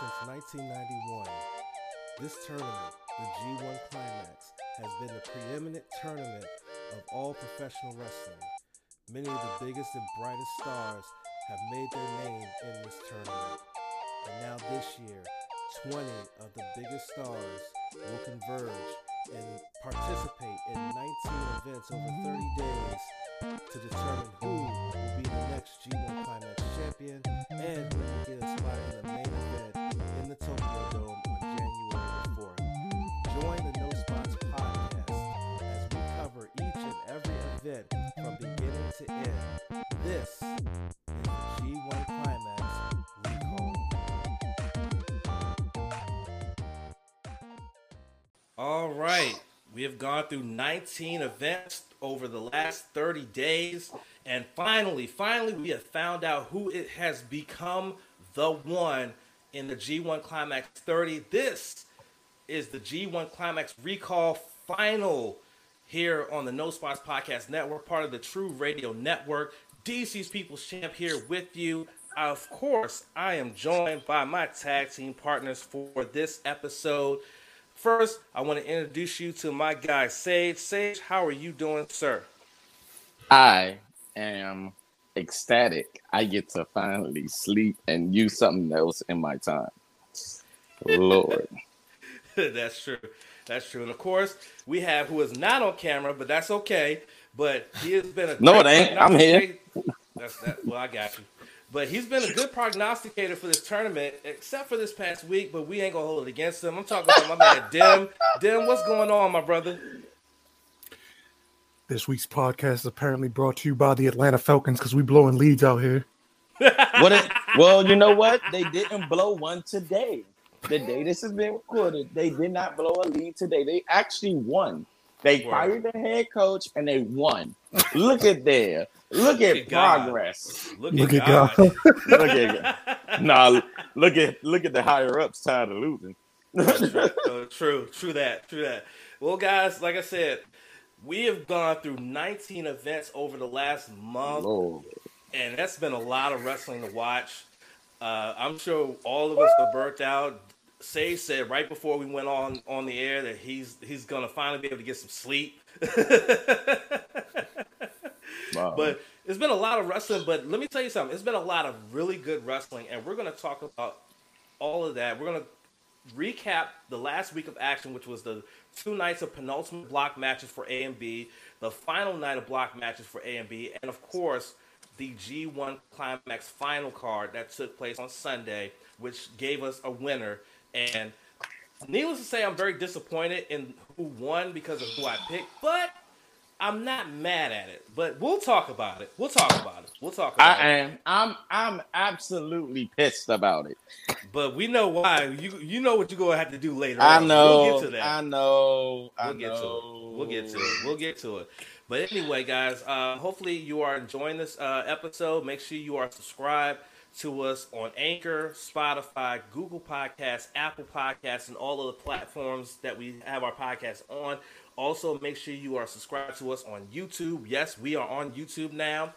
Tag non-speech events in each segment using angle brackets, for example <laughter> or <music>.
Since 1991, this tournament, the G1 Climax, has been the preeminent tournament of all professional wrestling. Many of the biggest and brightest stars have made their name in this tournament. And now this year, 20 of the biggest stars will converge and participate in 19 events over 30 days to determine who will be the next G1 Climax champion and who will get a spot in the main event in the Tokyo Dome on January the 4th. Join the No Spots podcast as we cover each and every event from beginning to end. This is the G1 Climax Recall. All right. We have gone through 19 events over the last 30 days. And finally, finally, we have found out who it has become the one in the G1 Climax 30. This is the G1 Climax Recall Final here on the No Spots Podcast Network, part of the True Radio Network. DC's People's Champ here with you. Of course, I am joined by my tag team partners for this episode. First, I want to introduce you to my guy Sage. Sage, how are you doing, sir? I am ecstatic. I get to finally sleep and use something else in my time. Lord. <laughs> that's true. That's true. And of course, we have who is not on camera, but that's okay. But he has been a no, it ain't. I'm here. That's that. Well, I got you. But he's been a good prognosticator for this tournament, except for this past week. But we ain't gonna hold it against him. I'm talking about my man Dim. Dim, what's going on, my brother? This week's podcast is apparently brought to you by the Atlanta Falcons because we blowing leads out here. <laughs> what? It, well, you know what? They didn't blow one today. The day this has been recorded, they did not blow a lead today. They actually won. They fired the head coach and they won. Look at there. Look at, progress. Look, look, at God. God. <laughs> look at God. Nah, look at look at the higher ups tired of losing. true. <laughs> true, true that, true that. Well, guys, like I said, we have gone through 19 events over the last month, Lord. and that's been a lot of wrestling to watch. Uh, I'm sure all of us are burnt out. Sage said right before we went on on the air that he's he's gonna finally be able to get some sleep. <laughs> wow. But it's been a lot of wrestling. But let me tell you something. It's been a lot of really good wrestling, and we're gonna talk about all of that. We're gonna recap the last week of action, which was the two nights of penultimate block matches for A and B, the final night of block matches for A and B, and of course the G1 Climax final card that took place on Sunday, which gave us a winner. And needless to say, I'm very disappointed in who won because of who I picked, but I'm not mad at it. But we'll talk about it. We'll talk about it. We'll talk about I it. am. I'm I'm absolutely pissed about it. But we know why. You you know what you're gonna have to do later. I on. know. We'll get to that. I know. We'll I get know. to it. We'll get to it. We'll get to it. But anyway, guys, uh, hopefully you are enjoying this uh, episode. Make sure you are subscribed to us on Anchor, Spotify, Google Podcasts, Apple Podcasts, and all of the platforms that we have our podcast on. Also, make sure you are subscribed to us on YouTube. Yes, we are on YouTube now.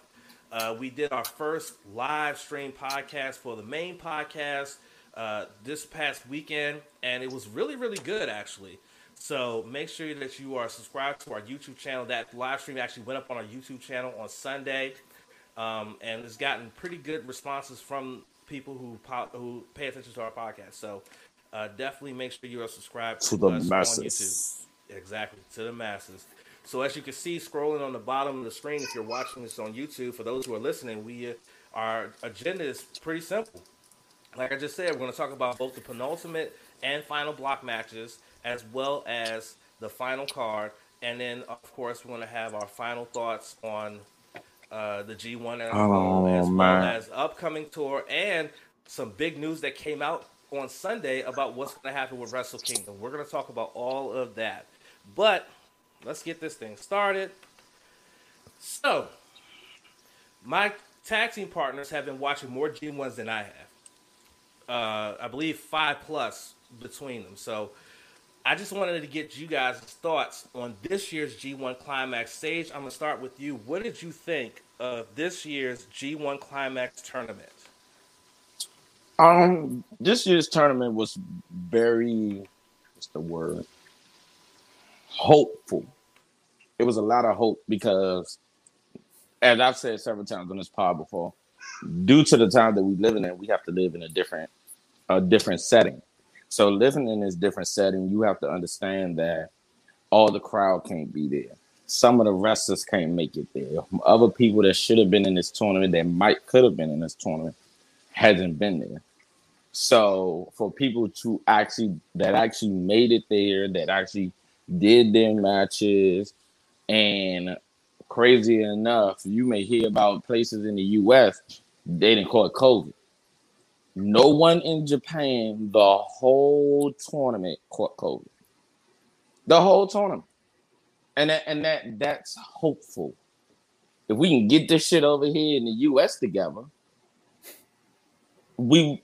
Uh, we did our first live stream podcast for the main podcast uh, this past weekend, and it was really, really good actually. So make sure that you are subscribed to our YouTube channel. That live stream actually went up on our YouTube channel on Sunday, um, and it's gotten pretty good responses from people who who pay attention to our podcast. So uh, definitely make sure you are subscribed to, to the masses. Exactly to the masses. So as you can see, scrolling on the bottom of the screen, if you're watching this on YouTube, for those who are listening, we uh, our agenda is pretty simple. Like I just said, we're going to talk about both the penultimate and final block matches as well as the final card. And then, of course, we're going to have our final thoughts on uh, the G1 as, oh, as well as upcoming tour and some big news that came out on Sunday about what's going to happen with Wrestle Kingdom. We're going to talk about all of that. But let's get this thing started. So, my tag team partners have been watching more G1s than I have. Uh, I believe five plus between them. So, I just wanted to get you guys' thoughts on this year's G1 Climax stage. I'm gonna start with you. What did you think of this year's G1 Climax tournament? Um, this year's tournament was very, what's the word? Hopeful. It was a lot of hope because, as I've said several times on this pod before, due to the time that we live in, we have to live in a different, a different setting. So living in this different setting, you have to understand that all the crowd can't be there. Some of the wrestlers can't make it there. Other people that should have been in this tournament that might could have been in this tournament hasn't been there. So for people to actually that actually made it there, that actually did their matches, and crazy enough, you may hear about places in the US they didn't call it COVID. No one in Japan the whole tournament caught COVID. The whole tournament. And that, and that that's hopeful. If we can get this shit over here in the US together, we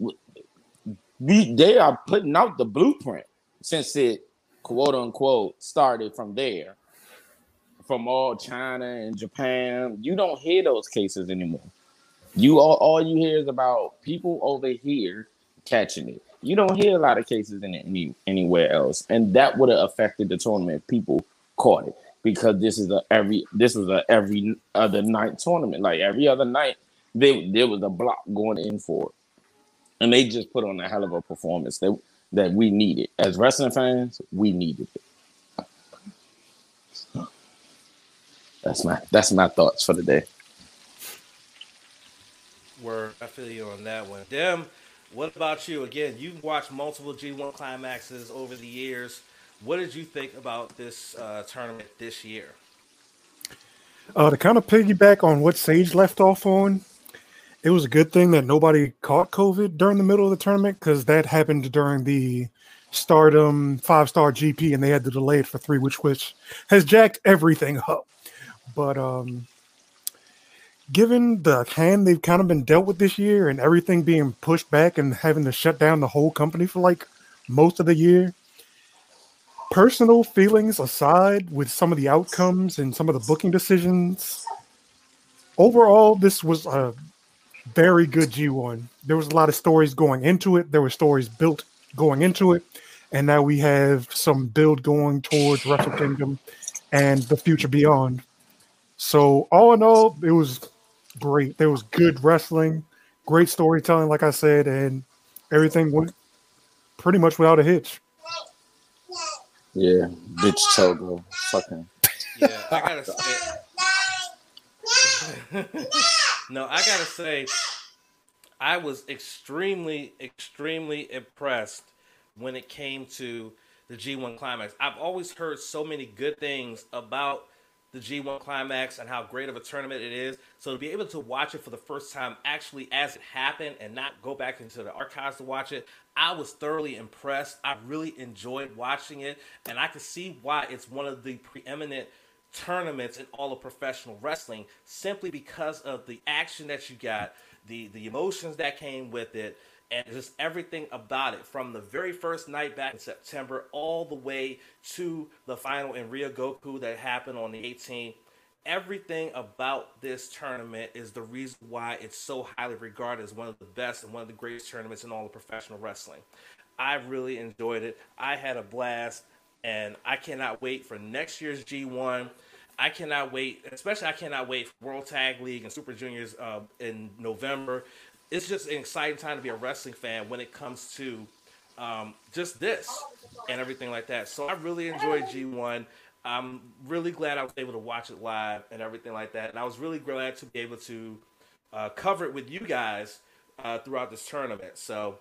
we they are putting out the blueprint since it quote unquote started from there from all China and Japan. You don't hear those cases anymore. You all, all you hear is about people over here catching it. You don't hear a lot of cases in any anywhere else, and that would have affected the tournament. People caught it because this is a every this was a every other night tournament. Like every other night, they, there was a block going in for it and they just put on a hell of a performance that that we needed as wrestling fans. We needed it. That's my that's my thoughts for the day. Word, I feel you on that one. Dem, what about you? Again, you've watched multiple G1 climaxes over the years. What did you think about this uh, tournament this year? Uh, to kind of piggyback on what Sage left off on, it was a good thing that nobody caught COVID during the middle of the tournament because that happened during the Stardom five star GP and they had to delay it for three, which which has jacked everything up. But um, given the hand they've kind of been dealt with this year and everything being pushed back and having to shut down the whole company for like most of the year, personal feelings aside, with some of the outcomes and some of the booking decisions, overall, this was a very good G1. There was a lot of stories going into it. There were stories built going into it, and now we have some build going towards Wrestle Kingdom and the future beyond. So all in all, it was great. There was good wrestling, great storytelling, like I said, and everything went pretty much without a hitch. Yeah, bitch Togo, fucking. Yeah, I gotta say. <laughs> <laughs> No, I gotta say, I was extremely, extremely impressed when it came to the G1 Climax. I've always heard so many good things about the G1 Climax and how great of a tournament it is. So to be able to watch it for the first time, actually as it happened, and not go back into the archives to watch it, I was thoroughly impressed. I really enjoyed watching it, and I can see why it's one of the preeminent tournaments in all of professional wrestling simply because of the action that you got, the the emotions that came with it, and just everything about it from the very first night back in September all the way to the final in Ryogoku that happened on the 18th. Everything about this tournament is the reason why it's so highly regarded as one of the best and one of the greatest tournaments in all of professional wrestling. I really enjoyed it. I had a blast and I cannot wait for next year's G1. I cannot wait, especially I cannot wait for World Tag League and Super Juniors uh, in November. It's just an exciting time to be a wrestling fan when it comes to um, just this and everything like that. So I really enjoyed G1. I'm really glad I was able to watch it live and everything like that. And I was really glad to be able to uh, cover it with you guys uh, throughout this tournament. So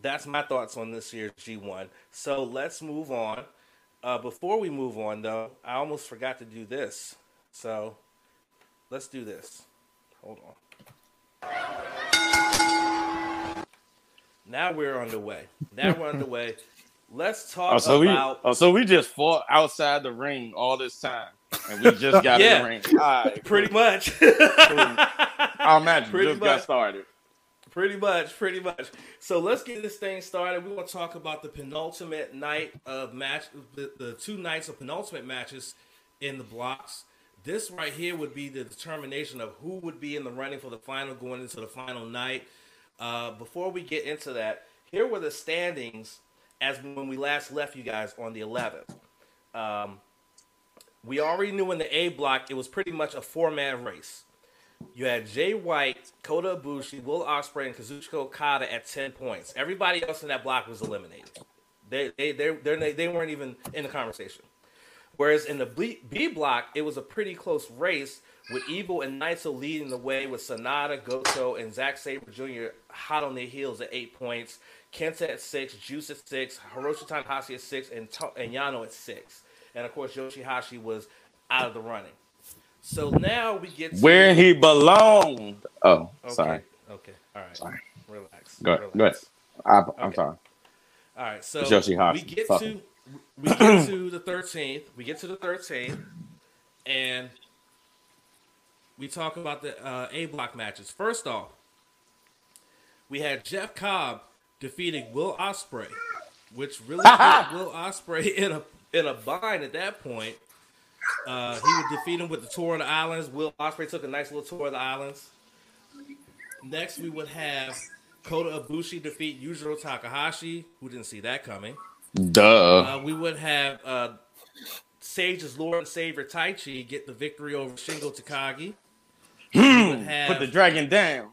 that's my thoughts on this year's G1. So let's move on. Uh, before we move on, though, I almost forgot to do this. So let's do this. Hold on. Now we're underway. Now we're underway. Let's talk oh, so about. We, oh, so we just fought outside the ring all this time, and we just <laughs> got yeah, in the ring. Right, pretty much. I'll imagine. Pretty just much. got started. Pretty much, pretty much. So let's get this thing started. We want to talk about the penultimate night of match, the, the two nights of penultimate matches in the blocks. This right here would be the determination of who would be in the running for the final going into the final night. Uh, before we get into that, here were the standings as when we last left you guys on the 11th. Um, we already knew in the A block it was pretty much a four man race. You had Jay White, Kota Ibushi, Will Ospreay, and Kazuchika Okada at 10 points. Everybody else in that block was eliminated. They they they they weren't even in the conversation. Whereas in the B, block, it was a pretty close race with Evil and Naito leading the way with Sanada, Goto, and Zack Sabre Jr. hot on their heels at eight points. Kenta at six, Juice at six, Hiroshi Tanahashi at six, and, and Yano at six. And of course, Yoshihashi was out of the running. So now we get where he belonged. Oh, okay. sorry. Okay, all right. Sorry. Relax. Go, Relax. go ahead. I, I'm Okay. sorry. All right, so It's Yoshihashi. we get Fuck to we get <coughs> to the thirteenth. We get to the thirteenth, and we talk about the uh, A block matches. First off, we had Jeff Cobb defeating Will Ospreay, which really <laughs> put Will Ospreay in a in a bind at that point. Uh, he would defeat him with the tour of the islands. Will Ospreay took a nice little tour of the islands. Next, we would have Kota Ibushi defeat Yujiro Takahashi, who didn't see that coming. Duh. Uh, we would have uh, Sage's Lord and Savior Taichi get the victory over Shingo Takagi. Have, Put the dragon down.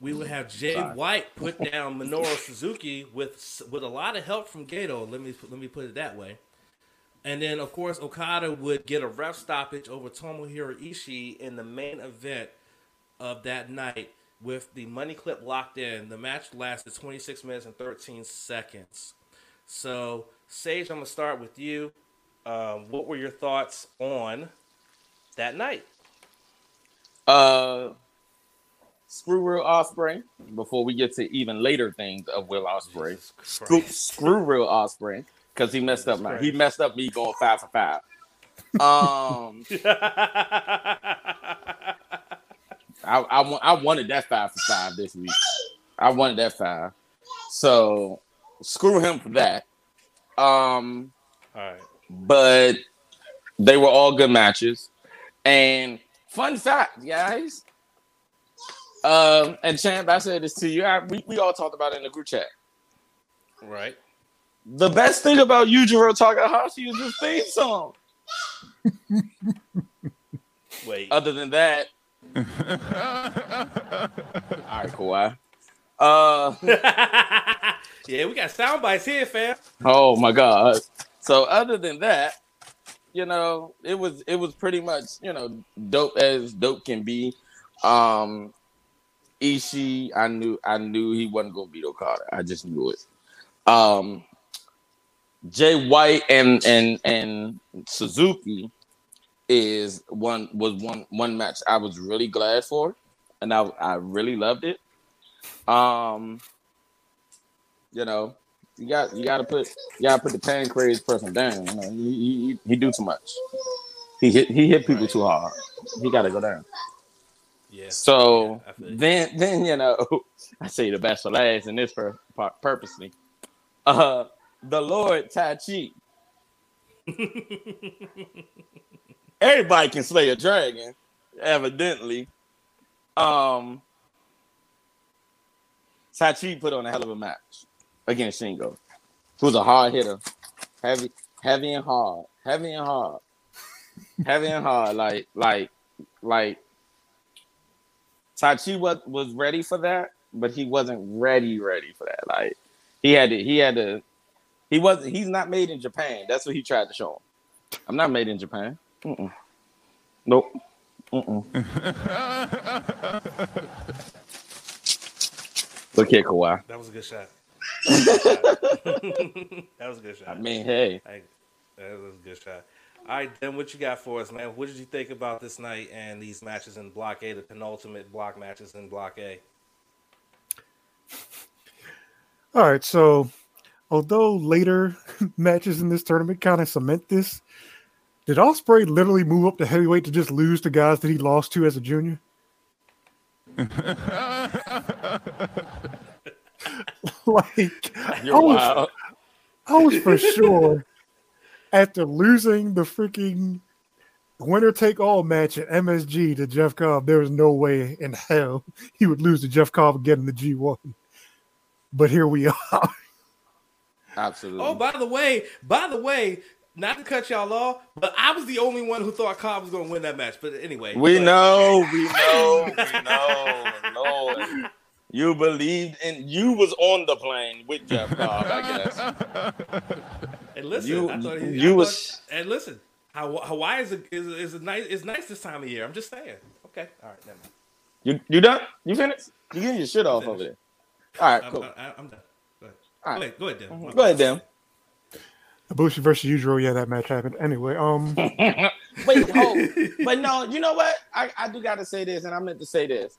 we would have Jay Sorry. White put down Minoru Suzuki with with a lot of help from Gedo. Let me let me put it that way. And then of course Okada would get a ref stoppage over Tomohiro Ishii in the main event of that night with the money clip locked in. The match lasted 26 minutes and 13 seconds. So Sage, I'm gonna start with you. Um, what were your thoughts on that night? Uh, screw Real Ospreay. Before we get to even later things of Will Ospreay, screw, screw Real Ospreay because he messed up Jesus my he messed up me going five for five. Um, <laughs> I I, I wanted that five for five this week. I wanted that five. So screw him for that. Um, All right. but they were all good matches. And fun fact, guys. Um, and champ, I said this to you. I, we, we all talked about it in the group chat. Right. The best thing about Yujiro Takahashi is his theme song. <laughs> Wait. Other than that, <laughs> all right, Kawhi. Uh, <laughs> yeah, we got sound bites here, fam. oh my god. So other than that, you know, it was it was pretty much you know dope as dope can be. Um, Ishii, I knew I knew he wasn't gonna beat Okada. I just knew it. Um, Jay White and and and Suzuki is one was one one match I was really glad for, and I I really loved it. Um, you know, you got you got to put you got to put the Pancrase person down. You know, he, he, he do too much. He hit he hit people Right. too hard. He got to go down. Yeah. So Yeah, I feel you. then, then you know, <laughs> I say the best for last in this pur- purposely. Uh, the Lord Taichi. <laughs> Everybody can slay a dragon, evidently. Um, Taichi put on a hell of a match against Shingo, who's a hard hitter, heavy, heavy and hard, heavy and hard, heavy and hard. Like, like, like Taichi was was ready for that, but he wasn't ready ready for that. Like he had to he had to he wasn't he's not made in Japan. That's what he tried to show him. I'm not made in Japan. Mm-mm. Nope. Mm-mm. <laughs> Look here, Kawhi. That was a good shot. <laughs> that was a good shot. I mean, hey, I, that was a good shot. All right, then what you got for us, man? What did you think about this night and these matches in Block A, the penultimate block matches in Block A? All right, so although later <laughs> matches in this tournament kind of cement this, did Ospreay literally move up to heavyweight to just lose to guys that he lost to as a junior? <laughs> like you're I was, wild. I was for sure after losing the freaking winner take all match at MSG to Jeff Cobb, there was no way in hell he would lose to Jeff Cobb again in the G1. But here we <laughs> are. Absolutely. Oh, by the way, by the way, not to cut y'all off, but I was the only one who thought Cobb was going to win that match. But anyway, we but, know, we <laughs> know, we <laughs> know, Lord. You believed in you was on the plane with Jeff Cobb, I guess. <laughs> And listen, You- I thought he, you I thought- was- and listen, Hawaii is a, is, a, is a nice it's nice this time of year. I'm just saying. Okay, all right, never mind. You you done? You finished? You getting your shit off over there. All right, I'm, cool. I, I'm done. Go ahead. Go right. ahead. Go ahead, Dan. Go ahead, Dan. Ibushi versus Yujiro, yeah, that match happened. Anyway, um, <laughs> Wait, hold. <laughs> but no, you know what? I, I do got to say this, and I meant to say this.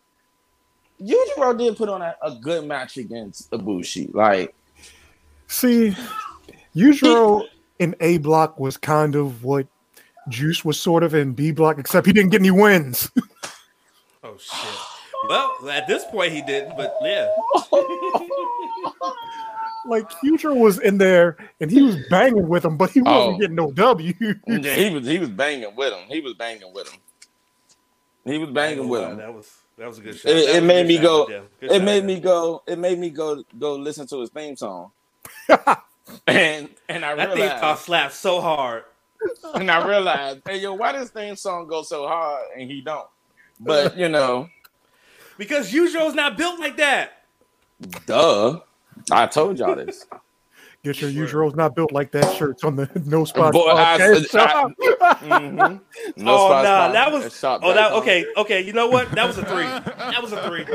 Yujiro did put on a, a good match against Ibushi. Like, see, Yujiro in A block was kind of what Juice was sort of in B block, except he didn't get any wins. <laughs> Oh shit. Well, at this point he didn't, but yeah. Like Yujiro was in there and he was banging with him, but he wasn't Oh. getting no W. <laughs> yeah, he was he was banging with him. He was banging with him. He was banging with him. That was that was a good shot. It, That it made me go. It shot, made Dan. me go. It made me go go listen to his theme song. <laughs> and and I That thing realized caught slap so hard. and I realized, hey yo, why does theme song go so hard and he don't? But you know, <laughs> Because Yujiro's not built like that. duh. I told y'all this. <laughs> Get your usuals not built like that shirts on the <laughs> no spot. Boy, I- podcast I- shop. <laughs> Mhm. No oh spot, nah, that was Shop oh that dot okay okay. You know what? That was a three. That was a three.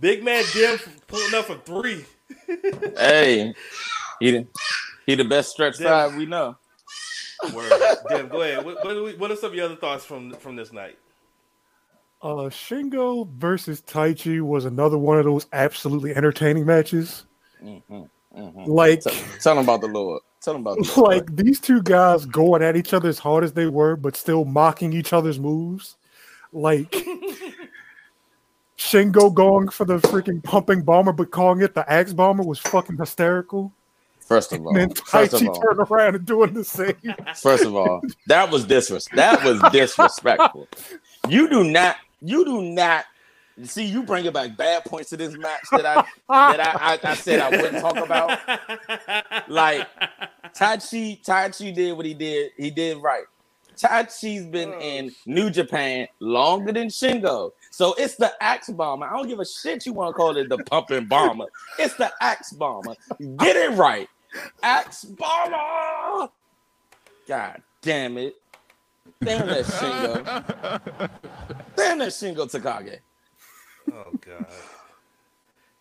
Big man Jim pulling up for three. Hey, he the, he the best stretch Yeah. five we know. Word. Dim, go ahead. What, what, are what are some of your other thoughts from from this night? Uh, Shingo versus Taichi was another one of those absolutely entertaining matches. Mhm, mhm. Like, Tell, tell him about the Lord. Tell him about the Lord. like these two guys going at each other as hard as they were, but still mocking each other's moves. Like <laughs> Shingo going for the freaking pumping bomber, but calling it the axe bomber was fucking hysterical. First of all, And then Taichi turning around and doing the same. first of all, that was disres- That was <laughs> disrespectful. You do not. You do not. See, you bringing back bad points to this match that I that I, I, I said I wouldn't talk about. Like Taichi, Taichi did what he did. He did right. Taichi's been Oh, in New Japan longer than Shingo. So it's the axe bomber. I don't give a shit you want to call it the pumping bomber. It's the axe bomber. Get it right. Axe bomber. God damn it. Damn that <laughs> Shingo. Damn that Shingo Takagi. Oh god.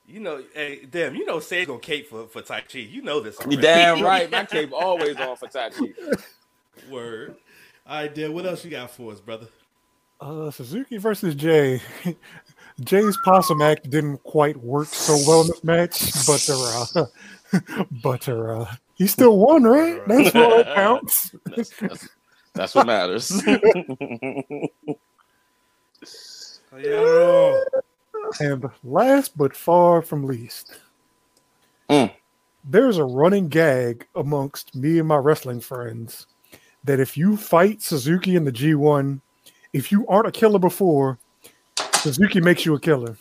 You know, hey, damn, you know Sage gonna cape for, for Taichi. You know this. You already. damn <laughs> right. My cape always on for Taichi. Word. All right, Dan, what else you got for us, brother? Uh, Suzuki versus Jay. <laughs> Jay's possum act didn't quite work so well in this match, but uh, but uh, he still won, right? That's all that counts. That's, that's, that's what matters. <laughs> Oh. And last but far from least, Mm. there's a running gag amongst me and my wrestling friends that if you fight Suzuki in the G1, if you aren't a killer before, Suzuki makes you a killer.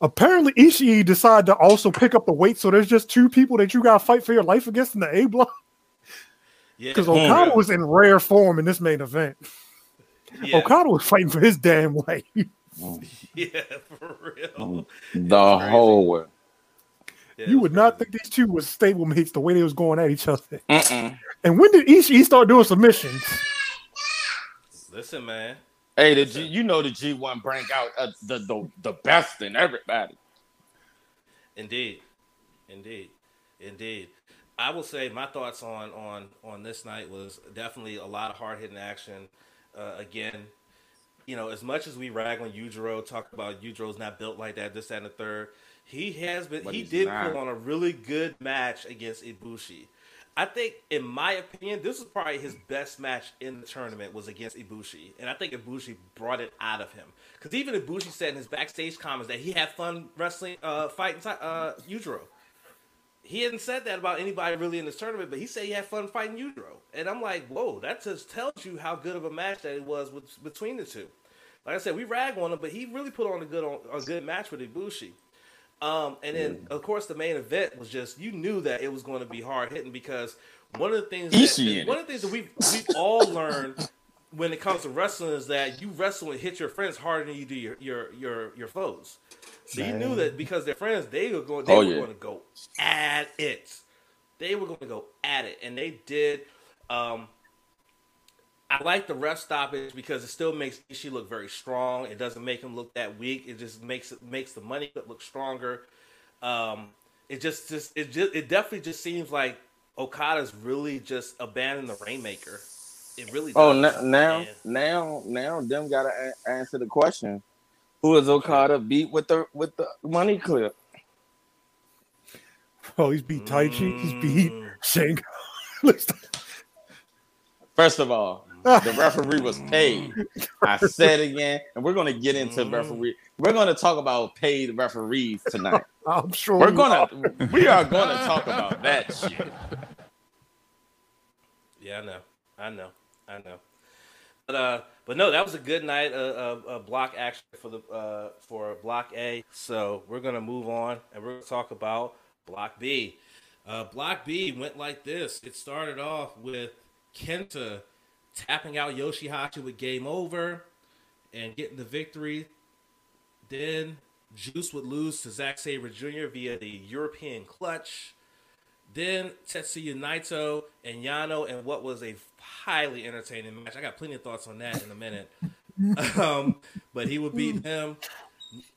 Apparently, Ishii decided to also pick up the weight, so there's just two people that you got to fight for your life against in the A block. Yeah, Because for Okada was in rare form in this main event. yeah, Okada was fighting for his damn life. <laughs> yeah, for real. the crazy. whole way. Yeah, you it's would not think these two was stablemates the way they was going at each other. Mm-mm. And when did Ishii start doing submissions? Listen, man. Hey, the G, you know the G1 bring out uh, the, the the best in everybody. Indeed, indeed, indeed. I will say my thoughts on on on this night was definitely a lot of hard hitting action. Uh, again, you know, as much as we rag on Yujiro, talk about Yujiro's not built like that, this, that, and the third, he has been. But he did not. put on a really good match against Ibushi. I think, in my opinion, this was probably his best match in the tournament was against Ibushi, and I think Ibushi brought it out of him. Because even Ibushi said in his backstage comments that he had fun wrestling, uh, fighting uh, Yujiro. He hadn't said that about anybody really in this tournament, but he said he had fun fighting Yujiro. And I'm like, whoa, that just tells you how good of a match that it was with, between the two. Like I said, we rag on him, but he really put on a good on, a good match with Ibushi. Um, and then of course the main event was just you knew that it was going to be hard hitting because one of the things that, one of the things that we've we've all learned when it comes to wrestling is that you wrestle and hit your friends harder than you do your your your, your foes. So you knew that because they're friends, they were going they oh, were yeah. going to go at it. They were going to go at it, and they did. Um, I like the ref stoppage because it still makes Ishii look very strong. It doesn't make him look that weak. It just makes it makes the money look stronger. Um, it just just it just it definitely just seems like Okada's really just abandoned the Rainmaker. It really. Oh, does. Oh, now now now now them gotta a- answer the question: Who is Okada beat with the with the money clip? Oh, he's beat Taichi. He's beat mm. Shingo. First of all, the <laughs> referee was paid. I said again, and we're going to get into mm. referee. We're going to talk about paid referees tonight. <laughs> I'm sure we're going to. We are going to talk about that shit. Yeah, I know. I know. I know. But uh, but no, that was a good night of uh, block action for the uh for block A. So we're gonna move on and we're gonna talk about block B. Uh, block B went like this. It started off with Kenta tapping out Yoshihashi with game over and getting the victory. Then Juice would lose to Zack Sabre Jr. via the European clutch. Then Tetsuya Naito and Yano and what was a highly entertaining match. I got plenty of thoughts on that in a minute. <laughs> um, but he would beat him.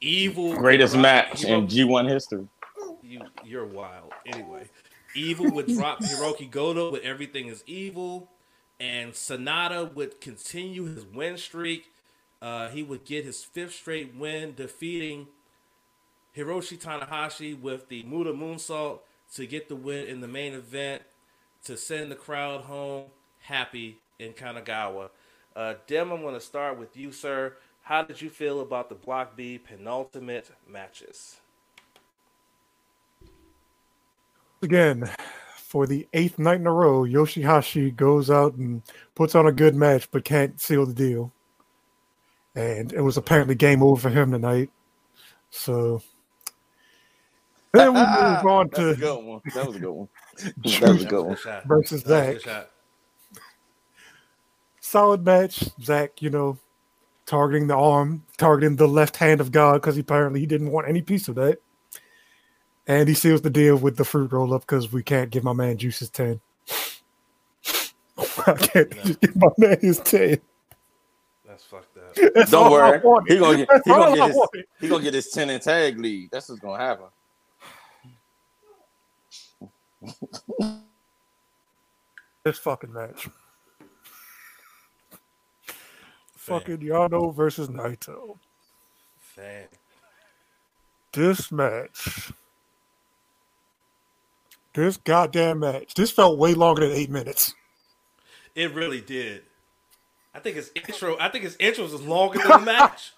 Evil greatest match in G1 history. You you're wild. Anyway, Evil would drop Hiroki Goto with everything is evil and Sanada would continue his win streak. Uh, he would get his fifth straight win, defeating Hiroshi Tanahashi with the Muda Moonsault to get the win in the main event to send the crowd home happy in Kanagawa. Uh, Dem, I'm going to start with you, sir. How did you feel about the Block B penultimate matches? Again, for the eighth night in a row, Yoshihashi goes out and puts on a good match, but can't seal the deal. And it was apparently game over for him tonight. So then we <laughs> move on to a good one. That was a good one. <laughs> that was a good one. Versus Zack. Solid match. Zack, you know, targeting the arm, targeting the left hand of God because apparently he didn't want any piece of that. And he seals the deal with the fruit roll up because we can't give my man Juice's 10. <laughs> I can't no. give my man his 10. That's fucked up. That's Don't worry. He gonna get he gonna get, his, he gonna get his 10 and tag lead. That's what's gonna happen. This fucking match. Fan. Fucking Yano versus Naito. Fan. This match this goddamn match. This felt way longer than eight minutes. It really did. I think his intro. I think his intro was longer than the <laughs> match.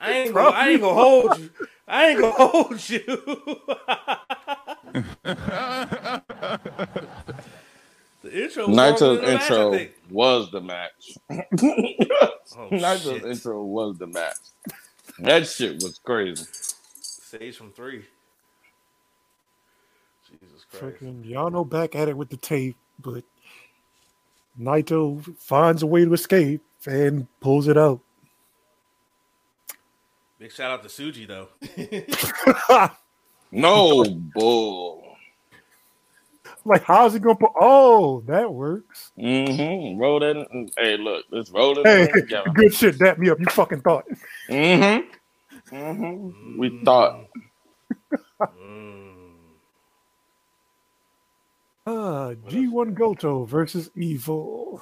I ain't gonna. I ain't gonna hold you. I ain't gonna hold you. <laughs> the intro. Was Naito's intro match, was the match. oh, <laughs> Naito's intro was the match. That shit was crazy. Sage from three. Jesus Christ. Freaking Yano back at it with the tape, but Naito finds a way to escape and pulls it out. Big shout out to Tsuji though. <laughs> no bull. Like, how's he gonna put? Oh, that works. Mm-hmm. Roll that. In. Hey, look, let's roll it. Hey, <laughs> good shit. Dap me up. You fucking thought. Mm-hmm. Mm-hmm. We thought. <laughs> Ah, G1 Goto versus Evil.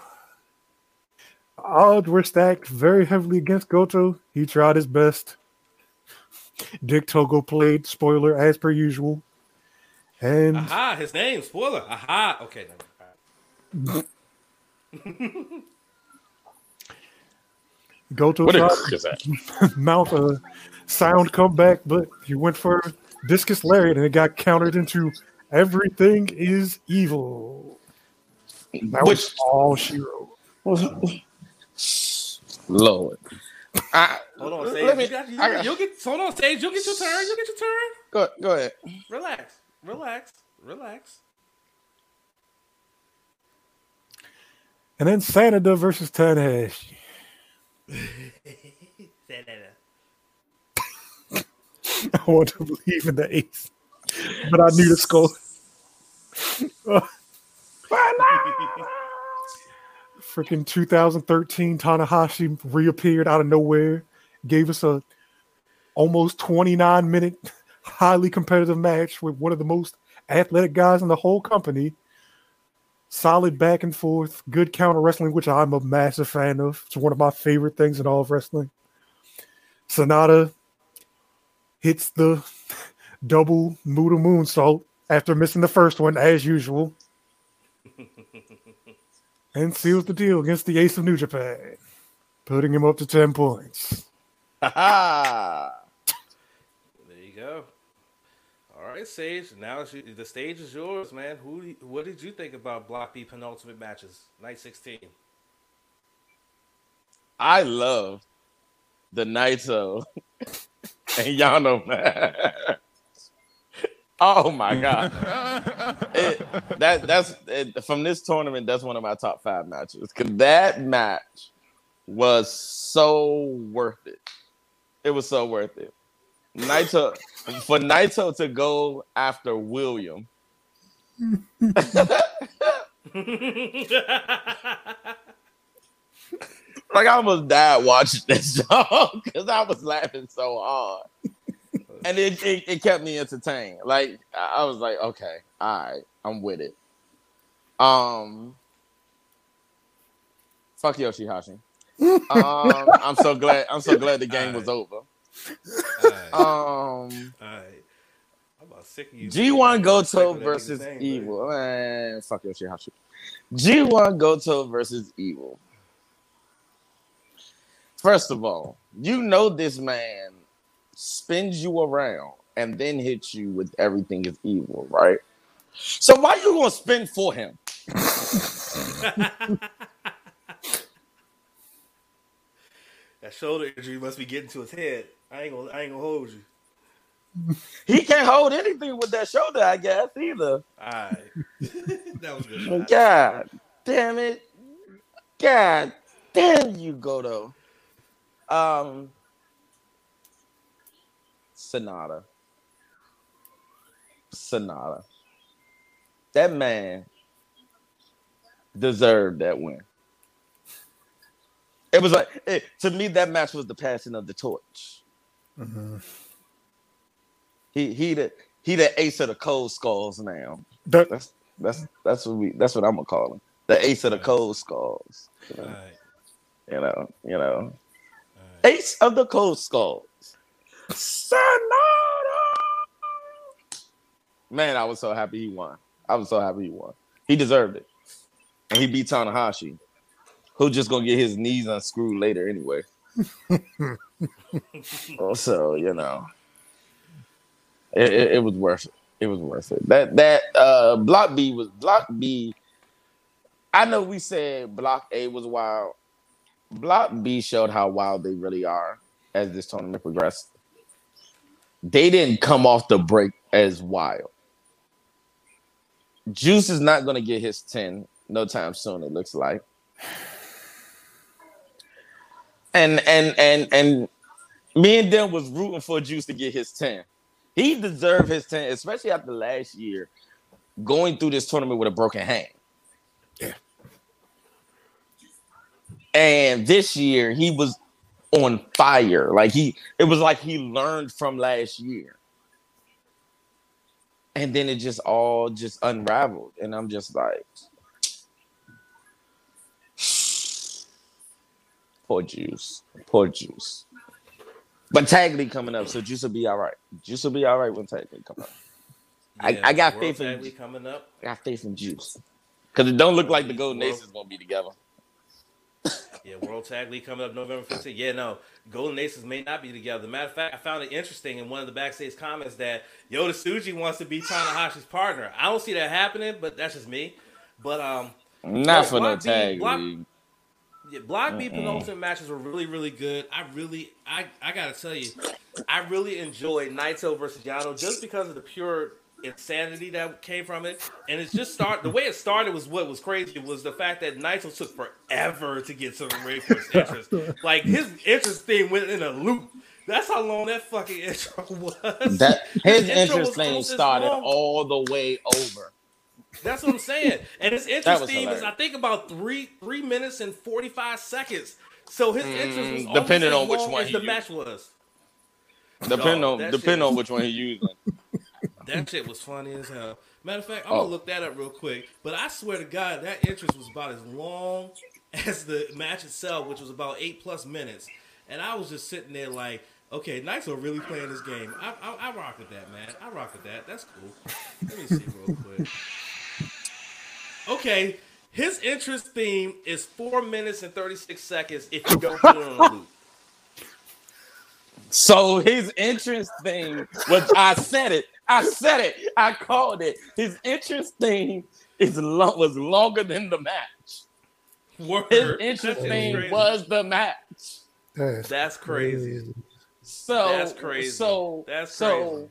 Odds were stacked very heavily against Goto. He tried his best. Dick Togo played spoiler as per usual. And aha, his name spoiler. Aha. Okay. Goto what tried <laughs> mount a sound comeback, but he went for discus lariat and it got countered into Everything is evil. That Which- was all she wrote. Lord. I, Hold on, Sage. me, you got, you, I got- will get. Hold on, Sage. You'll get your turn. You'll get your turn. go, go ahead. Relax. Relax. Relax. And then Sanada versus Tanahashi. <laughs> <laughs> I want to believe in the ace, but I knew the score. <laughs> Freaking 2013 Tanahashi reappeared out of nowhere, gave us a almost 29 minute <laughs> highly competitive match with one of the most athletic guys in the whole company. Solid back and forth, good counter wrestling, which I'm a massive fan of. It's one of my favorite things in all of wrestling. Sanada hits the <laughs> double Muda moonsault after missing the first one, as usual, <laughs> and seals the deal against the ace of New Japan, putting him up to 10 points. Ha There you go. All right, Sage. Now you- the stage is yours, man. Who? What did you think about Block B penultimate matches, night sixteen? I love the Naito <laughs> and Yano match. Oh my god! <laughs> It- that that's it, from this tournament. That's one of my top five matches because that match was so worth it. It was so worth it. Naito for Naito to go after William. Like I almost died watching this show because I was laughing so hard, <laughs> and it, it it kept me entertained. Like I I was like, okay, all right, I'm with it. Um, fuck Yoshihashi. Um, <laughs> I'm so glad. I'm so glad the game was over. Alright, Um, alright. I'm about sick of you. G1 Goto versus everything's saying, Evil. Man, fuck Yoshihashi. G1 Goto versus Evil. First of all, you know this man spins you around and then hits you with everything is evil, right? So why are you gonna spin for him? <laughs> That shoulder injury must be getting to his head. I ain't gonna. I ain't gonna hold you. He can't hold anything with that shoulder, I guess, either. Alright. <laughs> that was good. God damn it. God damn you, Goto. Um Sanada. Sanada. That man deserved that win. It was like it, to me that match was the passing of the torch. Mm-hmm. He he the he the ace of the cold skulls now. That, That's that's that's what we that's what I'm gonna call him. The ace of the cold skulls. You know, Alright. you know, you know. Alright. Ace of the cold skulls. Sanada. Man, I was so happy he won. I was so happy he won. He deserved it. And he beat Tanahashi, who just gonna get his knees unscrewed later anyway. <laughs> also, you know, it, it, it was worth it. It was worth it. That that uh block B was block B. I know we said block A was wild. Block B showed how wild they really are as this tournament progressed. They didn't come off the break as wild. Juice is not going to get his 10 no time soon, it looks like. And and and and me and them was rooting for Juice to get his 10. He deserved his 10, especially after last year going through this tournament with a broken hand. Yeah. And this year he was on fire. Like he it was like he learned from last year. And then it just all just unraveled. And I'm just like poor juice. Poor juice. But Tag League coming up, so Juice will be all right. Juice will be all right when Tag League come up. I- I got faith in- Tag League coming up. I got faith in Juice. Because it don't look like the Golden Aces gonna be together. Yeah, World Tag League coming up November 15th. Yeah, no, Golden Aces may not be together. Matter of fact, I found it interesting in one of the backstage comments that Yota Tsuji wants to be Tanahashi's partner. I don't see that happening, but that's just me. But um, not for no tag Block, league. Yeah, Block B penultimate matches were really, really good. I really, I, I gotta tell you, I really enjoyed Naito versus Yano just because of the pure insanity that came from it. And it's just start the way it started was what was crazy was the fact that Naito took forever to get to the ring for his interest. like his interest thing went in a loop. That's how long that fucking intro <laughs> was. That his interest thing started long. all the way over. That's what I'm saying. And his interest theme is I think about three three minutes and forty five seconds. So his interest was mm, depending on which one the match was. Depending on depending on which one he using. <laughs> That <laughs> shit was funny as hell. Matter of fact, I'm oh. gonna look that up real quick. But I swear to God, that interest was about as long <laughs> as the match itself, which was about eight plus minutes. And I was just sitting there like, okay, Knights are really playing this game. I, I, I rock with that, man. I rock with that. That's cool. Let me see real quick. Okay, his interest theme is four minutes and 36 seconds if you don't put it on a loop. So his entrance thing was I said it. I said it. I called it. His interest thing is long, was longer than the match. Word. His interest thing was the match. That's, That's crazy. crazy. So That's crazy. So That's crazy. So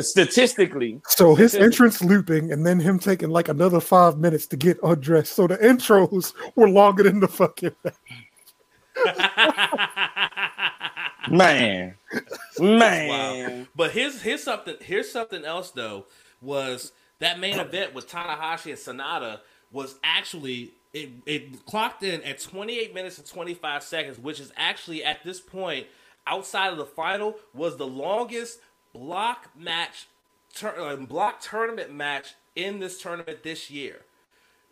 statistically. So his statistically, entrance looping and then him taking like another five minutes to get undressed. So the intros were longer than the fucking man, <laughs> man. But here's here's something here's something else though was that main event with Tanahashi and Sanada was actually it, it clocked in at 28 minutes and 25 seconds, which is actually at this point outside of the final was the longest block match tur- uh, block tournament match in this tournament this year.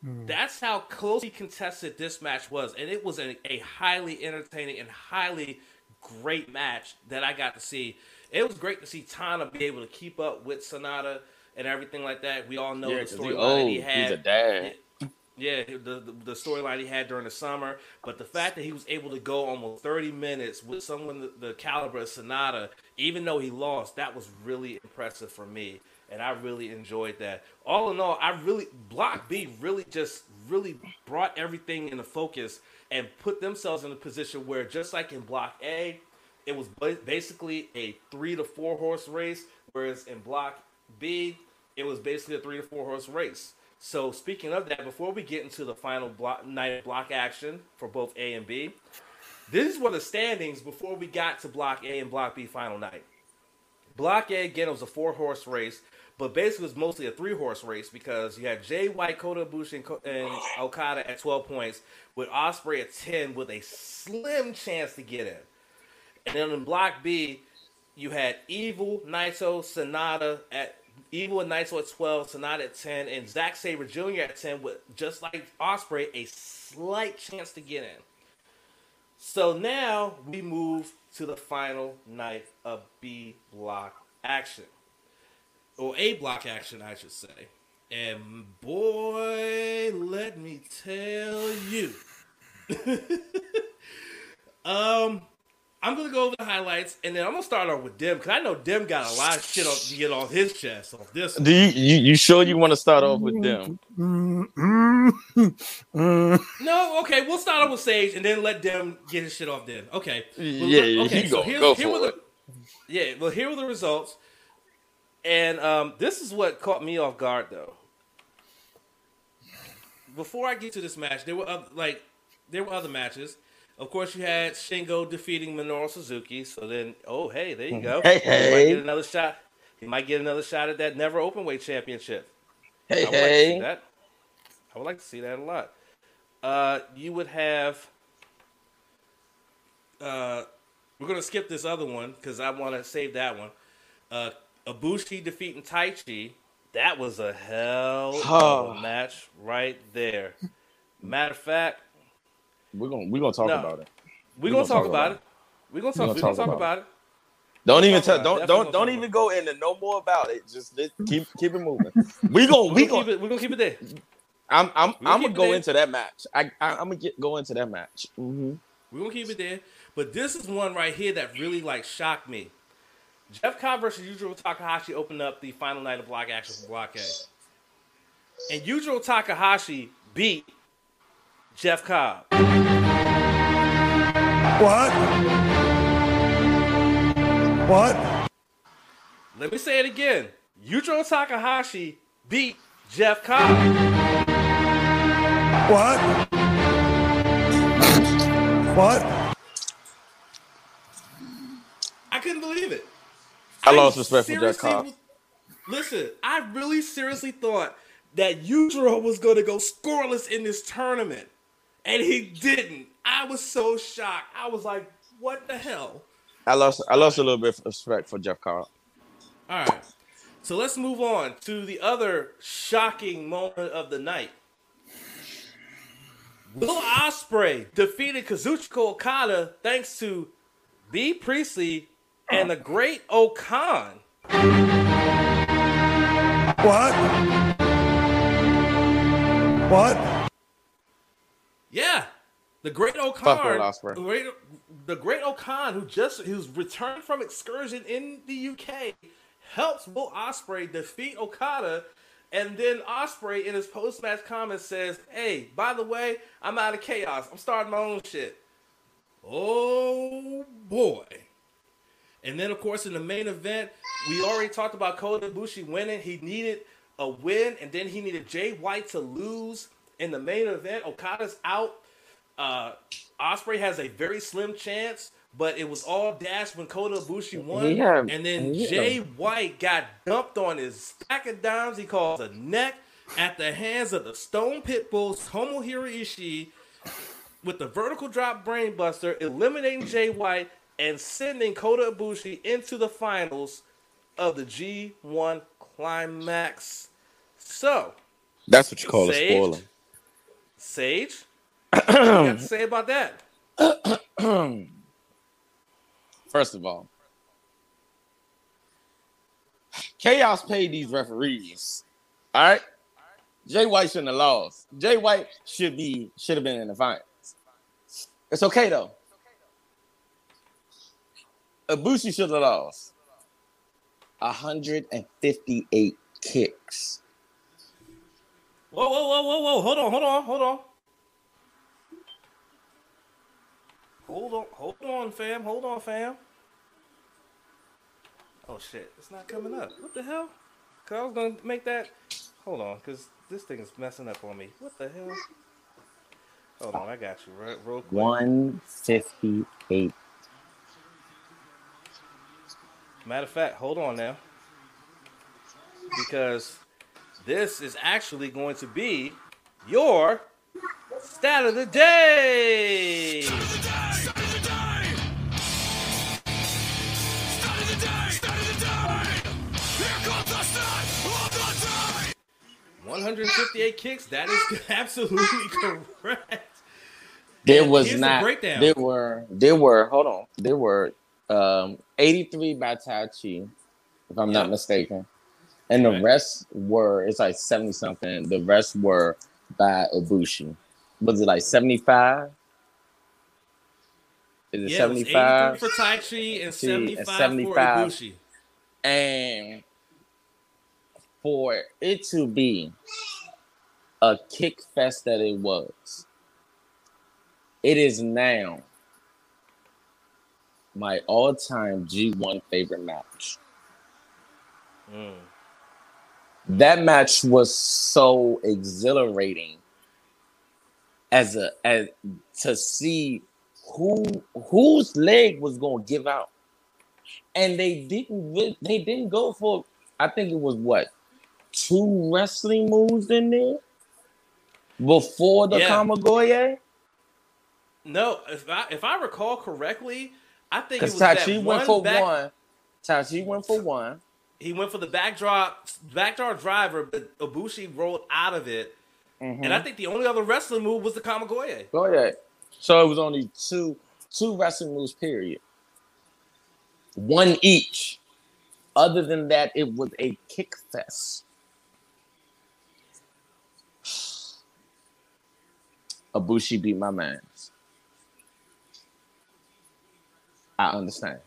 Mm. That's how closely contested this match was, and it was a, a highly entertaining and highly great match that I got to see. It was great to see Tana be able to keep up with Sanada and everything like that. We all know yeah, the storyline he, he had. He's a dad. Yeah, the the, the storyline he had during the summer, but the fact that he was able to go almost thirty minutes with someone the, the caliber of Sanada, even though he lost, that was really impressive for me, and I really enjoyed that. All in all, I really Block B really just really brought everything into focus and put themselves in a position where, just like in Block A, it was basically a three to four horse race, whereas in Block B, it was basically a three to four horse race. So, speaking of that, before we get into the final block, night block action for both A and B, this were the standings before we got to Block A and Block B final night. Block A again was a four horse race but basically, it was mostly a three horse race because you had Jay White, Kota Ibushi, and, and Okada at 12 points, with Ospreay at 10 with a slim chance to get in. And then in Block B, you had Evil, Naito, Sanada at Evil and Naito at 12, Sanada at 10, and Zack Sabre Jr. at 10 with just like Ospreay, a slight chance to get in. So now we move to the final night of B block action or a block action, I should say. And boy, let me tell you. <laughs> um, I'm gonna go over the highlights, and then I'm gonna start off with Dim because I know Dim got a lot of shit on, to get off his chest on this. Do you, you, you sure you want to start off with Dim? <laughs> no, okay, we'll start off with Sage, and then let Dim get his shit off. Then, okay, yeah, okay. So go, here's, go here were the, yeah, well, here were the results. And um, this is what caught me off guard, though. Before I get to this match, there were other, like there were other matches. Of course, you had Shingo defeating Minoru Suzuki. So then, oh hey, there you go. <laughs> Hey hey, might get another shot. He might get another shot at that never open weight championship. Hey I hey, like that. I would like to see that a lot. Uh, you would have. Uh, we're gonna skip this other one because I want to save that one. Uh, Ibushi defeating Taichi. That was a hell of a match right there. Matter of fact, we're gonna we're gonna talk no, about it. We're, we're gonna, gonna, talk, about, it. it. We're gonna talk. We're gonna, talk, about, about it. it. Don't even tell. Don't don't don't even go into no more about it. Just <laughs> keep keep it moving. We gonna we, we gonna keep it. We gonna keep it there. I'm I'm I'm gonna go into that match. I, I am gonna get go into that match. Mm-hmm. We're gonna keep it there. But this is one right here that really like shocked me. Jeff Cobb versus Yujiro Takahashi opened up the final night of block action for Blockade. And Yujiro Takahashi beat Jeff Cobb. What? What? Let me say it again. Yujiro Takahashi beat Jeff Cobb. What? What? I couldn't believe it. I lost respect for Jeff Cobb. Listen, I really seriously thought that Yujiro was going to go scoreless in this tournament, and he didn't. I was so shocked. I was like, "What the hell?" I lost. I lost a little bit of respect for Jeff Cobb. All right, so let's move on to the other shocking moment of the night. Will Ospreay defeated Kazuchika Okada thanks to Bea Priestley and the Great O-Khan. What? What? Yeah, the Great O-Khan, the Great, the Great O-Khan, who just who's returned from excursion in the UK, helps Will Ospreay defeat Okada and then Ospreay in his post match comments says, "Hey, by the way, I'm out of chaos. I'm starting my own shit." Oh boy! And then of course in the main event, we already talked about Kota Ibushi winning. He needed a win, and then he needed Jay White to lose in the main event. Okada's out. Uh, Ospreay has a very slim chance but it was all dashed when Kota Ibushi won. Yeah, and then yeah. Jay White got dumped on his stack of dimes. He calls a neck at the hands of the Stone Pitbulls, Tomohiro Ishii, with the vertical drop brainbuster, eliminating Jay White and sending Kota Ibushi into the finals of the G1 Climax. So, that's what you call Sage, a spoiler. Sage, <clears throat> what you got to say about that? <clears throat> First of all, Chaos paid these referees. All right. Jay White shouldn't have lost. Jay White should be should have been in the finals. It's okay though. Ibushi should have lost. 158 kicks. Whoa, whoa, whoa, whoa, whoa. Hold on, hold on, hold on. Hold on, hold on, fam. Hold on, fam. Oh shit, it's not coming up. What the hell? Cause I was gonna make that. Hold on, cause this thing is messing up on me. What the hell? Hold on, I got you right, real quick. One fifty-eight. Matter of fact, hold on now, because this is actually going to be your stat of the day. 158 kicks. That is <laughs> absolutely correct. There was Here's not. The there were. There were. Hold on. There were um, 83 by Taichi, if I'm not mistaken, and the right. rest were. It's like 70 something. The rest were by Ibushi. Was it like 75? Is it yeah, 75 for Taichi and 75, and 75 for Ibushi? And for it to be a kick fest that it was, it is now my all-time G1 favorite match. Mm. That match was so exhilarating as a as to see who whose leg was going to give out, and they didn't they didn't go for I think it was what two wrestling moves in there before the yeah. Kamigoye? No, if I if I recall correctly, I think it was Taichi went for back, one. Taichi went for one. He went for the backdrop backdrop driver, but Ibushi rolled out of it. Mm-hmm. And I think the only other wrestling move was the Kamigoye. Oh yeah. So it was only two two wrestling moves, period. One each. Other than that, it was a kick fest. <sighs> Ibushi beat my man's. I understand.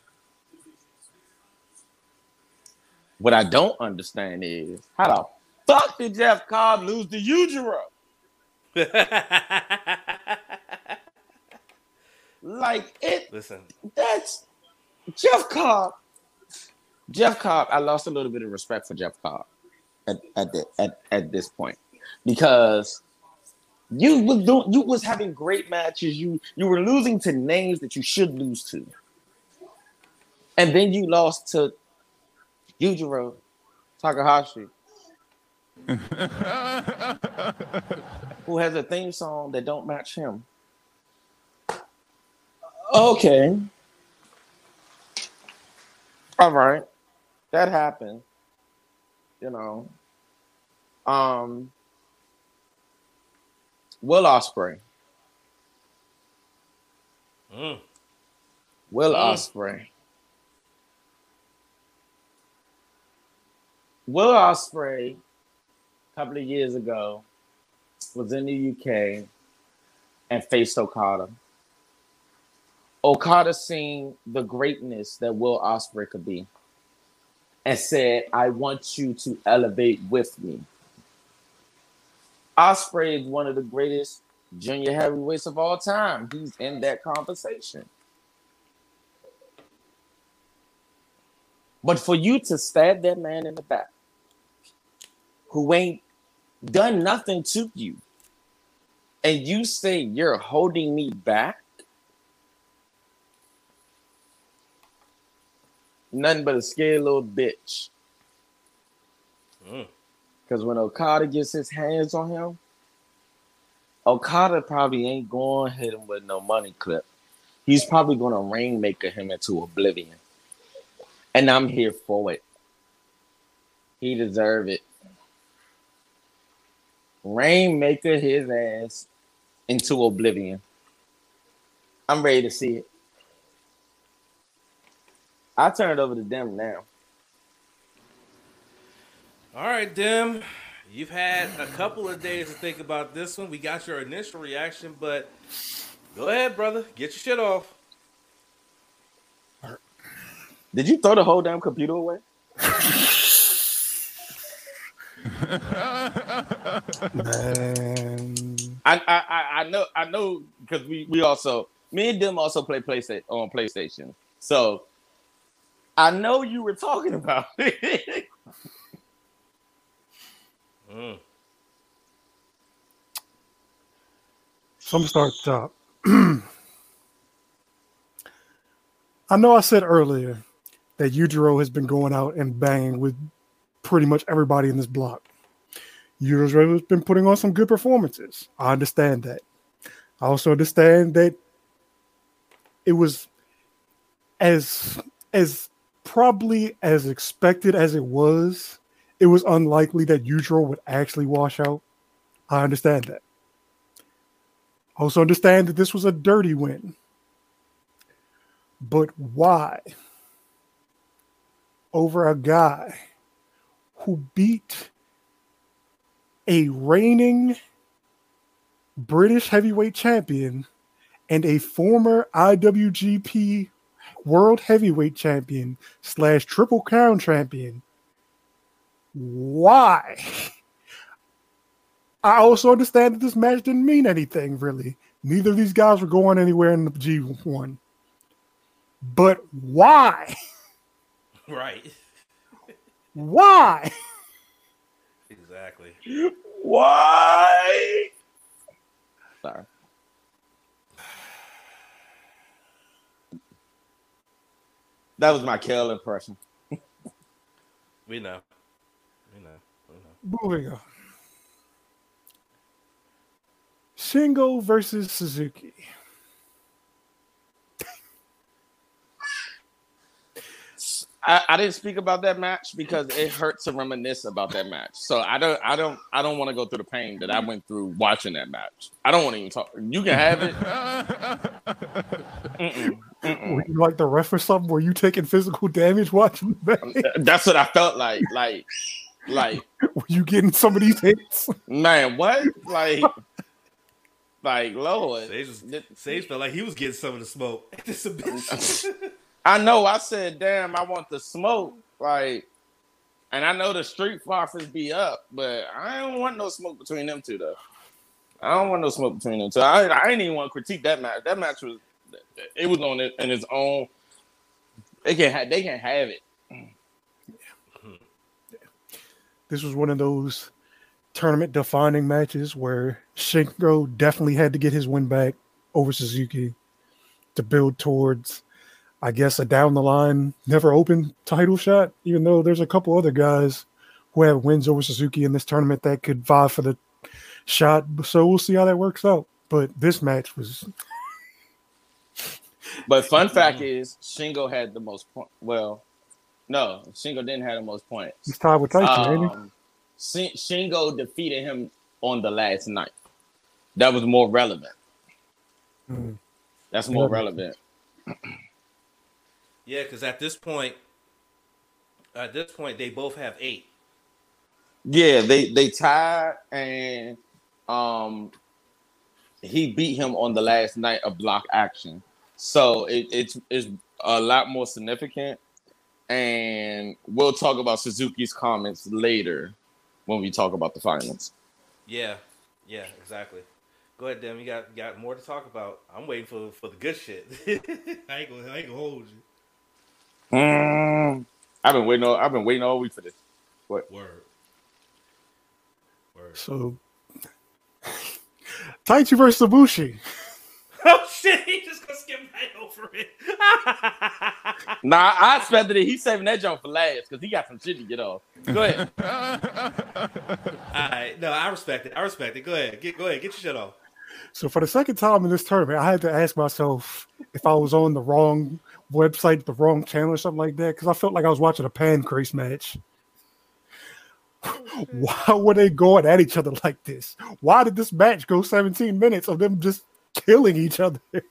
What I don't understand is how the fuck did Jeff Cobb lose to Yujiro? <laughs> like it Listen, that's Jeff Cobb. Jeff Cobb, I lost a little bit of respect for Jeff Cobb at at the, at, at this point because you was doing you was having great matches. You you were losing to names that you should lose to, and then you lost to Yujiro Takahashi, <laughs> who has a theme song that don't match him. Okay. All right. That happened. You know. Um Will Ospreay. mm, Will Mm. Ospreay. Will Ospreay, a couple of years ago, was in the UK and faced Okada. Okada seen the greatness that Will Ospreay could be and said, I want you to elevate with me. Ospreay is one of the greatest junior heavyweights of all time. He's in that conversation. But for you to stab that man in the back, who ain't done nothing to you, and you say you're holding me back, nothing but a scared little bitch. mm. Because when Okada gets his hands on him, Okada probably ain't going to hit him with no money clip. He's probably going to rainmaker him into oblivion. And I'm here for it. He deserve it. Rainmaker his ass into oblivion. I'm ready to see it. I turn it over to them now. All right, Dim. You've had a couple of days to think about this one. We got your initial reaction, but go ahead, brother. Get your shit off. Did you throw the whole damn computer away? <laughs> Man. I I I- I know I know because we we also me and them also play PlayStation on PlayStation. So I know you were talking about <laughs> it. Mm. So I'm gonna start at top. <clears throat> I know I said earlier that Yujiro has been going out and banging with pretty much everybody in this block. Yujiro has been putting on some good performances. I understand that. I also understand that it was as as probably as expected as it was. It was unlikely that Yujiro would actually wash out. I understand that. I also understand that this was a dirty win. But why? Over a guy who beat a reigning British heavyweight champion and a former IWGP World Heavyweight Champion slash Triple Crown Champion. Why? <laughs> I also understand that this match didn't mean anything really. Neither of these guys were going anywhere in the G1. But why? <laughs> Right. Why? Exactly. Why? Sorry. That was my kill impression. We know. We know. We know. Moving on. Shingo versus Suzuki. I, I didn't speak about that match because it hurts to reminisce about that match. So I don't I don't I don't want to go through the pain that I went through watching that match. I don't want to even talk. You can have it. <laughs> Mm-mm, mm-mm. Were you like the ref or something? Were you taking physical damage watching that? Um, that's what I felt like. Like, like, <laughs> Were you getting some of these hits? man, what? Like, Like Lord, Sage, was, Th- Sage felt like he was getting some of the smoke. <laughs> This a bitch. I know. I said, "Damn, I want the smoke." Like, and I know the Street Fighters be up, but I don't want no smoke between them two, though. I don't want no smoke between them two. I, I didn't even want to critique that match. That match was, it was on it in its own. They can have, they can have it. Mm-hmm. This was one of those tournament defining matches where Shingo definitely had to get his win back over Suzuki to build towards, I guess, a down the line, never open title shot, even though there's a couple other guys who have wins over Suzuki in this tournament that could vie for the shot. So we'll see how that works out. But this match was <laughs> But fun fact is, Shingo had the most point. Well, no, Shingo didn't have the most points. he's tied with Taichi? Um, Shingo defeated him on the last night. That was more relevant. Mm. That's more relevant. Yeah, because at this point, at this point, they both have eight. Yeah, they they tied and um he beat him on the last night of block action. So it, it's it's a lot more significant. And we'll talk about Suzuki's comments later when we talk about the finals. Yeah, yeah, exactly. Go ahead, Dim. You got you got more to talk about. I'm waiting for for the good shit. <laughs> I ain't gonna I ain't gonna hold you. Mm, I've been waiting all I've been waiting all week for this. What word. Word. So <laughs> Taichi versus Ibushi. <laughs> Oh shit! He just gonna skip right over it. <laughs> Nah, I expected it. He's saving that jump for last because he got some shit to get off. Go ahead. All right, no, I respect it. I respect it. Go ahead, get go ahead, get your shit off. So for the second time in this tournament, I had to ask myself if I was on the wrong website, the wrong channel, or something like that, because I felt like I was watching a pancrase match. <laughs> Mm-hmm. Why were they going at each other like this? Why did this match go 17 minutes of them just killing each other? <laughs>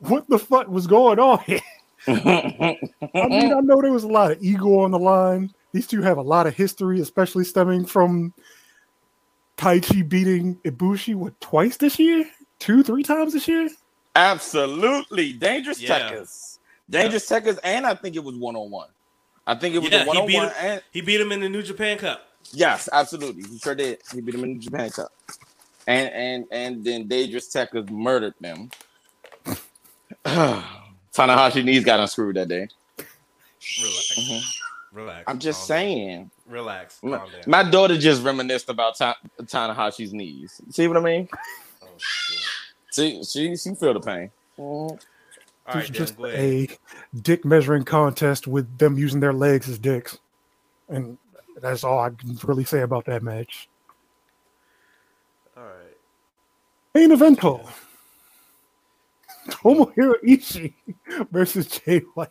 What the fuck was going on here? I mean, I know there was a lot of ego on the line. These two have a lot of history, especially stemming from Taichi beating Ibushi what twice this year, two, three times this year. Absolutely. Dangerous Yeah. Tekkers. Dangerous Tekkers, and I think it was one on one. I think it was Yeah, a one he on beat one. And He beat him in the New Japan Cup. yes, absolutely. He sure did. He beat him in the Japan Cup. And and and then Dangerous Tekkers murdered them. <sighs> Tanahashi knees got unscrewed that day. Relax, Mhm. relax. I'm just calm saying. down. Relax. My, my daughter just reminisced about Ta- Tanahashi's knees. See what I mean? Oh, shit. See, she she feel the pain. Mhm. All right, was then just a dick measuring contest with them using their legs as dicks. And that's all I can really say about that match. All right. Main evento. <laughs> Tomohiro Ishii versus Jay White.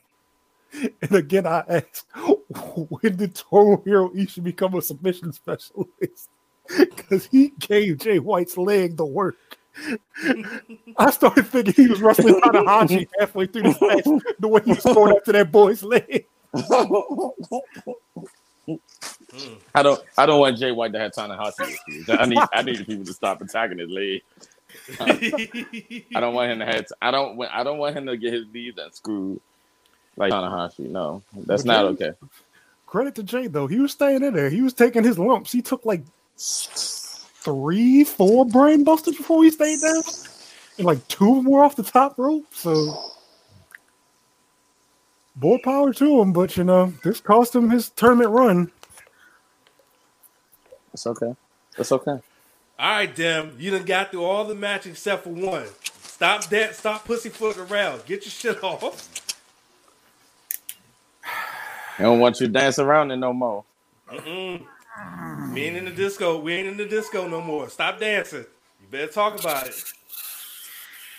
And again, I ask, when did Tomohiro Ishii become a submission specialist? <laughs> Because he gave Jay White's leg the work. I started thinking he was wrestling Tanahashi halfway through the match, the way he was going after that boy's leg. <laughs> I don't I don't want Jay White to have Tanahashi issues. I need I need people to stop attacking his leg. <laughs> I don't want him to have I don't want I don't want him to get his knees unscrewed like Tanahashi. No, that's not okay. Credit to Jay though, he was staying in there. He was taking his lumps. He took like three, four brain busters before he stayed down, and like two of them were off the top rope. So, more power to him. But you know, this cost him his tournament run. It's okay. It's okay. All right, Dim. You done got through all the matches except for one. Stop that. Stop pussyfooting around. Get your shit off. I don't want you to dance around it no more. Mm-mm. We ain't in the disco. We ain't in the disco no more. Stop dancing. You better talk about it.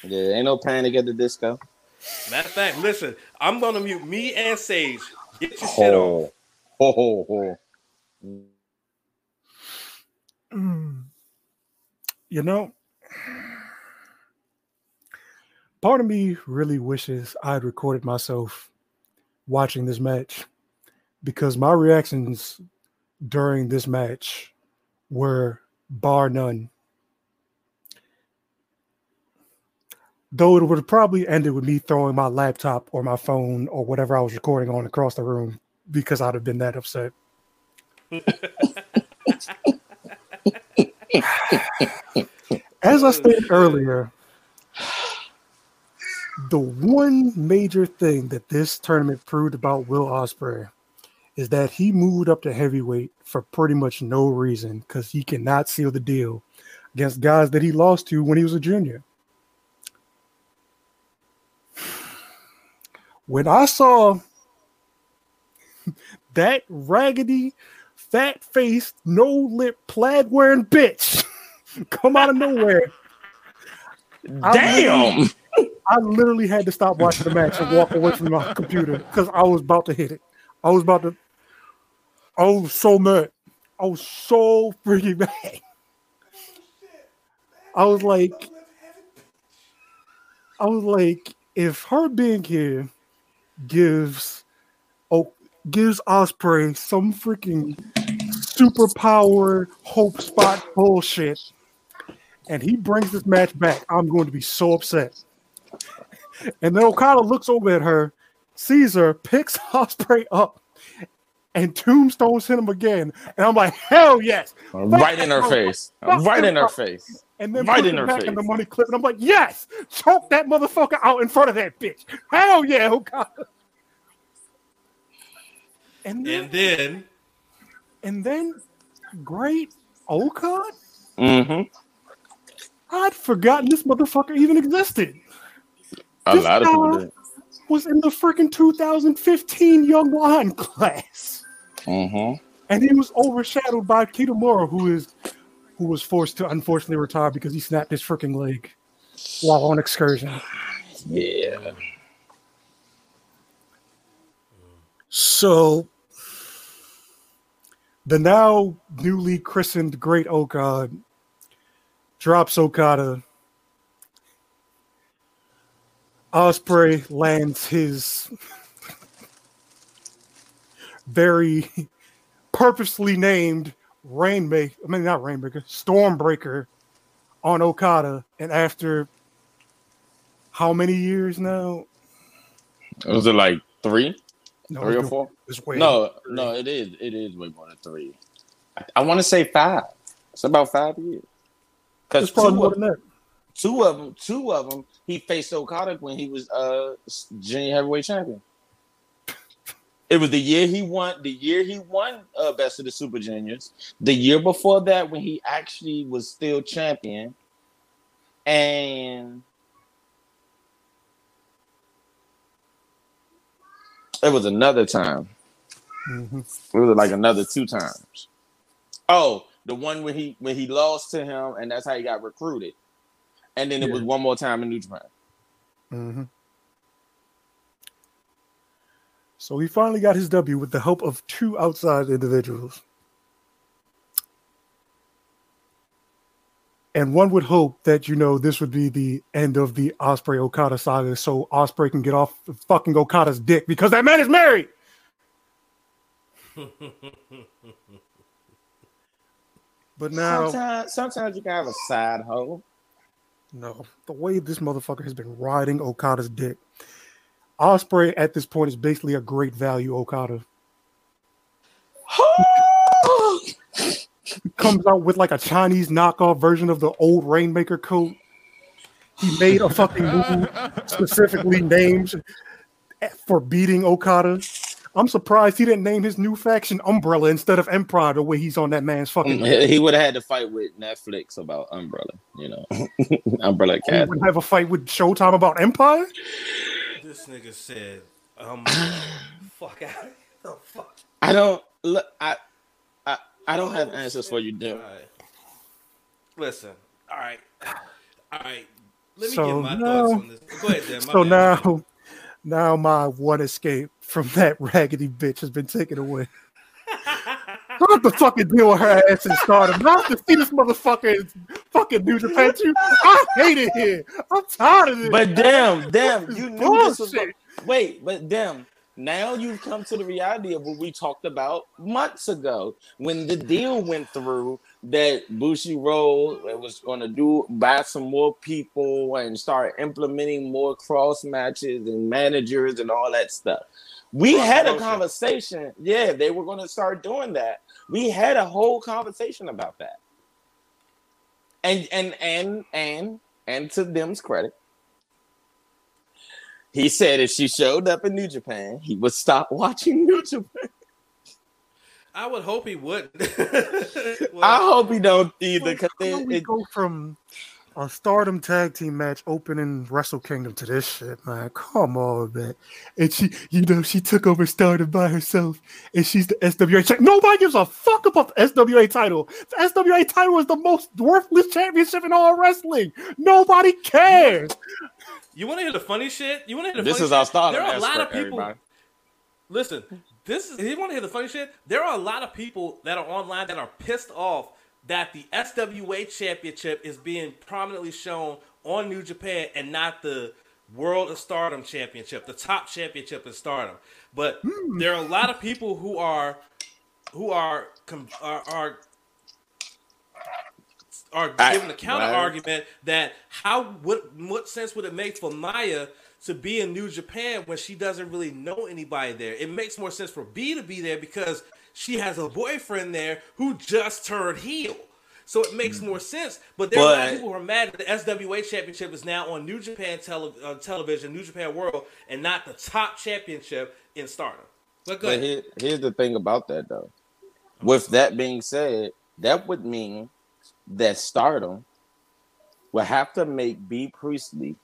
Yeah, ain't no panic at the disco. Matter of fact, listen. I'm gonna mute me and Sage. Get your shit on. Ho, ho, ho. Mm. You know, part of me really wishes I had recorded myself watching this match because my reactions during this match were bar none Though it would probably ended with me throwing my laptop or my phone or whatever I was recording on across the room because I'd have been that upset. As I stated earlier, the one major thing that this tournament proved about Will Ospreay is that he moved up to heavyweight for pretty much no reason because he cannot seal the deal against guys that he lost to when he was a junior. When I saw <laughs> that raggedy, fat faced, no lip, plaid wearing bitch <laughs> come out of nowhere. I Damn. literally, I literally had to stop watching the match and walk away from my <laughs> computer because I was about to hit it. I was about to. Was so mad. I was so freaking mad. I was like, I was like, if her being here gives, oh, gives Ospreay some freaking superpower hope spot bullshit, and he brings this match back, I'm going to be so upset. And then Okada looks over at her, sees her, picks <laughs> Ospreay up, and tombstones hit him again. And I'm like, hell yes. Right in her face. Right in her face. And then Right in her face. in the money clip. And I'm like, yes, choke that motherfucker out in front of that bitch. Hell yeah, Okada. And then, And then and then great O-Khan? Mm-hmm. I'd forgotten this motherfucker even existed. A This lot of people did. Was in the freaking 2015 Young Lion class. Mm-hmm. and he was overshadowed by Kitamura, who is who was forced to unfortunately retire because he snapped his freaking leg while on excursion. Yeah. So the now newly christened Great O-Khan drops Okada. Ospreay lands his very <laughs> purposely named Rainmaker, I mean not Rainmaker, Stormbreaker on Okada. And after how many years now? Was it like three? No, Three or four? No, no, it is. It is way more than three. I, I want to say five. It's about five years. Because two, of- two of them, two of them, he faced Okada when he was uh junior heavyweight champion. It was the year he won. The year he won uh, Best of the Super Juniors. The year before that, when he actually was still champion, and it was another time. Mhm. It was like another two times. Oh, the one when he when he lost to him, and that's how he got recruited. And then it Yeah. was one more time in New Japan. hmm So he finally got his W with the help of two outside individuals. And one would hope that you know this would be the end of the Ospreay Okada saga, so Ospreay can get off the fucking Okada's dick because that man is married. <laughs> But now, Sometimes, sometimes you can have a side hoe. no, the way this motherfucker has been riding Okada's dick, Ospreay at this point is basically a great value Okada. <gasps> comes out with like a Chinese knockoff version of the old Rainmaker coat. He made a fucking move specifically named for beating Okada. I'm surprised he didn't name his new faction Umbrella instead of Empire the way he's on that man's fucking. Mm, he would have had to fight with Netflix about Umbrella, you know, <laughs> Umbrella Academy. would have a fight with Showtime about Empire. This nigga said, um, <coughs> fuck out. The fuck. I don't look. I, I, I don't have answers for you, Dim. All right. Listen. All right. All right. Let me So get my now- thoughts on this. Go ahead, Dan. My <laughs> So now, now my one escape from that raggedy bitch has been taken away. I have to fucking deal with her ass and start him. I have to see this motherfucker in fucking New Japan too. I hate it here. I'm tired of this. But damn, damn, you knew this was. Bullshit. Wait, but damn, now you've come to the reality of what we talked about months ago when the deal went through that Bushiroad was going to do buy some more people and start implementing more cross matches and managers and all that stuff. We Cross had a conversation. Yeah, they were going to start doing that. We had a whole conversation about that. And and and and and to them's credit, he said if she showed up in New Japan, he would stop <laughs> watching New Japan. I would hope he wouldn't. <laughs> Well, I hope he don't either, because How do we it, go from a Stardom tag team match opening Wrestle Kingdom to this shit, man? Come on, man. And she, you know, she took over Stardom by herself, and she's the SWA champ. Nobody gives a fuck about the SWA title. The SWA title is the most worthless championship in all wrestling. Nobody cares. you want to hear the funny shit? You want to hear the this funny is our shit? Stardom There are a lot of people. everybody. Listen, this is. You want to hear the funny shit? There are a lot of people that are online that are pissed off that the SWA Championship is being prominently shown on New Japan and not the World of Stardom Championship, the top championship in Stardom. But hmm. there are a lot of people who are who are are, are are I- giving the counter argument that how what what sense would it make for Maya to be in New Japan when she doesn't really know anybody there? It makes more sense for Bea to be there because she has a boyfriend there who just turned heel. So it makes more sense. But there are a lot of people who are mad that the SWA championship is now on New Japan tele- uh, television, New Japan World, and not the top championship in Stardom. But But here, here's the thing about that, though. With that being said, that would mean that Stardom will have to make Bea Priestley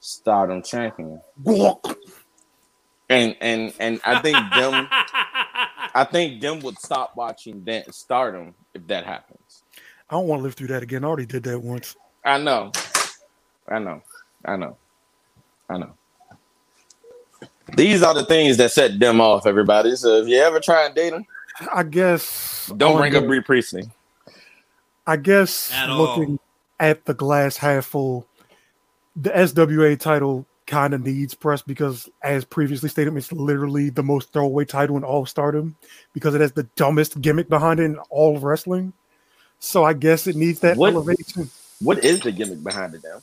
Stardom champion, and and and I think them, I think them would stop watching that Stardom if that happens. I don't want to live through that again. I already did that once. I know, I know, I know, I know. These are the things that set them off, everybody. So if you ever try and date them, I guess. don't on bring the- up Bree Priestley. I guess At all. looking at the glass half full, the SWA title kind of needs press because, as previously stated, it's literally the most throwaway title in all stardom because it has the dumbest gimmick behind it in all of wrestling. So I guess it needs that What- elevation. What is the gimmick behind it now?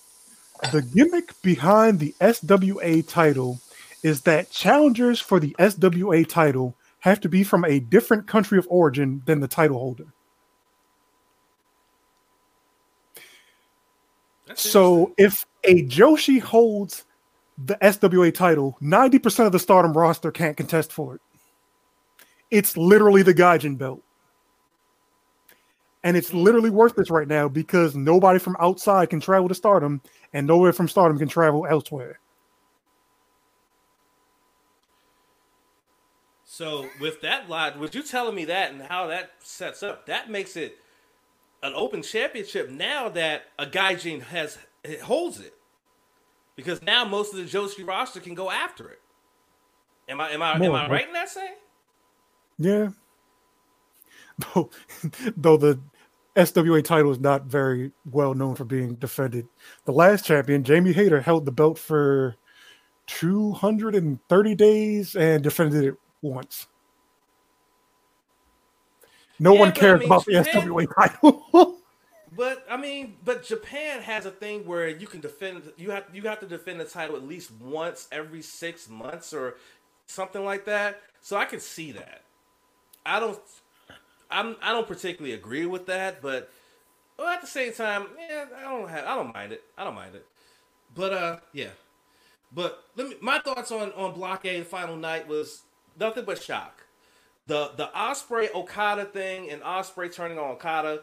The gimmick behind the SWA title is that challengers for the SWA title have to be from a different country of origin than the title holder. So if a Joshi holds the SWA title, 90% of the stardom roster can't contest for it. It's literally the Gaijin belt. And it's literally worthless right now because nobody from outside can travel to stardom and nobody from stardom can travel elsewhere. So with that lot, with you telling me that and how that sets up, that makes it an open championship now that a Gaijin has it holds it. Because now most of the Joshi roster can go after it. Am I am I am I right? right in that saying? Yeah. <laughs> Though, though the SWA title is not very well known for being defended. The last champion, Jamie Hayter, held the belt for 230 days and defended it once. No Yeah, one cares I mean, about the Japan- SWA title. <laughs> But I mean, but Japan has a thing where you can defend you have you have to defend the title at least once every six months or something like that. So I can see that. I don't I'm I don't particularly agree with that, but well, at the same time, yeah, I don't have I don't mind it. I don't mind it. But uh yeah. But let me my thoughts on on Block A the final night was nothing but shock the the Ospreay Okada thing and Ospreay turning on Okada,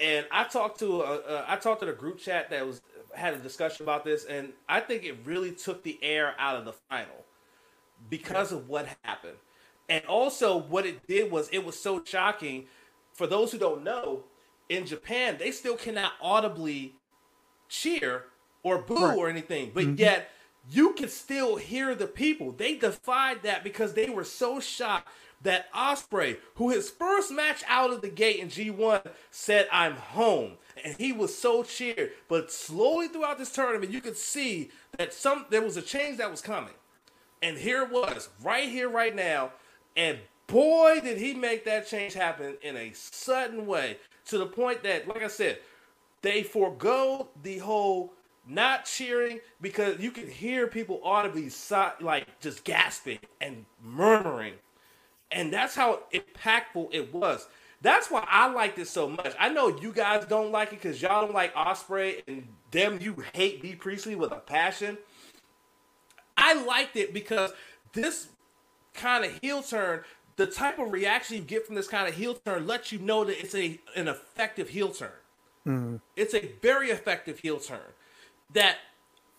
and I talked to uh, uh, I talked to the group chat that was had a discussion about this, and I think it really took the air out of the final because of what happened, and also what it did was it was so shocking. For those who don't know, in Japan they still cannot audibly cheer or boo Right. or anything, but yet you can still hear the people. They defied that because they were so shocked that Ospreay, who his first match out of the gate in G1 said, "I'm home," and he was so cheered. But slowly throughout this tournament, you could see that some there was a change that was coming, And here it was, right here, right now. And boy, did he make that change happen in a sudden way to the point that, like I said, they forego the whole not cheering because you could hear people audibly like just gasping and murmuring. And that's how impactful it was. That's why I liked it so much. I know you guys don't like it because y'all don't like Ospreay, and them you hate Bea Priestley with a passion. I liked it because this kind of heel turn, the type of reaction you get from this kind of heel turn lets you know that it's a an effective heel turn. Mm. It's a very effective heel turn that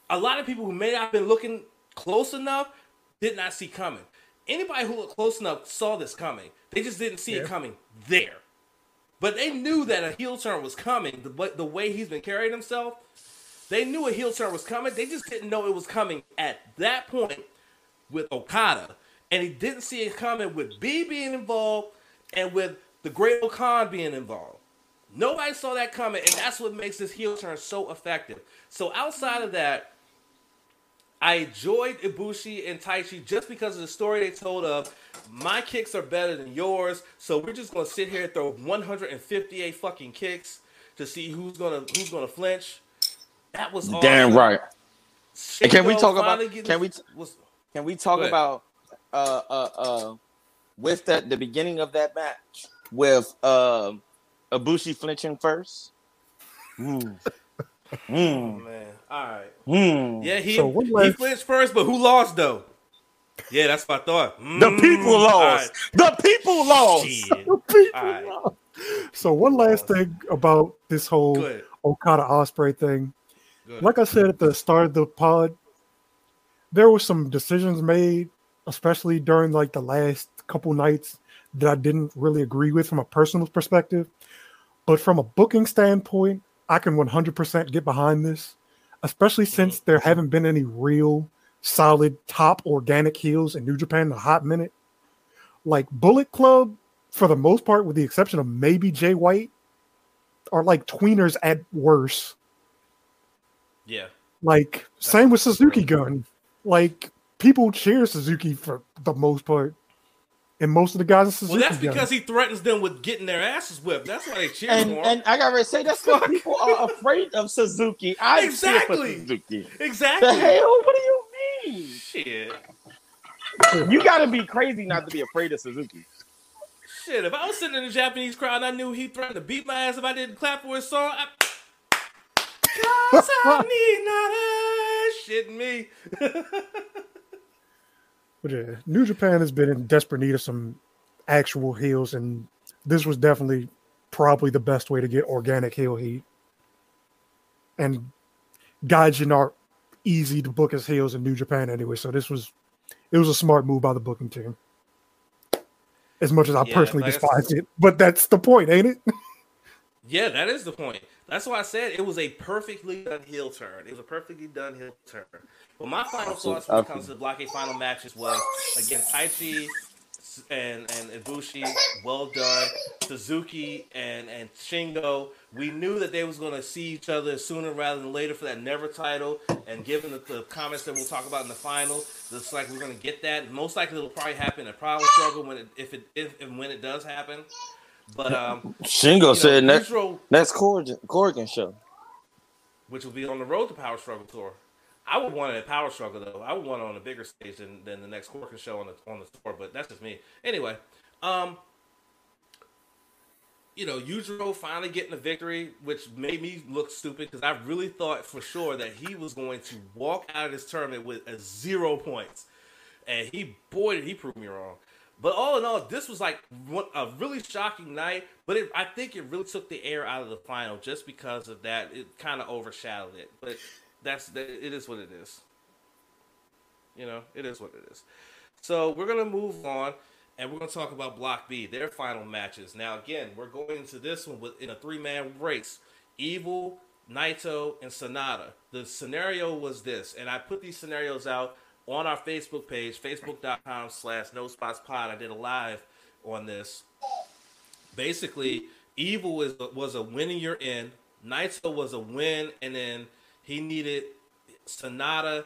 a lot of people who may not have been looking close enough did not see coming. Anybody who looked close enough saw this coming. They just didn't see yeah. it coming there. But they knew that a heel turn was coming. The, the way he's been carrying himself, they knew a heel turn was coming. They just didn't know it was coming at that point with Okada. And he didn't see it coming with Bea being involved and with the Great-O-Khan being involved. Nobody saw that coming, and that's what makes this heel turn so effective. So outside of that, I enjoyed Ibushi and Taichi just because of the story they told of my kicks are better than yours, so we're just gonna sit here and throw 158 fucking kicks to see who's gonna who's gonna flinch. That was awesome. damn right. And can we talk about can we was, can we talk about uh uh uh with that the beginning of that match with uh Ibushi flinching first? Mm. Mm. Oh, man. All right. Mm. Yeah, he, so he flinched first, but who lost though? Yeah, that's what I thought. Mm. The people lost. Right. The people lost. <laughs> the people right. lost. So one last thing about this whole Okada Ospreay thing. Good. Like I said at the start of the pod, there were some decisions made, especially during like the last couple nights, that I didn't really agree with from a personal perspective. But from a booking standpoint, I can 100% get behind this, especially mm-hmm. since there haven't been any real solid top organic heels in New Japan in a hot minute. Like Bullet Club, for the most part, with the exception of maybe Jay White, are like tweeners at worst. Yeah. Like That's same with Suzuki Gun. Like people cheer Suzuki for the most part and most of the guys in Suzuki. Well, that's because he threatens them with getting their asses whipped. That's why they cheer and, for him. And I gotta say, that's because people are afraid of Suzuki. I exactly. Suzuki. Exactly. The hell? What do you mean? Shit. You gotta be crazy not to be afraid of Suzuki. Shit, if I was sitting in the Japanese crowd and I knew he threatened to beat my ass if I didn't clap for his song, I... <laughs> Cause I need not shitting me. <laughs> But yeah, New Japan has been in desperate need of some actual heels, and this was definitely probably the best way to get organic heel heat. And Gaijin are easy to book as heels in New Japan anyway, so this was it was a smart move by the booking team. As much as I yeah, personally like despise it, but that's the point, ain't it? <laughs> yeah, that is the point. That's why I said it was a perfectly done heel turn. It was a perfectly done heel turn. But my final thoughts when it comes to the Block A final matches was again Taichi and and Ibushi, well done. Suzuki and and Shingo, we knew that they was going to see each other sooner rather than later for that Never title. And given the, the comments that we'll talk about in the final, looks like we're going to get that. Most likely, it'll probably happen in a Power Struggle when it, if it if and when it does happen. But um, Shingo know, said next next Korakuen, Korakuen show, which will be on the road to Power Struggle tour. I would want it at Power Struggle though. I would want it on a bigger stage than, than the next Korakuen show on the on the tour, but that's just me. Anyway, um, you know, Yujiro finally getting a victory, which made me look stupid because I really thought for sure that he was going to walk out of this tournament with a zero points, and he boy did he prove me wrong. But all in all, this was like a really shocking night. But it, I think it really took the air out of the final just because of that. It kind of overshadowed it. But that's that, it is what it is. You know, it is what it is. So we're gonna move on, and we're gonna talk about Block B, their final matches. Now, again, we're going into this one with in a three man race: Evil, Naito, and Sanada. The scenario was this, and I put these scenarios out on our Facebook page, facebook.com slash no spots pod. I did a live on this. Basically, Evil is was a win you're in. Naito was a win, and then he needed Sanada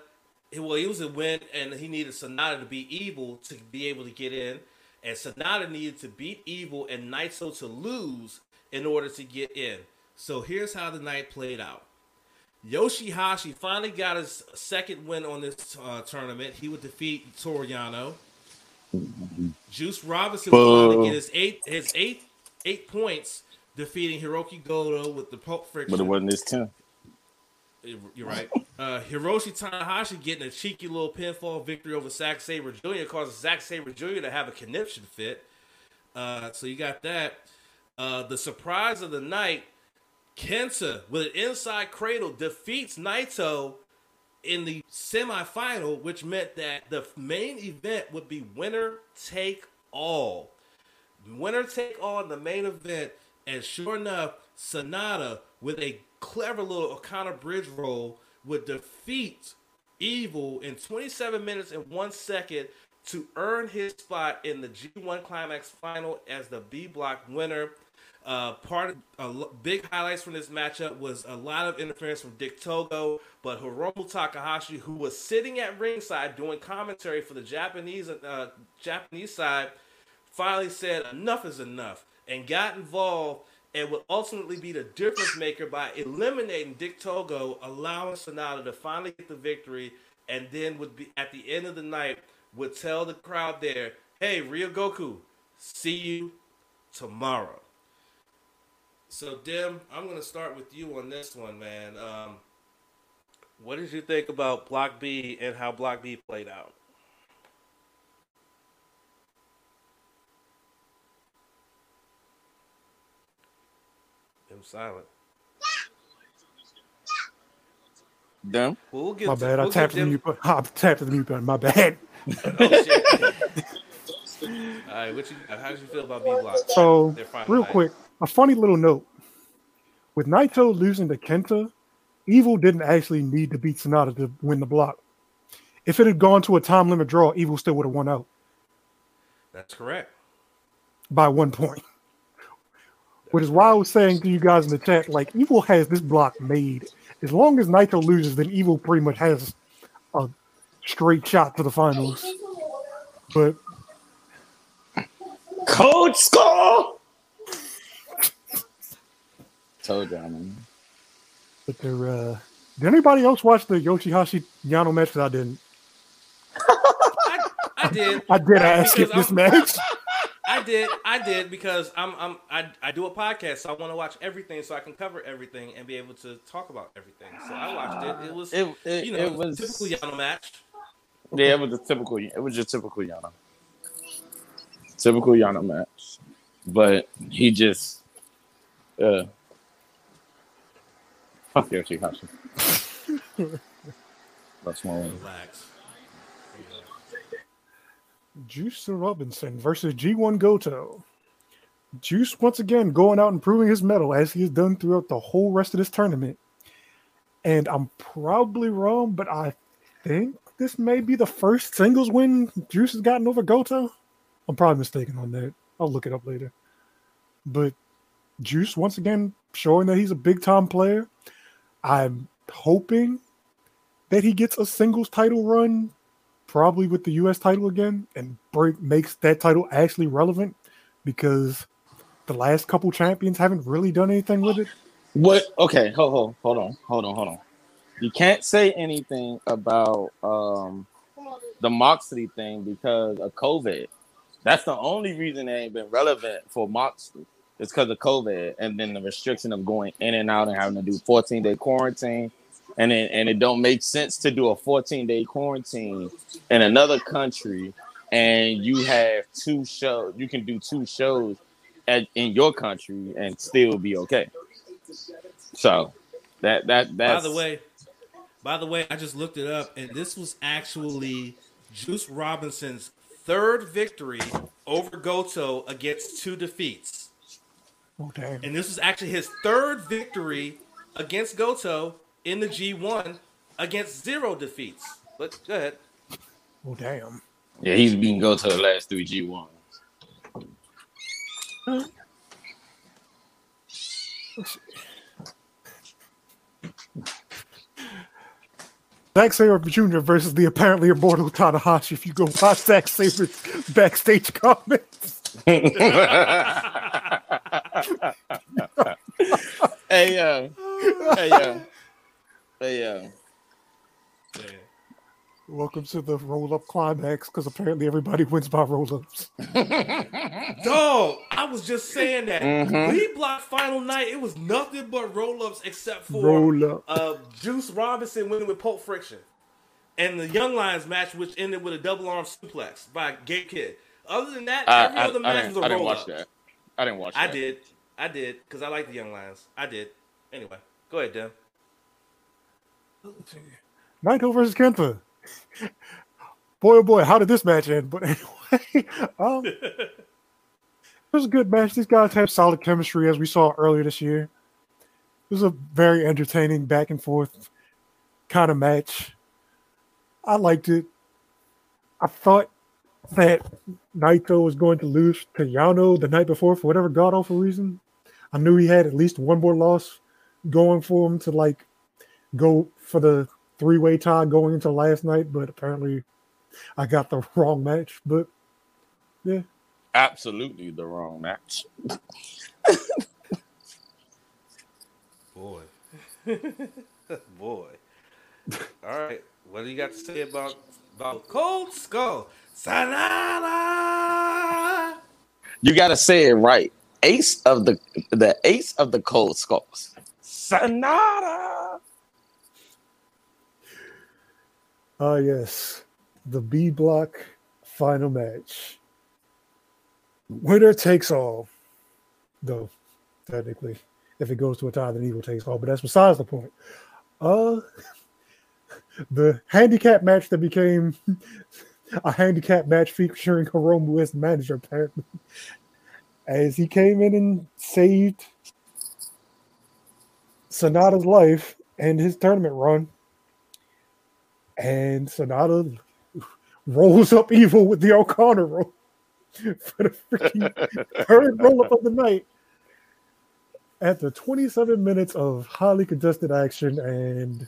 well, he was a win, and he needed Sanada to be evil to be able to get in, and Sanada needed to beat evil and Naito to lose in order to get in. So here's how the night played out. Yoshihashi finally got his second win on this uh, tournament. He would defeat Toru Yano. Juice Robinson would finally get his eight his eight eight points, defeating Hiroki Goto with the Pulp Friction. But it wasn't his ten. You're right. Uh, Hiroshi Tanahashi getting a cheeky little pinfall victory over Zack Sabre Jr. causes Zack Sabre Jr. to have a conniption fit. Uh, so you got that. Uh, the surprise of the night Kenta with an inside cradle defeats Naito in the semifinal, which meant that the main event would be winner take all. Winner take all in the main event, and sure enough, Sanada with a clever little O'Connor bridge roll would defeat Evil in 27 minutes and one second to earn his spot in the G1 Climax final as the B Block winner. Uh, part of big highlights from this matchup was a lot of interference from Dick Togo, but Hiromu Takahashi, who was sitting at ringside doing commentary for the Japanese uh, Japanese side, finally said enough is enough and got involved and would ultimately be the difference maker by eliminating Dick Togo, allowing Sanada to finally get the victory, and then would be at the end of the night would tell the crowd there, "Hey, Ryogoku, see you tomorrow." So, Dim, I'm going to start with you on this one, man. Um, what did you think about Block B and how Block B played out? I'm silent. Them? Well, we'll get My to- bad. I we'll tapped get the Dim- mute button. <laughs> I tapped the mute button. My bad. Oh, shit. All right, what you? How did you feel about B Block? So, real night. quick, a funny little note. With Naito losing to Kenta, Evil didn't actually need to beat Sanada to win the block. If it had gone to a time limit draw, Evil still would have won out That's correct. by one point. Which is why I was saying to you guys in the chat, like Evil has this block made. As long as Naito loses, then Evil pretty much has a straight shot to the finals. But Code score. Told y'all, man. but they're uh did anybody else watch the Yoshihashi Yano match? 'Cause I didn't. I, I did. I did ask Because it this I'm- match. <laughs> I did. I did because I'm. I'm. I, I do a podcast, so I want to watch everything, so I can cover everything and be able to talk about everything. So I watched it. It was. It, it, you know, it was typical Yano match. Yeah, it was a typical. It was your typical Yano. Typical Yana match, but he just uh fuck Yoshihashi. <laughs> That's my one. Relax. Juice Robinson versus G1 Goto. Juice once again going out and proving his mettle as he has done throughout the whole rest of this tournament. And I'm probably wrong, but I think this may be the first singles win Juice has gotten over Goto. I'm probably mistaken on that. I'll look it up later. But Juice once again showing that he's a big time player. I'm hoping that he gets a singles title run probably with the U.S. title again, and break makes that title actually relevant because the last couple champions haven't really done anything with it. What? Okay, hold, hold, hold on, hold on, hold on. You can't say anything about um the Moxley thing because of COVID. That's the only reason it ain't been relevant for Moxley. It's because of COVID and then the restriction of going in and out and having to do 14 day quarantine. And it, and it don't make sense to do a 14 day quarantine in another country and you have two shows. You can do two shows at, in your country and still be okay. So that that that's By the way, by the way, I just looked it up, and this was actually Juice Robinson's third victory over Goto against two defeats. Oh damn! And this was actually his third victory against Goto in the G1 against zero defeats. But go ahead. Oh damn! yeah, he's been go to the last three G one. Zack Sabre Jr. versus the apparently immortal Tanahashi. If you go watch Zack Sabre's backstage comments, <laughs> <laughs> hey, uh, hey, uh, hey, uh. Yeah. welcome to the roll up climax because apparently everybody wins by roll ups. <laughs> Dog, I was just saying that. Mhm. B Block final night, it was nothing but roll ups except for Roll up. uh, Juice Robinson winning with Pulp Friction. And the Young Lions match, which ended with a double arm suplex by Gabe Kidd. Other than that, I, every I, other I match didn't, was a I didn't roll watch up. That. I didn't watch I did. I did, because I like the Young Lions. I did. Anyway, go ahead, Dim. Naito versus Kenta. Boy, oh boy, how did this match end? But anyway, <laughs> um, it was a good match. These guys have solid chemistry, as we saw earlier this year. It was a very entertaining back and forth kind of match. I liked it. I thought that Naito was going to lose to Yano the night before for whatever god awful reason. I knew he had at least one more loss going for him to like go for the three way tie going into last night, but apparently I got the <laughs> wrong match. But yeah, Absolutely the wrong match. Boy. <laughs> Boy. All right. What do you got to say about about Cold Skull? Sanada! You gotta say it right. Ace of the the ace of the cold skulls. Sanada. ah yes, the B block final match. Winner takes all, though technically, if it goes to a tie, then evil takes all. But that's besides the point. Uh, <laughs> the handicap match that became <laughs> a handicap match featuring Hiromu as manager, apparently, <laughs> as he came in and saved Sanada's life and his tournament run. And Sanada <laughs> rolls up evil with the O'Connor roll <laughs> for the freaking third roll up of the night. After 27 minutes of highly contested action, and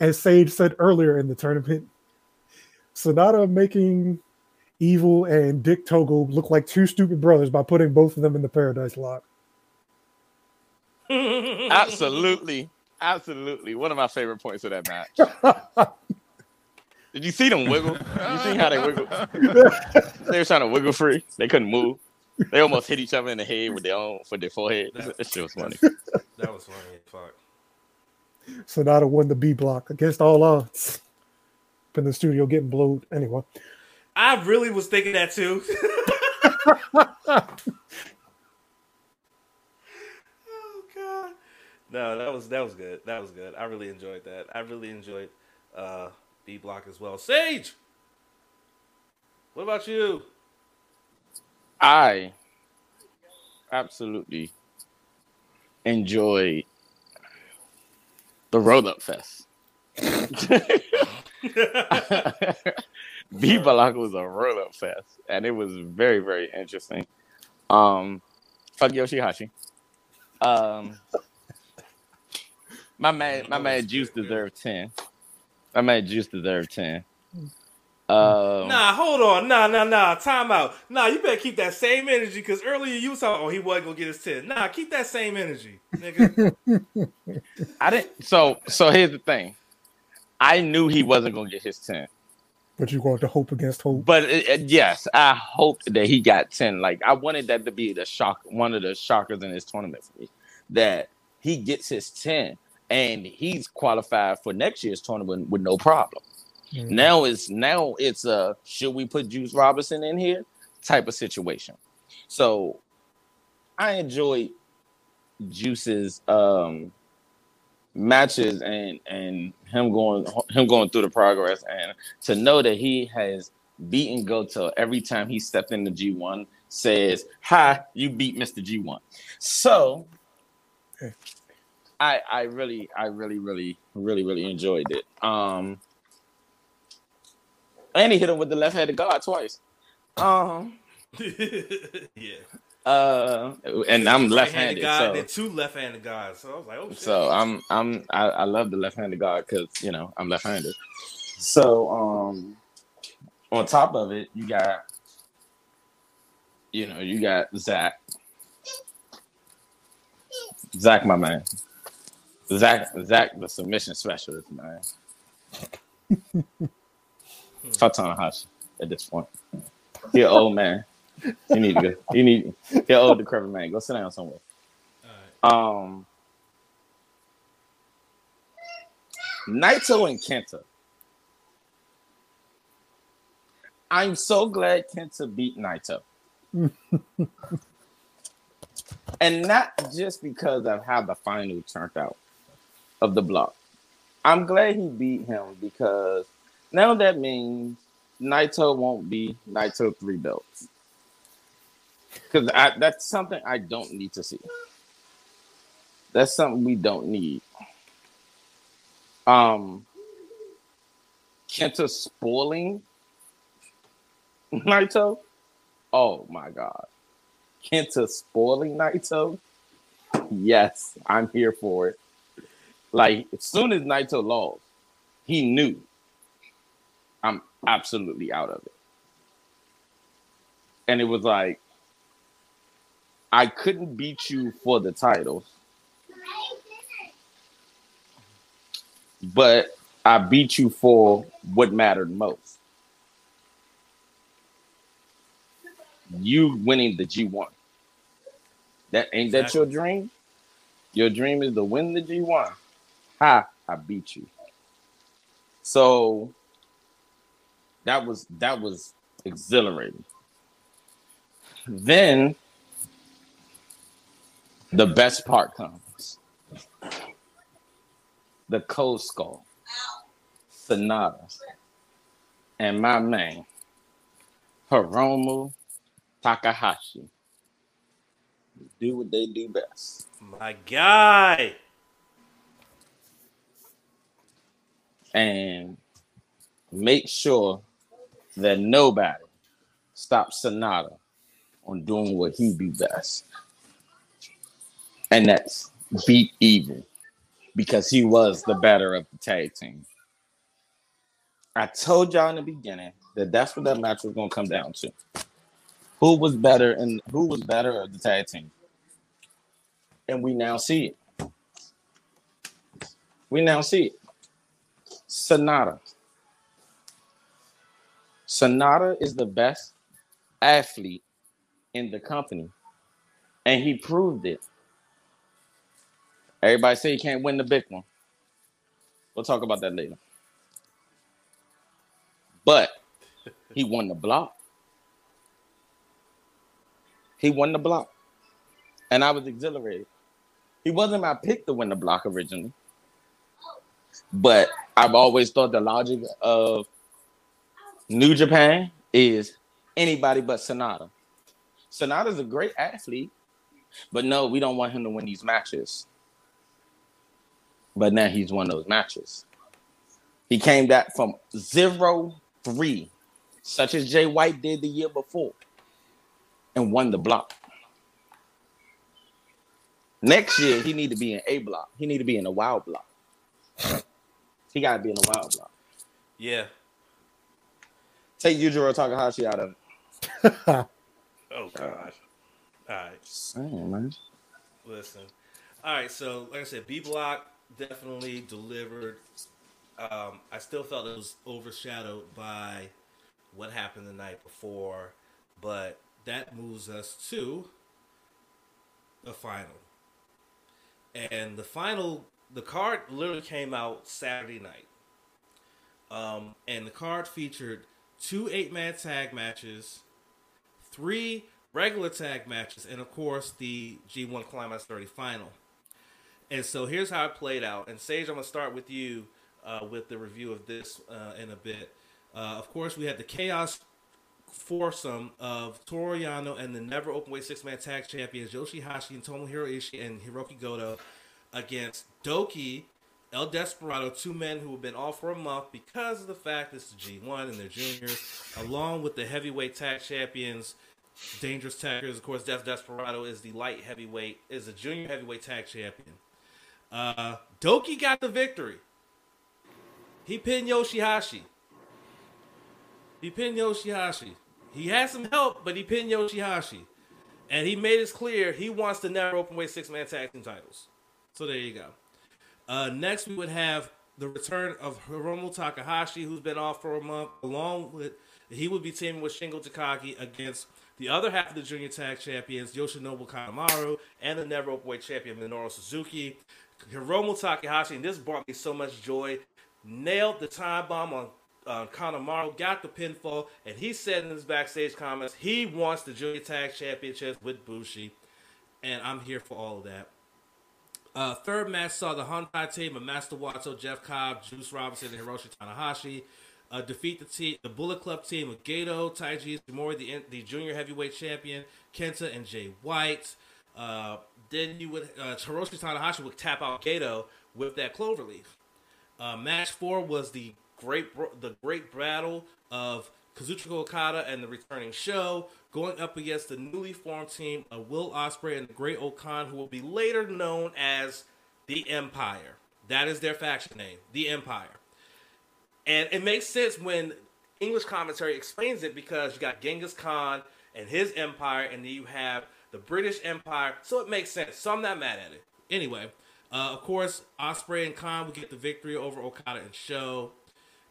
as Sage said earlier in the tournament, Sanada making Evil and Dick Togo look like two stupid brothers by putting both of them in the Paradise Lock. <laughs> Absolutely. Absolutely. One of my favorite points of that match. Did you see them wiggle? You see how they wiggle? <laughs> They were trying to wiggle free. They couldn't move. They almost hit each other in the head with their own for their forehead. That shit was funny. That was funny. Fuck. Sanada won the B block against all odds. In the studio getting blowed. Anyway. I really was thinking that too. <laughs> <laughs> oh god. No, that was that was good. That was good. I really enjoyed that. I really enjoyed uh B block as well. Sage. What about you? I absolutely enjoyed the roll up fest. <laughs> B Block was a roll up fest, and it was very, very interesting. Um, fuck Yoshihashi. Um, my man, my man Juice deserved ten. My man Juice deserved ten. Um, Nah, hold on. Nah, nah, nah. Time out. Nah, you better keep that same energy because earlier you was talking, oh, he wasn't gonna get his 10. Nah, keep that same energy, nigga. <laughs> I didn't. So, so here's the thing. I knew he wasn't gonna get his ten, But you want to hope against hope. but it, it- yes, I hoped that he got ten. Like I wanted that to be the shock, one of the shockers in this tournament for me, that he gets his ten and he's qualified for next year's tournament with no problem. Mm. Now it's now it's a should we put Juice Robinson in here type of situation. So I enjoyed Juice's um matches and and him going him going through the progress and to know that he has beaten Goto every time he stepped into G1 says, Hi, you beat Mr. G1. So I I really, I really, really, really, really enjoyed it. Um and he hit him with the left-handed guard twice. Um <laughs> yeah. Uh, and I'm left-handed, guy, so and then two left-handed guys. So I was like, oh shit. so I'm I'm I, I love the left-handed guard because you know I'm left-handed. So um, on top of it, you got you know you got Zach, Zach, my man, Zach, Zach, the submission specialist, man. <laughs> Talk to Tanahashi at this point. He an old man. You need to go. You need. He an old decrepit man. Go sit down somewhere. Um, Naito and Kenta. I'm so glad Kenta beat Naito. <laughs> and not just because of how the final turned out of the block. I'm glad he beat him because now that means Naito won't be Naito three belts. Because that's something I don't need to see. That's something we don't need. Um, Kenta spoiling Naito. Oh my god, Kenta spoiling Naito. Yes, I'm here for it. Like as soon as Naito lost, he knew I'm absolutely out of it. And it was like, I couldn't beat you for the titles, but I beat you for what mattered most. You winning the G1. That ain't that your dream? Your dream is to win the G1. Ha, I beat you. So that was that was exhilarating. Then the best part comes. The cold skull, Sanada, and my man, Hiromu Takahashi. Do what they do best. My guy. And make sure that nobody stops Sanada on doing what he do best. And that's beat evil because he was the better of the tag team. I told y'all in the beginning that that's what that match was to come down to. Who was better and who was better of the tag team? And we now see it. We now see it. Sanada. Sanada is the best athlete in the company, and he proved it. Everybody say he can't win the big one. We'll talk about that later. But he won the block. He won the block. And I was exhilarated. He wasn't my pick to win the block originally. But I've always thought the logic of New Japan is anybody but Sanada. Sanada's a great athlete, but no, we don't want him to win these matches. But now he's won those matches. He came back from zero three, such as Jay White did the year before, and won the block. Next year, he need to be in A block. He need to be in a wild block. He got to be in a wild block. Yeah. Take Yujiro Takahashi out of it. <laughs> oh God. All right. Same, man. Listen. All right. So, like I said, B Block definitely delivered. Um, I still felt it was overshadowed by what happened the night before, but that moves us to the final. And the final, the card literally came out Saturday night. Um, and the card featured two eight man tag matches, three regular tag matches, and of course the G1 Climax 30 final. And so here's how it played out. And Sage, I'm to start with you uh, with the review of this uh, in a bit. Uh, of course, we had the Chaos foursome of Toru Yano and the never open weight six man tag champions Yoshihashi and Tomohiro Ishii and Hiroki Goto against Doki El Desperado, two men who have been off for a month because of the fact it's the G1 and their juniors, along with the heavyweight tag champions Dangerous Tekkers, of course, Death Desperado is the light heavyweight, is a junior heavyweight tag champion. Uh, Doki got the victory. He pinned Yoshihashi. He pinned Yoshihashi. He had some help, but he pinned Yoshihashi. And he made it clear he wants the never open weight six man tag team titles. So there you go. Uh, next, we would have the return of Hiromu Takahashi, who's been off for a month, along with he would be teaming with Shingo Takagi against the other half of the junior tag champions, Yoshinobu Kanemaru, and the never openweight champion Minoru Suzuki. Hiromu Takahashi, and this brought me so much joy, nailed the time bomb on uh, Kanemaru, got the pinfall, and he said in his backstage comments he wants the junior tag championships with Bushi, and I'm here for all of that. Uh, third match saw the Hontai team of Master Wato, Jeff Cobb, Juice Robinson, and Hiroshi Tanahashi uh, defeat the team, the Bullet Club team of Gedo, Taiji Ishimori, the the junior heavyweight champion, Kenta and Jay White. Uh, then you would uh, Hiroshi Tanahashi would tap out Gedo with that cloverleaf. Uh, match four was the great the great battle of Kazuchika Okada and the returning SHO going up against the newly formed team of Will Ospreay and the Great-O-Khan, who will be later known as the Empire. That is their faction name, the Empire. And it makes sense when English commentary explains it because you got Genghis Khan and his empire, and then you have the British Empire. So it makes sense. So I'm not mad at it. Anyway, uh, of course, Ospreay and Khan will get the victory over Okada and SHO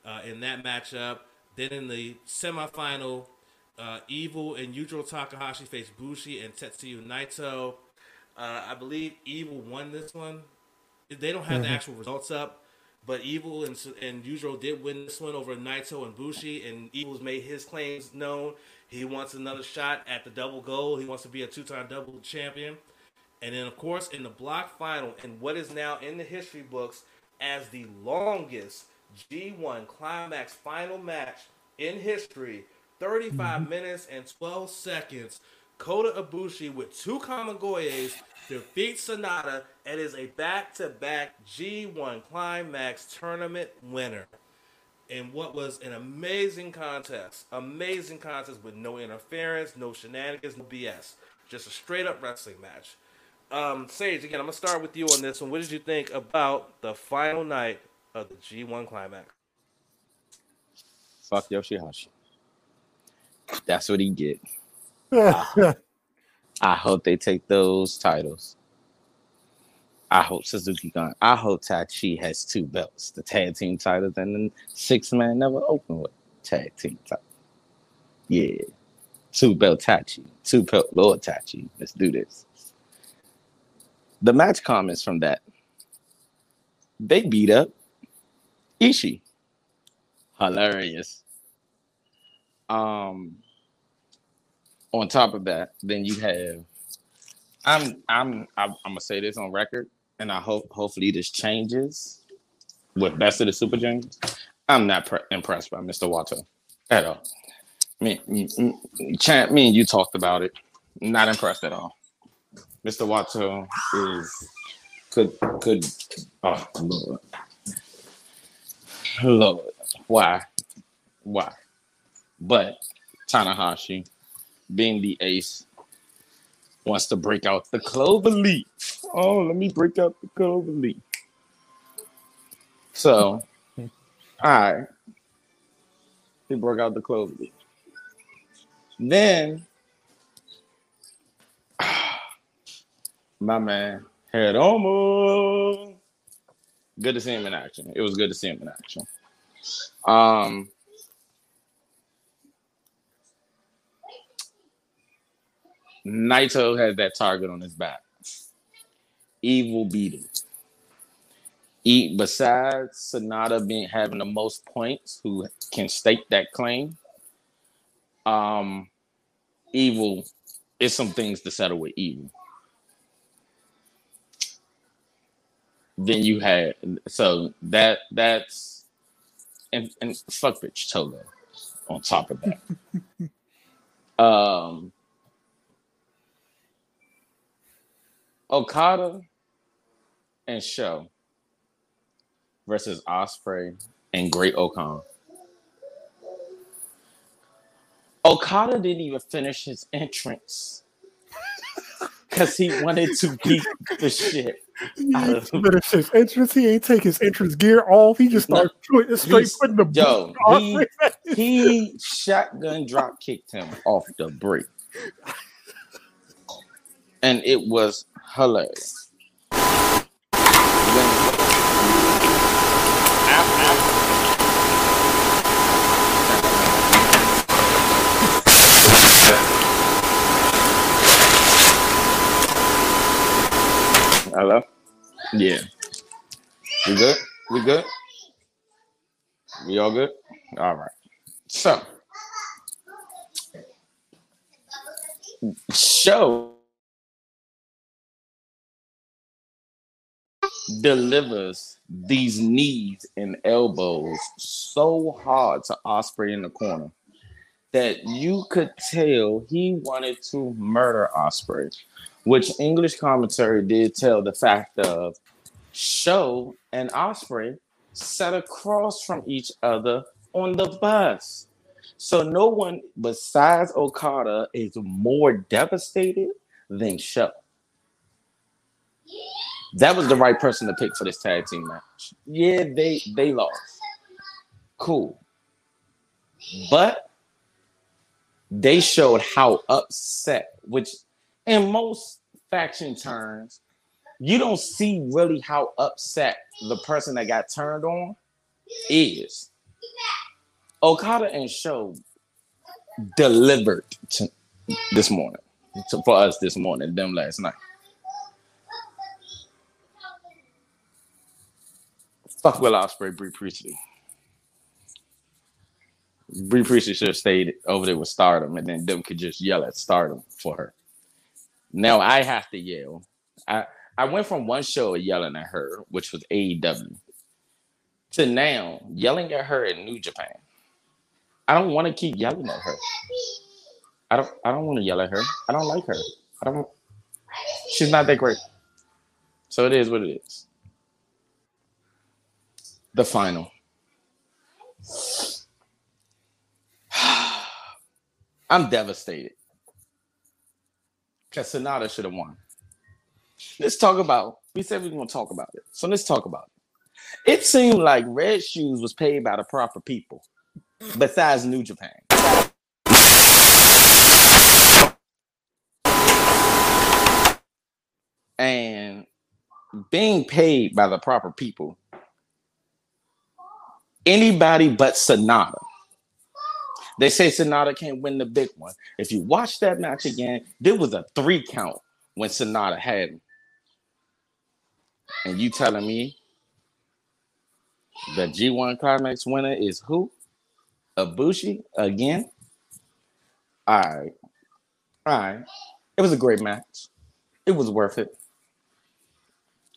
uh, in that matchup. Then in the semifinal, uh, Evil and Yujiro Takahashi face Bushi and Tetsuya Naito. Uh, I believe Evil won this one. They don't have mm-hmm. the actual results up, but Evil and and Yujiro did win this one over Naito and Bushi, and Evil's made his claims known. He wants another shot at the double gold. He wants to be a two-time double champion. And then, of course, in the block final, in what is now in the history books as the longest G1 climax final match in history 35 mm-hmm. minutes and 12 seconds. Kota Ibushi with two Kamigoyes defeats Sanada and is a back-to-back G1 Climax tournament winner. In what was an amazing contest. Amazing contest with no interference, no shenanigans, no BS. Just a straight up wrestling match. Um, Sage, again, I'm going to start with you on this one. What did you think about the final night of the G1 Climax? Fuck Yoshihashi. That's what he get. <laughs> I, I hope they take those titles. I hope Suzuki Gun. I hope Taichi has two belts, the tag team titles, and then six man never open with tag team title. Yeah. Two belt Taichi. Two belt Lord Taichi. Let's do this. The match comments from that. They beat up Ishii. Hilarious. Um, on top of that, then you have. I'm I'm I'm, I'm gonna say this on record, and I hope hopefully this changes with best of the Super Juniors. I'm not pre- impressed by Mr. Wato at all. Me, me, Champ, me and you talked about it. Not impressed at all. Mr. Wato is could could oh Lord. Lord. Why? Why? But Tanahashi, being the ace, wants to break out the clover leaf. Oh, let me break out the clover leaf. So, <laughs> all right. He broke out the clover leaf. Then, <sighs> my man, head on. Good to see him in action. It was good to see him in action. Um, Naito has that target on his back. Evil beat him. Eat besides Sanada being having the most points, who can stake that claim. Um, Evil is some things to settle with Evil. Then you had so that that's and and fuck bitch Togo on top of that. <laughs> um Okada and SHO versus Ospreay and Great-O-Khan. Okada didn't even finish his entrance <laughs> because he wanted to beat the shit out of him. Finish his entrance. He ain't take his entrance gear off. He just started straight putting the yo, he- He shotgun drop kicked him off the break. <laughs> And it was hilarious. When- Hello? Yeah. We good? We good? We all good? All right. So, SHO delivers these knees and elbows so hard to Ospreay in the corner that you could tell he wanted to murder Ospreay, which English commentary did tell the fact of SHO and Ospreay sat across from each other on the bus. So no one besides Okada is more devastated than SHO. That was the right person to pick for this tag team match. Yeah, they they lost. Cool. But they showed how upset, which in most faction turns, you don't see really how upset the person that got turned on is. Okada and SHO delivered to this morning to, for us this morning, them last night. Fuck Will Ospreay, Bea Priestley. Bea Priestley should have stayed over there with Stardom, and then them could just yell at Stardom for her. Now I have to yell. I I went from one show yelling at her, which was AEW, to now yelling at her in New Japan. I don't want to keep yelling at her. I don't I don't want to yell at her. I don't like her. I don't she's not that great. So it is what it is. The final. <sighs> I'm devastated. Because Sanada should have won. Let's talk about. We said we are going to talk about it. So let's talk about it. It seemed like Red Shoes was paid by the proper people, besides New Japan. And being paid by the proper people, anybody but Sanada. They say Sanada can't win the big one. If you watch that match again, there was a three count when Sanada had him. And you telling me the G1 Climax winner is who? Ibushi again? All right. All right. It was a great match. It was worth it.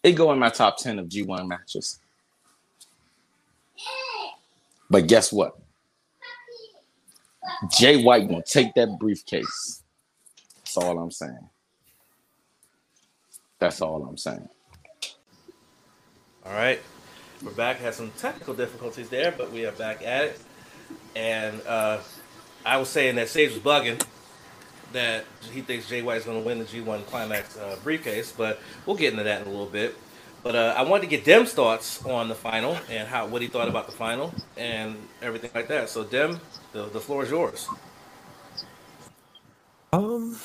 It go in my top 10 of G1 matches. But guess what? Jay White gonna take that briefcase. That's all I'm saying. That's all I'm saying. All right, we're back. Had some technical difficulties there, but we are back at it. And uh, I was saying that Sage was bugging that he thinks Jay White's going to win the G1 Climax uh, briefcase, but we'll get into that in a little bit. But uh, I wanted to get Dim's thoughts on the final and how what he thought about the final and everything like that. So Dim, the, the floor is yours. Um.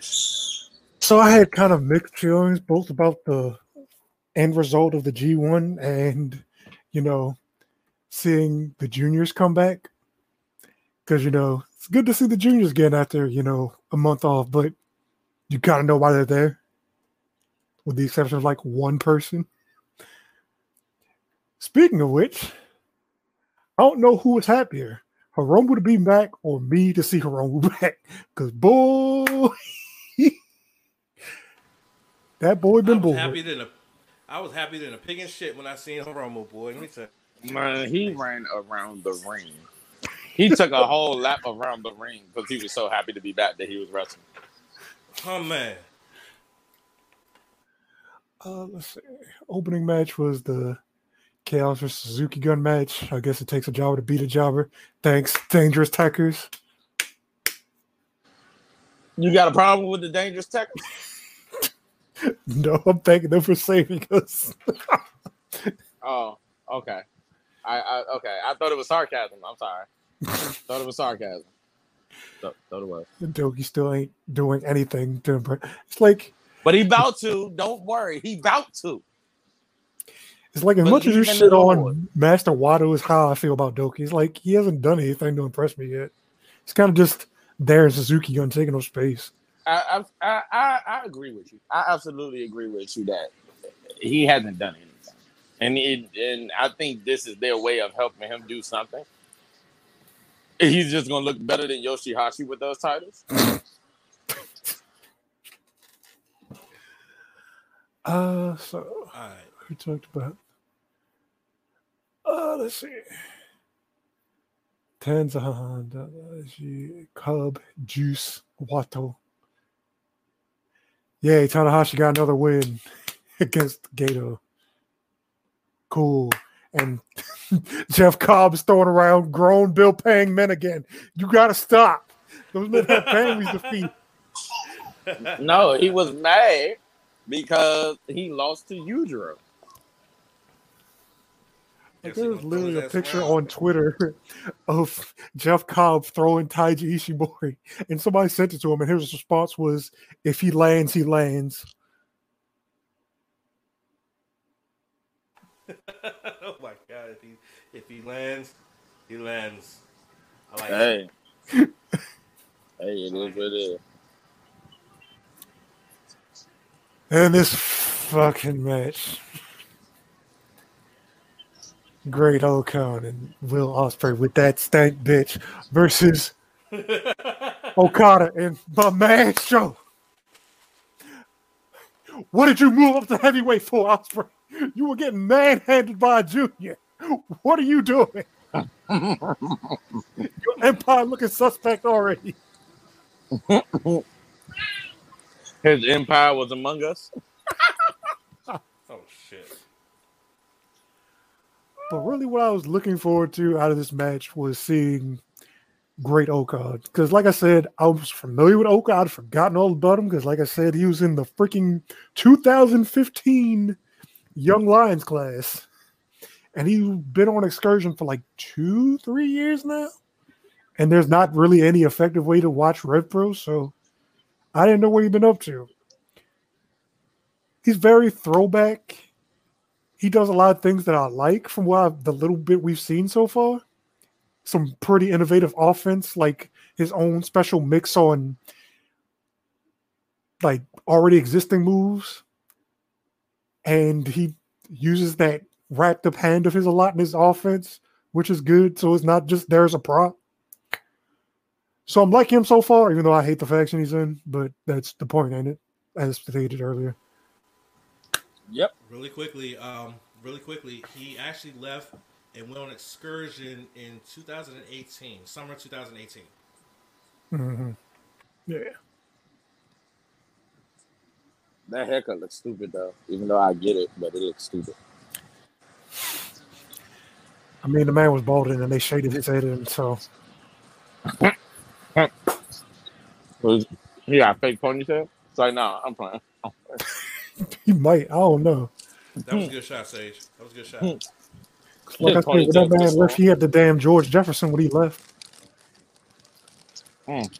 So I had kind of mixed feelings both about the end result of the G1 and, you know, seeing the juniors come back. Because, you know, it's good to see the juniors again after, you know, a month off, but you kind of know why they're there, with the exception of like one person. Speaking of which, I don't know who was happier. Hiromu to be back or me to see Hiromu <laughs> back. Because boy, <laughs> that boy been was bored. happy than a, I was happy than a pig in shit when I seen Hiromu, boy. Let me tell you. Man, he ran around the ring. He took a whole lap around the ring because he was so happy to be back that he was wrestling. Oh man. Uh, let's see. Opening match was the Chaos versus Suzuki gun match. I guess it takes a jobber to beat a jobber. Thanks, Dangerous Tekkers. You got a problem with the dangerous tech? <laughs> No, I'm thanking them for saving us. <laughs> Oh, okay. I, I okay. I thought it was sarcasm. I'm sorry. thought it was sarcasm. Thought, thought it was. Doki still ain't doing anything to impress. It's like But he about to. Don't worry. He about to. it's like as But much as you shit on Master Wato is how I feel about Doki. It's like he hasn't done anything to impress me yet. He's kind of just there in Suzuki gun taking no space. I, I I I I agree with you. I absolutely agree with you that he hasn't done anything, and it, and I think this is their way of helping him do something. He's just gonna look better than Yoshihashi with those titles. Uh, so All right. we talked about. Uh, let's see. Tanzan, Dadashi, Cub, Juice, Wato. Yay, Tanahashi got another win <laughs> against Gedo. Cool. And <laughs> Jeff Cobb's throwing around grown Bill paying men again. You gotta stop. Those men have families to feed. No, he was mad because he lost to Udro. Like, there was literally a picture around. on Twitter <laughs> of Jeff Cobb throwing Taiji Ishimori, and somebody sent it to him, and his response was, "If he lands, he lands." <laughs> oh my god! If he if he lands, he lands. I like Hey, <laughs> hey, it is what it is. And this fucking match, Great O-Khan and Will Ospreay with that stank bitch versus <laughs> Okada and my man SHO. What did you move up to heavyweight for, Osprey? You were getting manhandled by a junior. What are you doing? <laughs> Your empire looking suspect already. <laughs> His empire was among us. <laughs> Oh shit! But really, what I was looking forward to out of this match was seeing great Okada. Because, like I said, I was familiar with Okada. I'd forgotten all about him. Because, like I said, he was in the freaking 2015 Young Lions class. And he's been on excursion for like two, three years now. And there's not really any effective way to watch Rev Pro. So I didn't know what he'd been up to. He's very throwback he does a lot of things that I like from what I've, the little bit we've seen so far. Some pretty innovative offense, like his own special mix on like already existing moves, and he uses that wrapped up hand of his a lot in his offense, which is good. So it's not just there as a prop. So I'm liking him so far, even though I hate the faction he's in. But that's the point, ain't it? As stated earlier. Yep. Really quickly, um, really quickly, he actually left and went on excursion in 2018, summer 2018. Mm-hmm. Yeah. That haircut looks stupid though, even though I get it, but it looks stupid. I mean, the man was balding and they shaded his head in, so <laughs> Was he got a fake ponytail? It's like, nah, I'm playing. <laughs> he might. I don't know. That was a good shot, Sage. That was a good shot. Like I His said, when that ponytail man left, he had the damn George Jefferson when he left. Mm.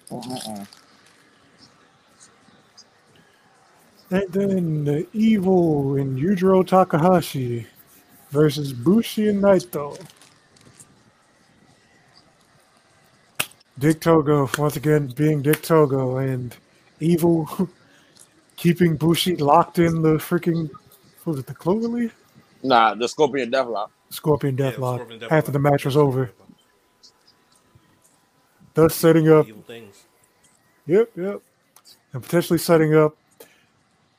And then the evil in Yujiro Takahashi versus Bushi and Naito. Dick Togo, once again, being Dick Togo, and evil <laughs> keeping Bushi locked in the freaking, what was it, the Cloverleaf? Nah, the Scorpion Deathlock. Scorpion Yeah, Deathlock Scorpion Deathlock. after the match was over. Thus setting up Evil things. Yep, yep. And potentially setting up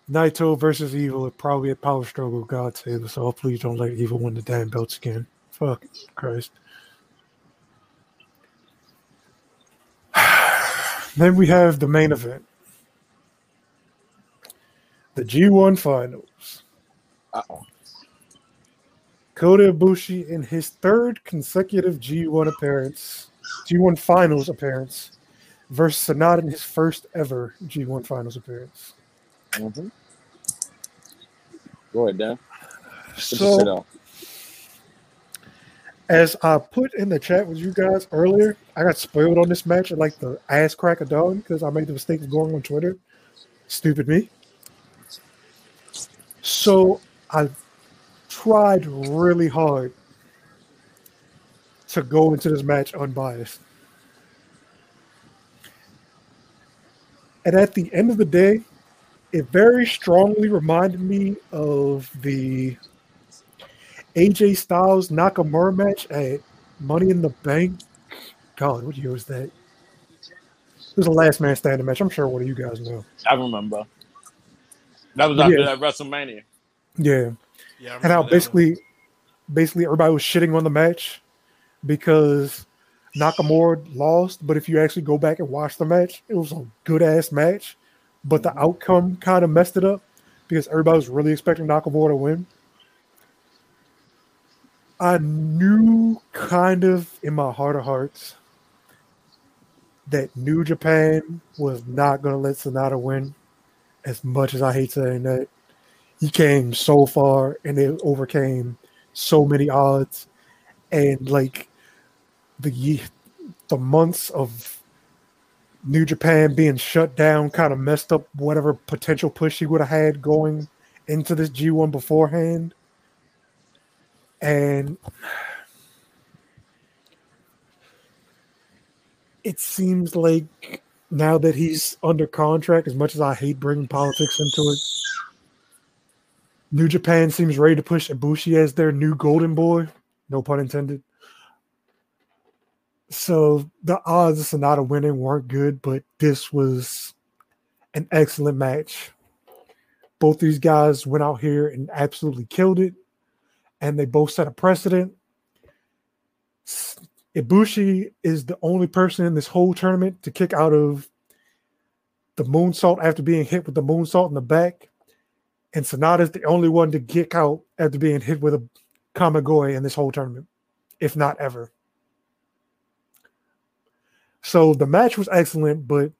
Naito versus Evil at probably a power struggle, God save us all. Please don't let Evil win the damn belts again. Fuck Christ. Then we have the main event. The G1 finals. Uh-oh. Kota Ibushi in his third consecutive G1 appearance, G1 Finals appearance, versus Sanada in his first ever G1 Finals appearance. Mm-hmm. Go ahead, Dan. So. As I put in the chat with you guys earlier, I got spoiled on this match like the ass crack of dawn because I made the mistake of going on Twitter. Stupid me. So I tried really hard to go into this match unbiased. And at the end of the day, it very strongly reminded me of the AJ Styles Nakamura match at Money in the Bank. God, what year was that? It was a last man standing match. I'm sure one of you guys know. I remember. That was after Yeah. that WrestleMania. Yeah. Yeah, And how remember that basically basically everybody was shitting on the match because Nakamura lost. But if you actually go back and watch the match, it was a good ass match. But the mm-hmm. outcome kind of messed it up because everybody was really expecting Nakamura to win. I knew kind of in my heart of hearts that New Japan was not going to let Sanada win. As much as I hate saying that, he came so far and it overcame so many odds. And like the the months of New Japan being shut down kind of messed up whatever potential push he would have had going into this G1 beforehand. And it seems like now that he's under contract, as much as I hate bringing politics into it, New Japan seems ready to push Ibushi as their new golden boy. No pun intended. So the odds of Sanada winning weren't good, but this was an excellent match. Both these guys went out here and absolutely killed it, and they both set a precedent. Ibushi is the only person in this whole tournament to kick out of the moonsault after being hit with the moonsault in the back. And Sanada is the only one to kick out after being hit with a Kamigoye in this whole tournament, if not ever. So the match was excellent, but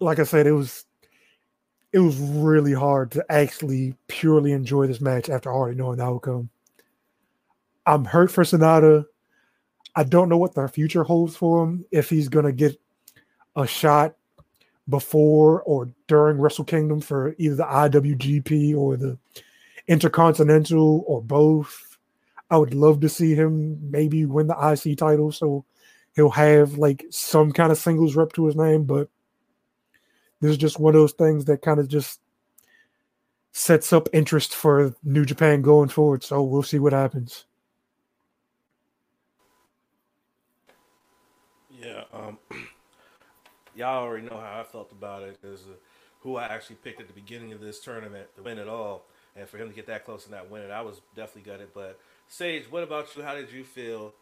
like I said, it was it was really hard to actually purely enjoy this match after already knowing the outcome. I'm hurt for Sanada. I don't know what the future holds for him if he's gonna get a shot before or during Wrestle Kingdom for either the IWGP or the Intercontinental or both. I would love to see him maybe win the IC title so he'll have like some kind of singles rep to his name, but this is just one of those things that kind of just sets up interest for New Japan going forward. So we'll see what happens. Yeah, um, <clears throat> y'all already know how I felt about it because uh, who I actually picked at the beginning of this tournament to win it all, and for him to get that close and not win it, I was definitely gutted. But Sage, what about you? How did you feel?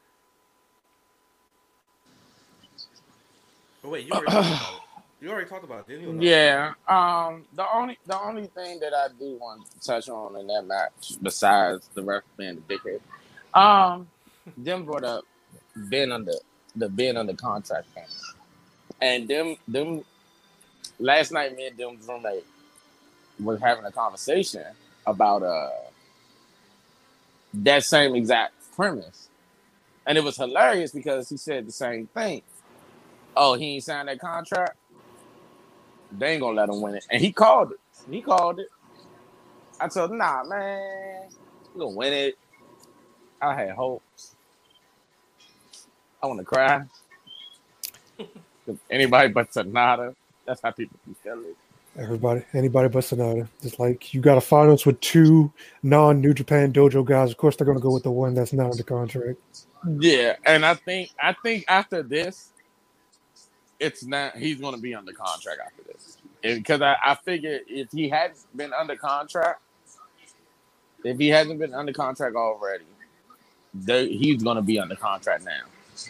Oh wait, you already talked about it. You already talked about it, didn't you? Yeah. Um. The only the only thing that I do want to touch on in that match, besides the ref being the dickhead, um, them brought up being under the being under contract thing, and them them last night me and them roommate was having a conversation about uh that same exact premise, and it was hilarious because he said the same thing. Oh, he ain't signed that contract they ain't gonna let him win it. And he called it. He called it. I told him, nah, man, you gonna win it. I had hopes. I want to cry. Anybody but Sanada. That's how people be feeling. Everybody, anybody but Sanada. Just like you got a finals with two non New Japan dojo guys. Of course, they're going to go with the one that's not under contract. Yeah, and I think I think after this, it's not he's going to be under contract after this because I, I figure if he had been under contract, if he hasn't been under contract already, he's going to be under contract now.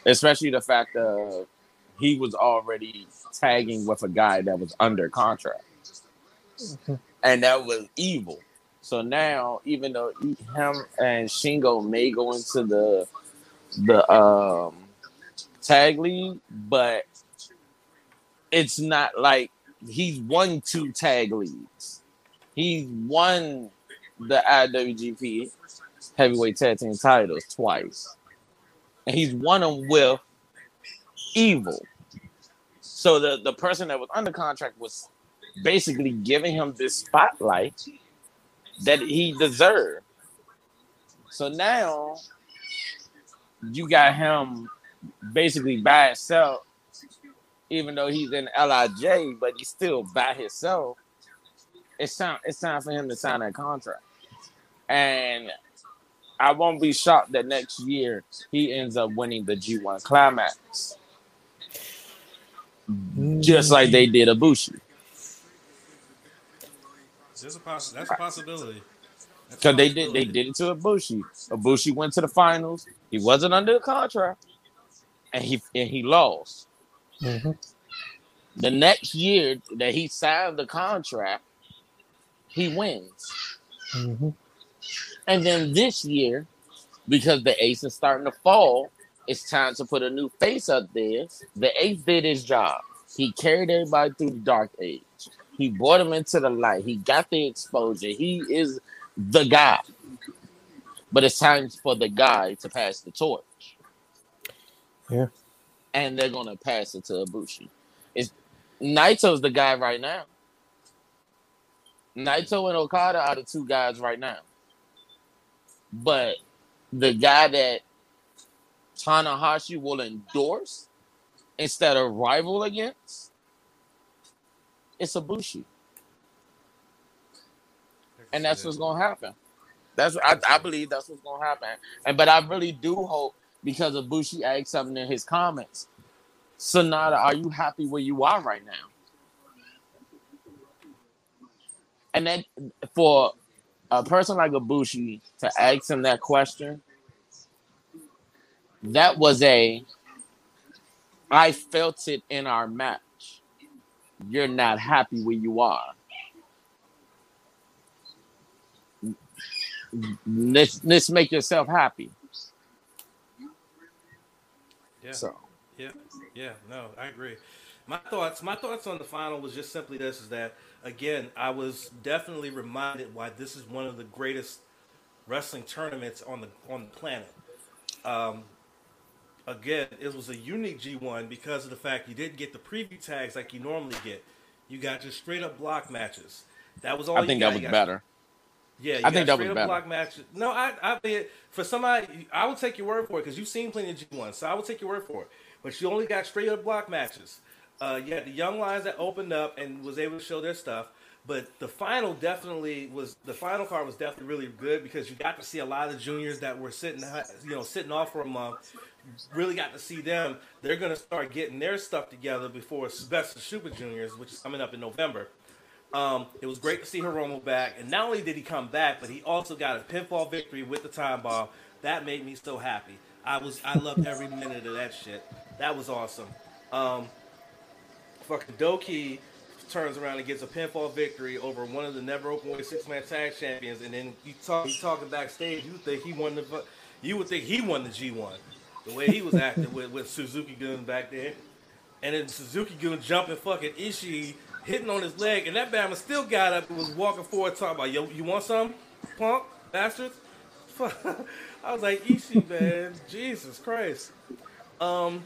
Especially the fact that he was already tagging with a guy that was under contract, and that was evil. So now, even though him and Shingo may go into the the um tag league, but it's not like he's won two tag leagues. He's won the IWGP heavyweight tag team titles twice. And he's won them with evil. So the, the person that was under contract was basically giving him this spotlight that he deserved. So now you got him basically by himself, even though he's in LIJ, but he's still by himself. It's time it's time for him to sign that contract. And I won't be shocked that next year he ends up winning the G1 climax. Just like they did Ibushi. There's a poss- that's a possibility. Because they did they did it to Ibushi. Ibushi went to the finals. He wasn't under the contract. And he and he lost. Mhm. The next year that he signed the contract, he wins. Mhm. And then this year, because the ace is starting to fall, it's time to put a new face up there. The ace did his job. He carried everybody through the dark age. He brought him into the light. He got the exposure. He is the guy. But it's time for the guy to pass the torch. Yeah. And they're gonna pass it to Ibushi. It's Naito's the guy right now. Naito and Okada are the two guys right now. But the guy that Tanahashi will endorse instead of rival against, it's Ibushi. And that's what's gonna happen. That's I, I believe that's what's gonna happen. And but I really do hope because Ibushi asked something in his comments. Sanada, are you happy where you are right now? And then for a person like Ibushi to ask him that question, that was a I felt it in our match. You're not happy where you are. Let's let's make yourself happy. Yeah. So Yeah, yeah, no, I agree. My thoughts, my thoughts on the final was just simply this: is that again, I was definitely reminded why this is one of the greatest wrestling tournaments on the on the planet. Um, again, it was a unique G1 because of the fact you didn't get the preview tags like you normally get. You got just straight up block matches. That was all. I think got. that was got- better. Yeah, you I think that was straight up better. block matches. No, I, I mean, for somebody, I will take your word for it because you've seen plenty of G1, so I will take your word for it. But you only got straight up block matches. Uh, you had the young lions that opened up and was able to show their stuff. But the final definitely was the final card was definitely really good because you got to see a lot of the juniors that were sitting, you know, sitting off for a month. Really got to see them. They're gonna start getting their stuff together before Best of Super Juniors, which is coming up in November. Um, it was great to see Hiromu back, and not only did he come back, but he also got a pinfall victory with the time bomb. That made me so happy. I was I loved every minute of that shit. That was awesome. Um, fucking DOUKI turns around and gets a pinfall victory over one of the never open weight six man tag champions, and then you talk you talking backstage, you think he won the you would think he won the G one. The way he was acting with, with Suzuki Gun back there. And then Suzuki Gun jumping fucking Ishii, hitting on his leg, and that Bama still got up and was walking forward talking about, yo, you want some? Punk? Bastards? <laughs> I was like, Ishii, man. Jesus Christ. Um,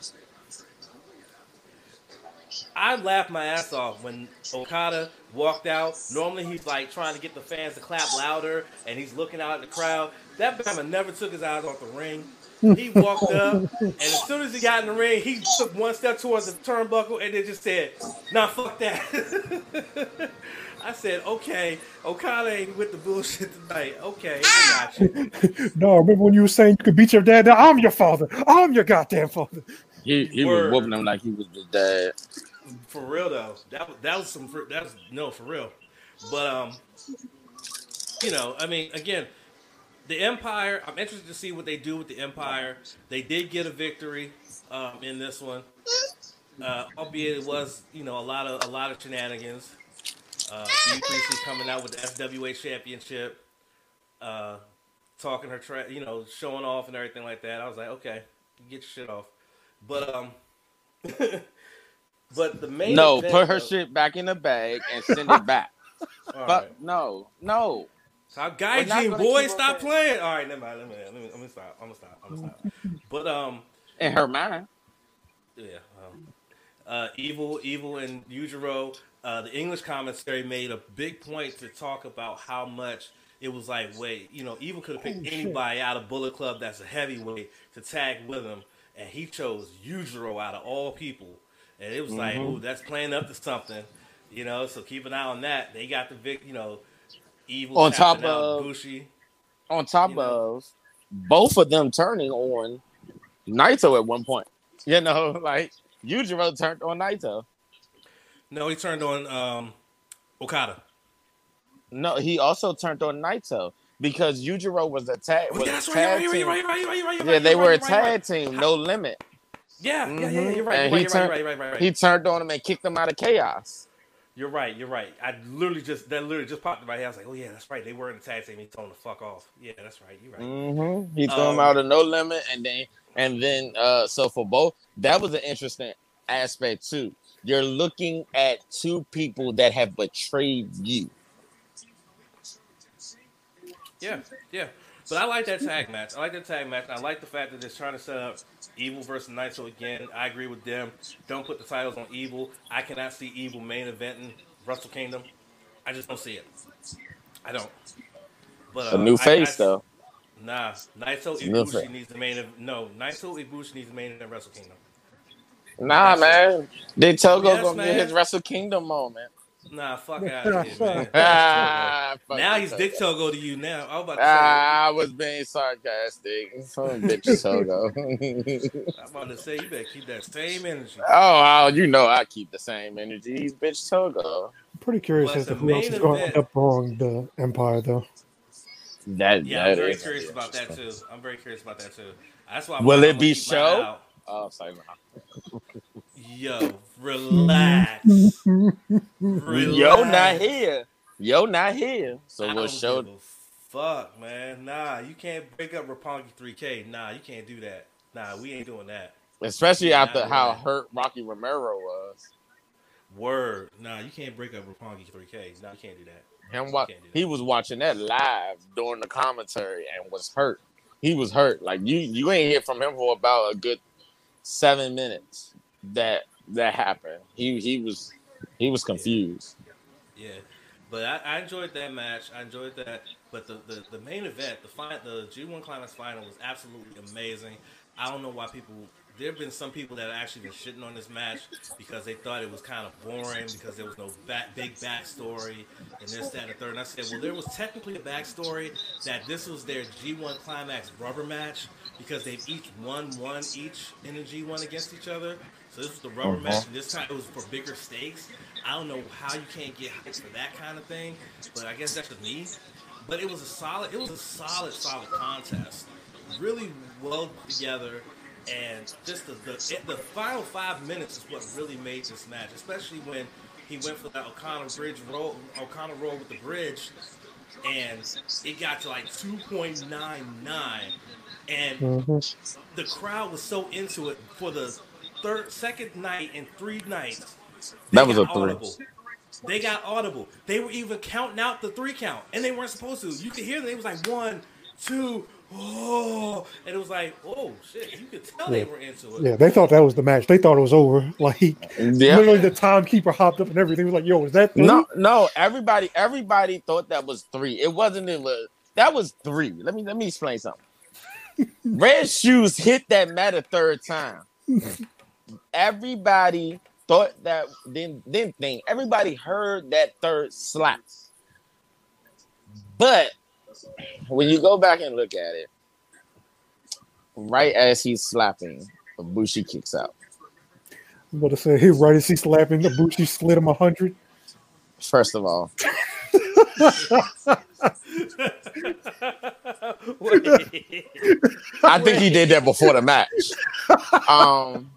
I laughed my ass off when Okada walked out. Normally he's like trying to get the fans to clap louder and he's looking out at the crowd. That Bama never took his eyes off the ring. He walked up and as soon as he got in the ring, he took one step towards the turnbuckle and then just said, nah, fuck that. <laughs> I said, okay, Okada ain't with the bullshit tonight. Okay, I got you. <laughs> No, remember when you were saying you could beat your dad? Now I'm your father. I'm your goddamn father. He, he Word. was whooping him like he was the dad. For real though, that was that was some that was no for real, but um, you know, I mean, again, the Empire. I'm interested to see what they do with the Empire. They did get a victory um, in this one, uh, albeit it was you know a lot of a lot of shenanigans. Uh, E Priestley coming out with the SWA championship, uh, talking her tra- you know, showing off and everything like that. I was like, okay, get your shit off. But um, <laughs> but the main No, event, put her though- shit back in the bag and send it back. <laughs> all But right. no, no. Stop We're not gaijin, gonna boy. keep on Stop saying- playing. All right, never mind. Let me, let me, let me stop. I'm gonna stop. I'm gonna stop. But um, In her mind. yeah. Um, uh, evil, evil, and Yujiro. Uh, the English commentary made a big point to talk about how much it was like, wait, you know, Evil could have picked Oh, shit. anybody out of Bullet Club that's a heavyweight to tag with him, and he chose Yujiro out of all people. And it was like, Mm-hmm. ooh, that's playing up to something, you know. So keep an eye on that. They got the vic, you know, Evil On top of- Bushi. On top You know. of both of them turning on Naito at one point. <laughs> You know, like Yujiro turned on Naito. No, he turned on um, Okada. No, he also turned on Naito because Yujiro was a tag. Oh, was yeah, that's right. You're right. You're team. right. You're right. You're right. You're right. Yeah, they were a right, you're right, tag team, no limit. Yeah, yeah, yeah, yeah. Mhm. You're right. And You're he right, turned- right. Right. Right. He turned on him and kicked him out of chaos. You're right. You're right. I literally just that literally just popped in my head. I was like, oh yeah, that's right. They were in the tag team. He told him to fuck off. Yeah, that's right. You're right. hmm He threw him Um, out of no limit, and then and then uh so for both, that was an interesting aspect too. You're looking at two people that have betrayed you. Yeah, yeah. But I like that tag match. I like that tag match. I like the fact that they're trying to set up Evil versus Naito again. I agree with them. Don't put the titles on Evil. I cannot see Evil main eventing Wrestle Kingdom. I just don't see it. I don't. But A new uh, face I- though. Nah, Naito Ibushi needs the main. ev- No, Naito Ibushi needs the main event Wrestle Kingdom. Nah, man. Dick Togo Yes, gonna man. get his Wrestle Kingdom moment. Nah, fuck <laughs> out of here, man. <laughs> Ah, now he's Togo. Dick Togo to you now. I was about to say, Ah, I was being sarcastic. Son of a bitch Togo. <laughs> I'm about to say, you better keep that same energy. oh, oh, you know I keep the same energy. He's bitch Togo. I'm pretty curious But as to who else is going to event- up on the Empire, though. That, Yeah, that I'm very is curious about that too. I'm very curious about that too. That's why. I'm Will it be keep my eye show? Oh, sorry. Yo, relax. relax. Yo, not here. Yo, not here. So I we'll show. Fuck, man. Nah, you can't break up Roppongi 3K. Nah, you can't do that. Nah, we ain't doing that. Especially after how that. hurt Rocky Romero was. Word. Nah, you can't break up Roppongi 3K. Nah, you can't do that. Him wa- do that. he was watching that live during the commentary and was hurt. He was hurt. Like you, you ain't hear from him for about a good seven minutes. That that happened. He he was he was confused. Yeah, but I, I enjoyed that match. I enjoyed that. But the, the, the main event, the fi- the G1 Climax final was absolutely amazing. I don't know why people. There have been some people that have actually been shitting on this match because they thought it was kind of boring because there was no back, big backstory and this, that, and the third. And I said, well, there was technically a backstory that this was their G1 Climax rubber match because they've each won one each in the G1 against each other. So this was the rubber Uh-huh. match. And this time it was for bigger stakes. I don't know how you can't get hyped for that kind of thing, but I guess that's just me. But it was a solid, it was a solid, solid contest. Really well together, and just the the, it, the final five minutes is what really made this match, especially when he went for that O'Connor bridge roll, O'Connor roll with the bridge, and it got to like two point nine nine, and Mhm. the crowd was so into it for the third, second night in three nights. That was a three. audible. They got audible. They were even counting out the three count, and they weren't supposed to. You could hear them. They was like one, two, oh, and it was like, oh shit. You could tell they Yeah. were into it. Yeah, they thought that was the match. They thought it was over. <laughs> Like Yeah. literally, the timekeeper hopped up and everything was like, "Yo, is that three? No, no. Everybody, everybody thought that was three. It wasn't even. That was three. Let me let me explain something. <laughs> Red shoes hit that mat a third time. <laughs> Everybody thought that didn't didn't think. Everybody heard that third slap. But when you go back and look at it, right as he's slapping, Ibushi kicks out. I'm about to say, he <laughs> right as he's slapping the Bushi slid him a hundred. First of all, <laughs> I think he did that before the match. <laughs> Um,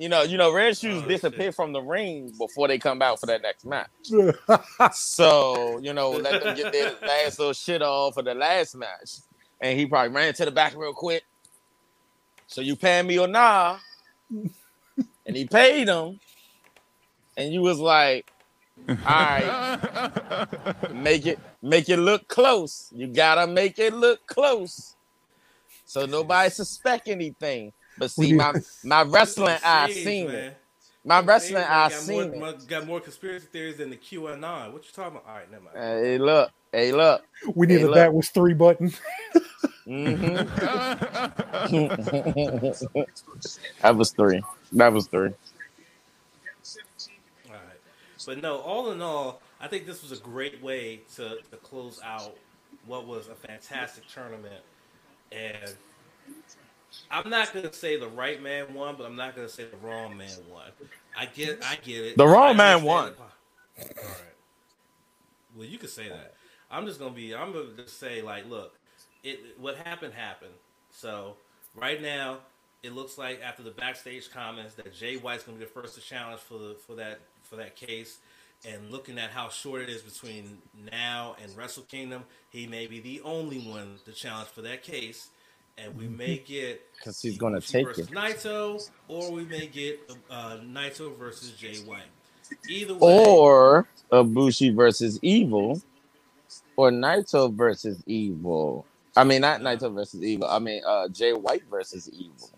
you know, you know, red shoes Oh, disappear shit. from the ring before they come out for that next match. <laughs> So, you know, let them get their last little shit off for the last match. And he probably ran to the back real quick. So you paying me or nah? And he paid him. And you was like, all right, make it make it look close. You gotta make it look close. So nobody suspect anything. But see, my my wrestling eye seen man. it. My wrestling Jeez, eye got seen more, it. Got more conspiracy theories than the QAnon. What you talking about? All right, never mind. Hey, look, hey, look. we need Hey, a look. that was three button. Mhm. <laughs> that was three. That was three. All right. But no, all in all, I think this was a great way to, to close out what was a fantastic tournament. And I'm not gonna say the right man won, but I'm not gonna say the wrong man won. I get I get it. The wrong I man won. the- All right. Well, you could say that. I'm just gonna be. I'm gonna just say like, look, it. What happened happened. So right now, it looks like after the backstage comments that Jay White's gonna be the first to challenge for the for that for that case. And looking at how short it is between now and Wrestle Kingdom, he may be the only one to challenge for that case. And we may get because he's gonna take it. Naito, or we may get uh, Naito versus Jay White. Either way, Or Ibushi versus Evil, or Naito versus Evil. I mean, not Naito versus Evil. I mean, uh, Jay White versus Evil.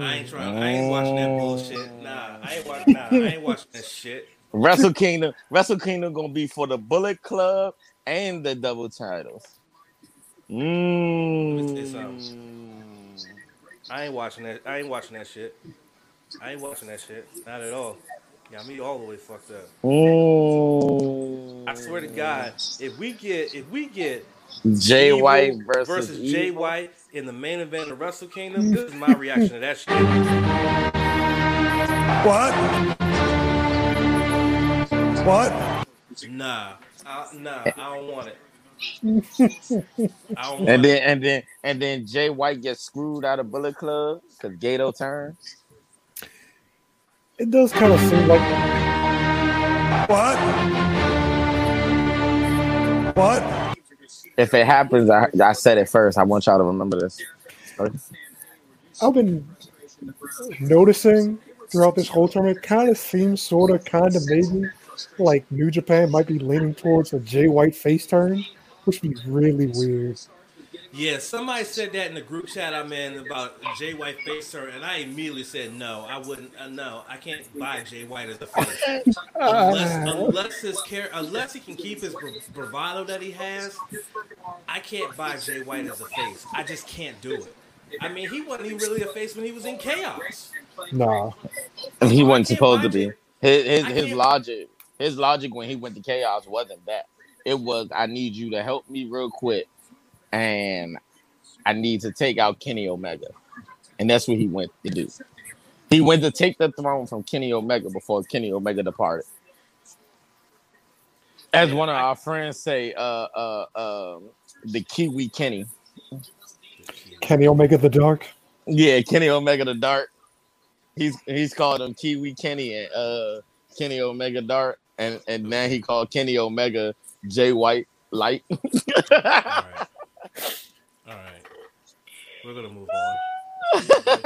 I ain't trying. I ain't watching that bullshit. Nah, I ain't watching. Nah, I ain't watching that shit. Wrestle Kingdom, Wrestle Kingdom gonna be for the Bullet Club and the double titles. Me say Mm. I ain't watching that. I ain't watching that shit. I ain't watching that shit. Not at all. Yeah, me all the way fucked up. Mm. I swear to God, if we get if we get Jay Evil White versus, Jay Evil. White in the main event of Wrestle Kingdom, this is my reaction to that shit. What? What? Nah, I, nah, I don't want it. <laughs> I don't want And then and then and then Jay White gets screwed out of Bullet Club because Gedo turns. It does kind of seem like What? What? If it happens, I, I said it first. I want y'all to remember this. I've been noticing throughout this whole tournament. Kind of seems sort of, kind of maybe like New Japan might be leaning towards a Jay White face turn, which is really weird. Yeah, somebody said that in the group chat I'm in about Jay White face turn, and I immediately said no. I wouldn't. Uh, no, I can't buy Jay White as a face unless <laughs> unless his care unless he can keep his bravado that he has. I can't buy Jay White as a face. I just can't do it. I mean, he wasn't even really a face when he was in chaos. No, And he wasn't supposed to be. His his, his logic, his logic when he went to chaos wasn't that. It was I need you to help me real quick, and I need to take out Kenny Omega, and that's what he went to do. He went to take the throne from Kenny Omega before Kenny Omega departed. As one of our friends say, uh, uh, um, the Kiwi Kenny. Kenny Omega the Dark. Yeah, Kenny Omega the Dark. He's he's called him Kiwi Kenny and uh Kenny Omega Dark, and and now he called Kenny Omega Jay White Light. All right, <laughs> all right. We're gonna move on. We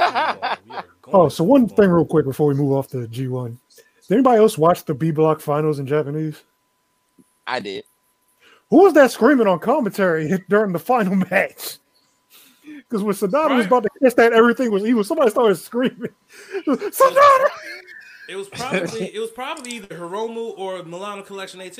are going Oh, so one move thing on. real quick before we move off the G1. Did anybody else watch the B Block finals in Japanese? I did. Who was that screaming on commentary <laughs> during the final match? Because when Sanada was about to catch that, everything was evil. Somebody started screaming, Sanada! It was probably it was probably either Hiromu or Milano Collection AT.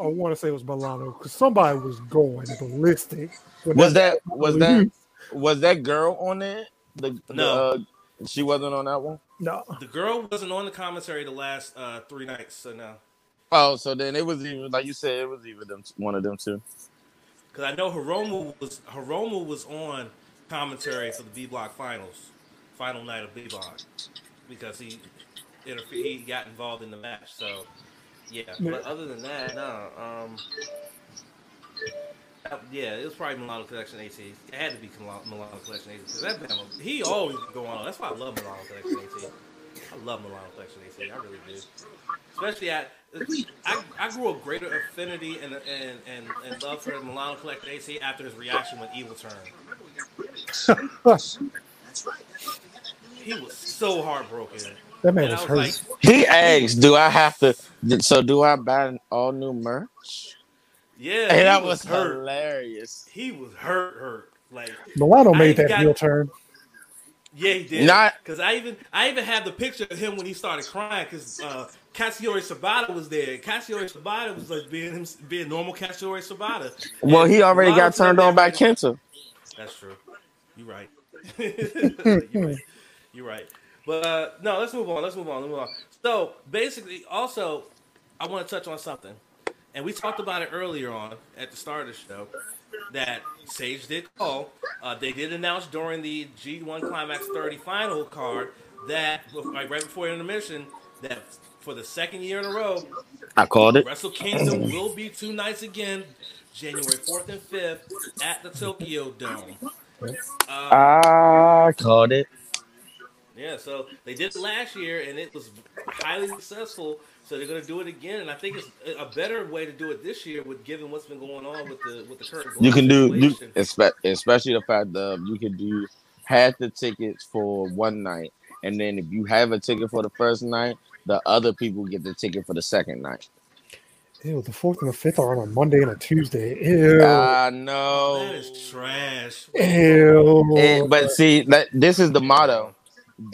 I want to say it was Milano because somebody was going ballistic. Was that was that was that girl on there? The, the No. uh, she wasn't on that one. No, The girl wasn't on the commentary the last uh, three nights, so no. Oh, so then it was even like you said, it was even them one of them two. Because I know Hiromu was Hiromu was on commentary for the B Block finals, final night of B Block, because he interfe- he got involved in the match. So yeah, but other than that, no. Um, yeah, it was probably Milano Collection AT. It had to be Milano, Milano Collection AT. 'cause That Bama, he always go on. That's why I love Milano Collection AT. I love Milano Collection AT. I really do. Especially at, I, I grew a greater affinity and and, and, and love for Milano Collection AT after his reaction when Evil turned. <laughs> He was so heartbroken. That man is hurt. like, He asked, "Do I have to? So do I buy all new merch?" yeah, And that was was hurt. hilarious. He was hurt, hurt. Like Milano made that got- heel turn. Yeah, he did. Not- because I even I even had the picture of him when he started crying because uh, Katsuyori Shibata was there. Katsuyori Shibata was like being him being normal Katsuyori Shibata. Well, And he already a lot got turned on by that- Kenta. That's true. You're right. <laughs> <laughs> You're right. You're right. But uh, no, let's move on. Let's move on. Let's move on. So basically, also, I want to touch on something, and we talked about it earlier on at the start of the show. That Sage did call. Uh, they did announce during the G1 Climax 30 final card that like right before intermission that for the second year in a row, I called it. Wrestle Kingdom will be two nights again, January 4th and 5th at the Tokyo Dome. I called it. Yeah, so they did it last year and it was highly successful. So they're going to do it again, and I think it's a better way to do it this year, with given what's been going on with the with the current. You can do, you, especially the fact that you can do half the tickets for one night, and then if you have a ticket for the first night, the other people get the ticket for the second night. Ew, the fourth and the fifth are on a Monday and a Tuesday. Ew. I know. that is trash. Ew. Eh, but see, that this is the motto.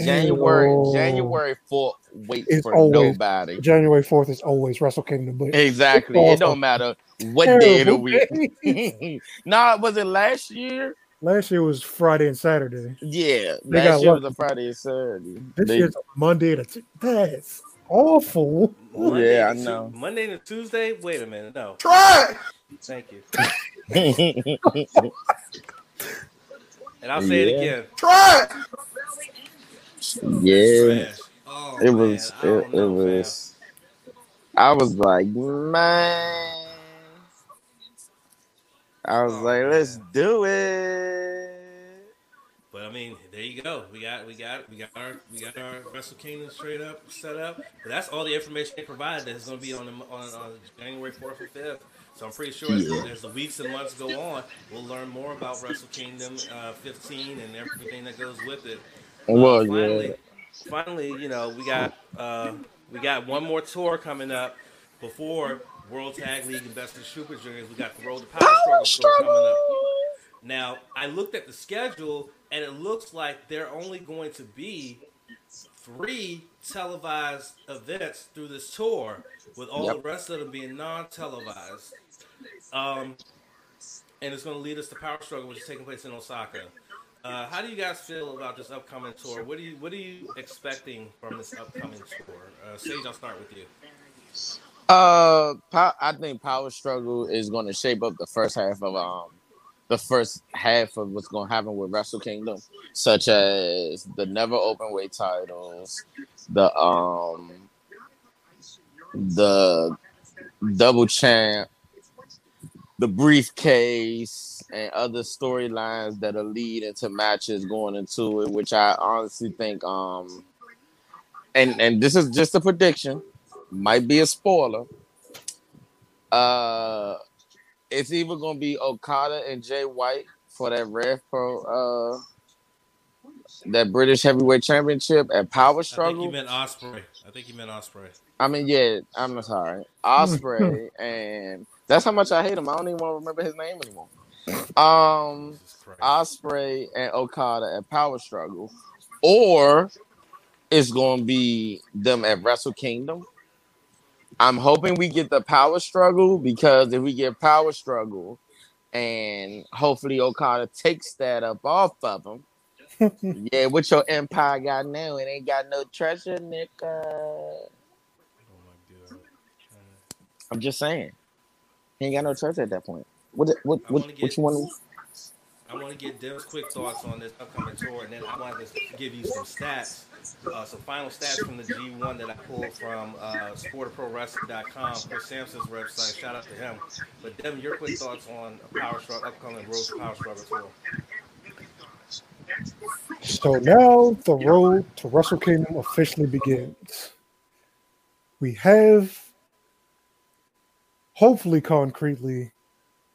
January, Ew. January fourth. Wait It's for always- nobody. January 4th is always Wrestle Kingdom, but Exactly. It's It don't matter what day of the Terrible. week. <laughs> <laughs> nah, was it last year? last year was Friday and Saturday. Yeah, They last got year was a Friday and Saturday. This They- year's a Monday and a t- That's awful. Monday Yeah, I to Tu- know. Monday to Tuesday. Wait a minute. No, Try. thank you. <laughs> And I'll say it again. Try. Yeah, Oh, it was. man, I It, it know, fam. was. I was like, man. I was Oh, like, let's do it. But I mean, there you go. We got, we got, we got our, we got our Wrestle Kingdom straight up set up. But that's all the information they provided. That's going to be on the on, on January fourth and fifth. So I'm pretty sure as, the, as the weeks and months go on, we'll learn more about Wrestle Kingdom uh, 15 and everything that goes with it. Uh, Well, finally, yeah. finally, you know, we got uh, we got one more tour coming up before World Tag League and Best of Super Juniors. We got the Road to Power, Power Struggle tour coming up. Now, I looked at the schedule, and it looks like they're only going to be three televised events through this tour, with all Yep. the rest of them being non-televised. Um, and it's going to lead us to Power Struggle, which is taking place in Osaka. Uh, how do you guys feel about this upcoming tour? What do you What are you expecting from this upcoming tour? Uh, Sage, I'll start with you. Uh, I think Power Struggle is going to shape up the first half of um the first half of what's going to happen with Wrestle Kingdom, such as the never open weight titles, the um the double champ, the briefcase, and other storylines that'll lead into matches going into it, which I honestly think um and and this is just a prediction might be a spoiler. Uh, it's either gonna be Okada and Jay White for that Rev Pro, uh, that British Heavyweight Championship at Power I think Struggle. you meant Ospreay. I think you meant Ospreay. I mean, yeah, I'm sorry, <laughs> Ospreay, and that's how much I hate him. I don't even want to remember his name anymore. Um, Ospreay and Okada at Power Struggle, or it's going to be them at Wrestle Kingdom. I'm hoping we get the Power Struggle because if we get Power Struggle, and hopefully Okada takes that up off of him. <laughs> yeah, what your empire got now? It ain't got no treasure, nigga. Oh my god. I'm just saying, he ain't got no treasure at that point. What? What? I What? wanna What you want? I want to get Dev's quick thoughts on this upcoming tour, and then I want to give you some stats, uh, some final stats from the G1 that I pulled from uh, SportProWrestling.com, Chris Sampson's website. Shout out to him. But Devin, your quick thoughts on Power Struggle, upcoming Road to Power Struggle tour. So now the road to Wrestle Kingdom officially begins. We have, hopefully, concretely,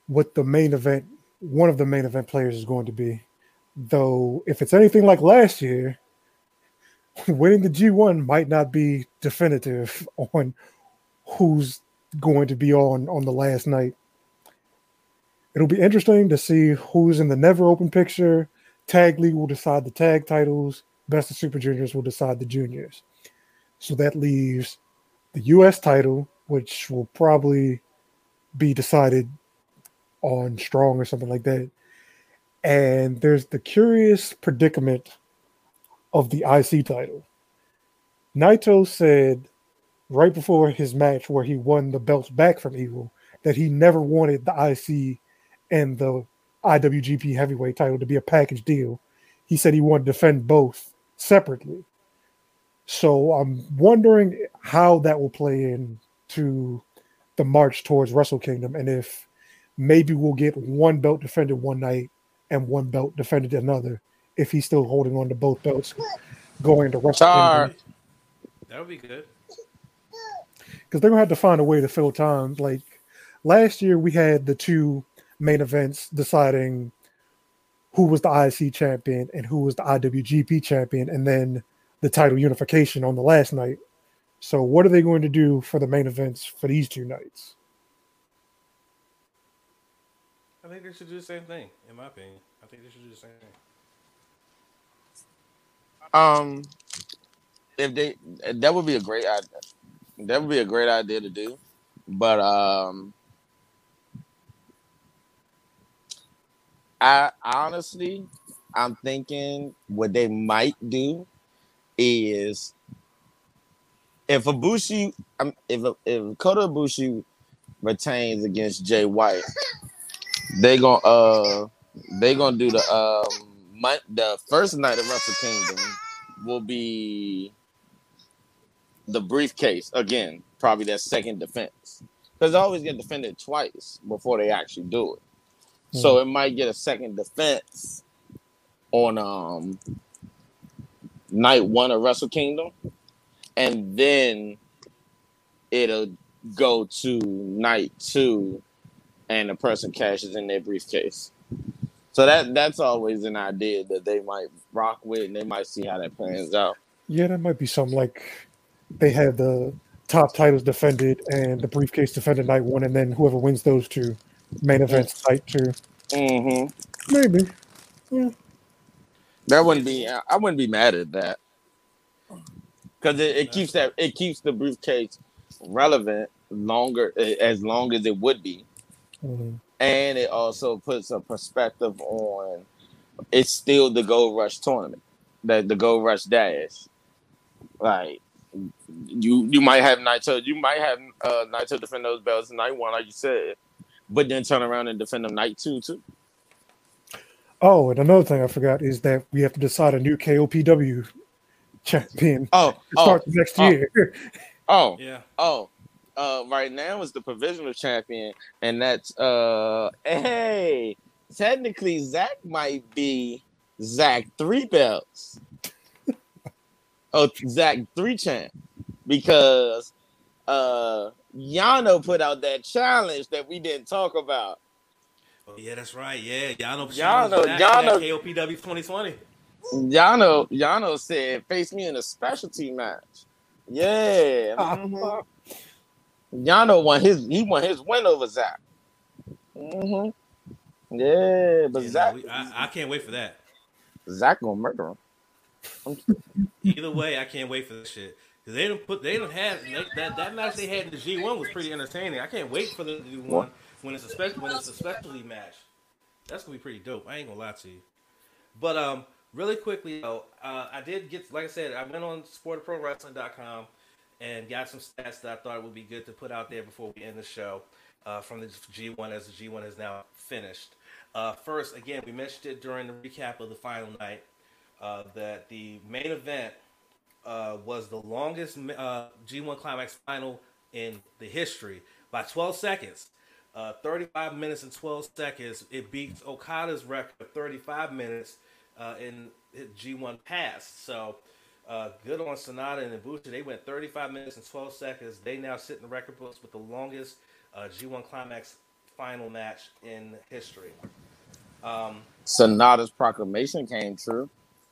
what the main event, one of the main event players is going to be. Though, if it's anything like last year, <laughs> winning the G1 might not be definitive <laughs> on who's going to be on on the last night. It'll be interesting to see who's in the never open picture. Tag League will decide the tag titles. Best of Super Juniors will decide the juniors. So that leaves the US title, which will probably be decided on Strong or something like that. And there's the curious predicament of the IC title. Naito said right before his match where he won the belts back from Evil that he never wanted the IC and the IWGP heavyweight title to be a package deal. He said he wanted to defend both separately. So I'm wondering how that will play into the march towards Wrestle Kingdom and if maybe we'll get one belt defended one night and one belt defended another if he's still holding on to both belts going to Wrestle Tar. Kingdom. That would be good. Because they're gonna have to find a way to fill time. Like last year we had the two main events deciding who was the IC champion and who was the IWGP champion, and then the title unification on the last night. So, what are they going to do for the main events for these two nights? I think they should do the same thing, in my opinion. I think they should do the same thing. Um, if they that would be a great idea. That would be a great idea to do, but um, I honestly, I'm thinking what they might do is if Ibushi, if if Kota Ibushi retains against Jay White, they gonna uh they gonna do the um my, the first night of Wrestle Kingdom will be the briefcase again, probably that second defense. Because they always get defended twice before they actually do it. So it might get a second defense on um night one of Wrestle Kingdom, and then it'll go to night two, and the person cashes in their briefcase. So that that's always an idea that they might rock with, and they might see how that plans out. Yeah, that might be something like they have the top titles defended and the briefcase defended night one, and then whoever wins those two main events night two. Mm-hmm. Maybe. That wouldn't be. I wouldn't be mad at that because it, it keeps that it keeps the briefcase relevant longer as long as it would be, Mhm. and it also puts a perspective on. It's still the Gold Rush tournament, that the Gold Rush Dash. Like you, you might have Naito, you might have uh, Naito defend those belts in night one, like you said, but then turn around and defend them night two too. Oh, and another thing I forgot is that we have to decide a new KOPW champion Oh, to oh, start next oh. year. oh, <laughs> Yeah. Oh, uh, right now is the provisional champion, and that's uh, hey, technically Zack might be Zack three belts. <laughs> oh, Zack three champ, because uh, Yano put out that challenge that we didn't talk about. Oh, yeah, that's right. Yeah, Yano. Yano- Yano. Yano- KOPW 2020. Yano, Yano said, "Face me in a specialty match." Yeah, <laughs> mhm. Yano won his. He won his win over Zack. Mm-hmm. Yeah, but Yeah, no, Zack, we- I, I can't wait for that. Zack gonna murder him. Either way, I can't wait for this shit. Cause they don't put, they don't have they, that that match they had in the G one was pretty entertaining. I can't wait for the to do one when it's a special when it's a specialty match. That's gonna be pretty dope. I ain't gonna lie to you. But um, really quickly though, uh, I did get like I said, I went on sportprowrestling.com and got some stats that I thought would be good to put out there before we end the show uh, from the G1 as the G1 is now finished. Uh, first, again, we mentioned it during the recap of the final night uh, that the main event uh, was the longest uh, G1 Climax final in the history by 12 seconds. Uh, 35 minutes and 12 seconds. It beats Okada's record of 35 minutes uh, in G1 pass. So uh, good on Sanada and Ibushi. They went 35 minutes and 12 seconds. They now sit in the record books with the longest uh, G1 Climax final match in history. Um, Sanada's proclamation came true.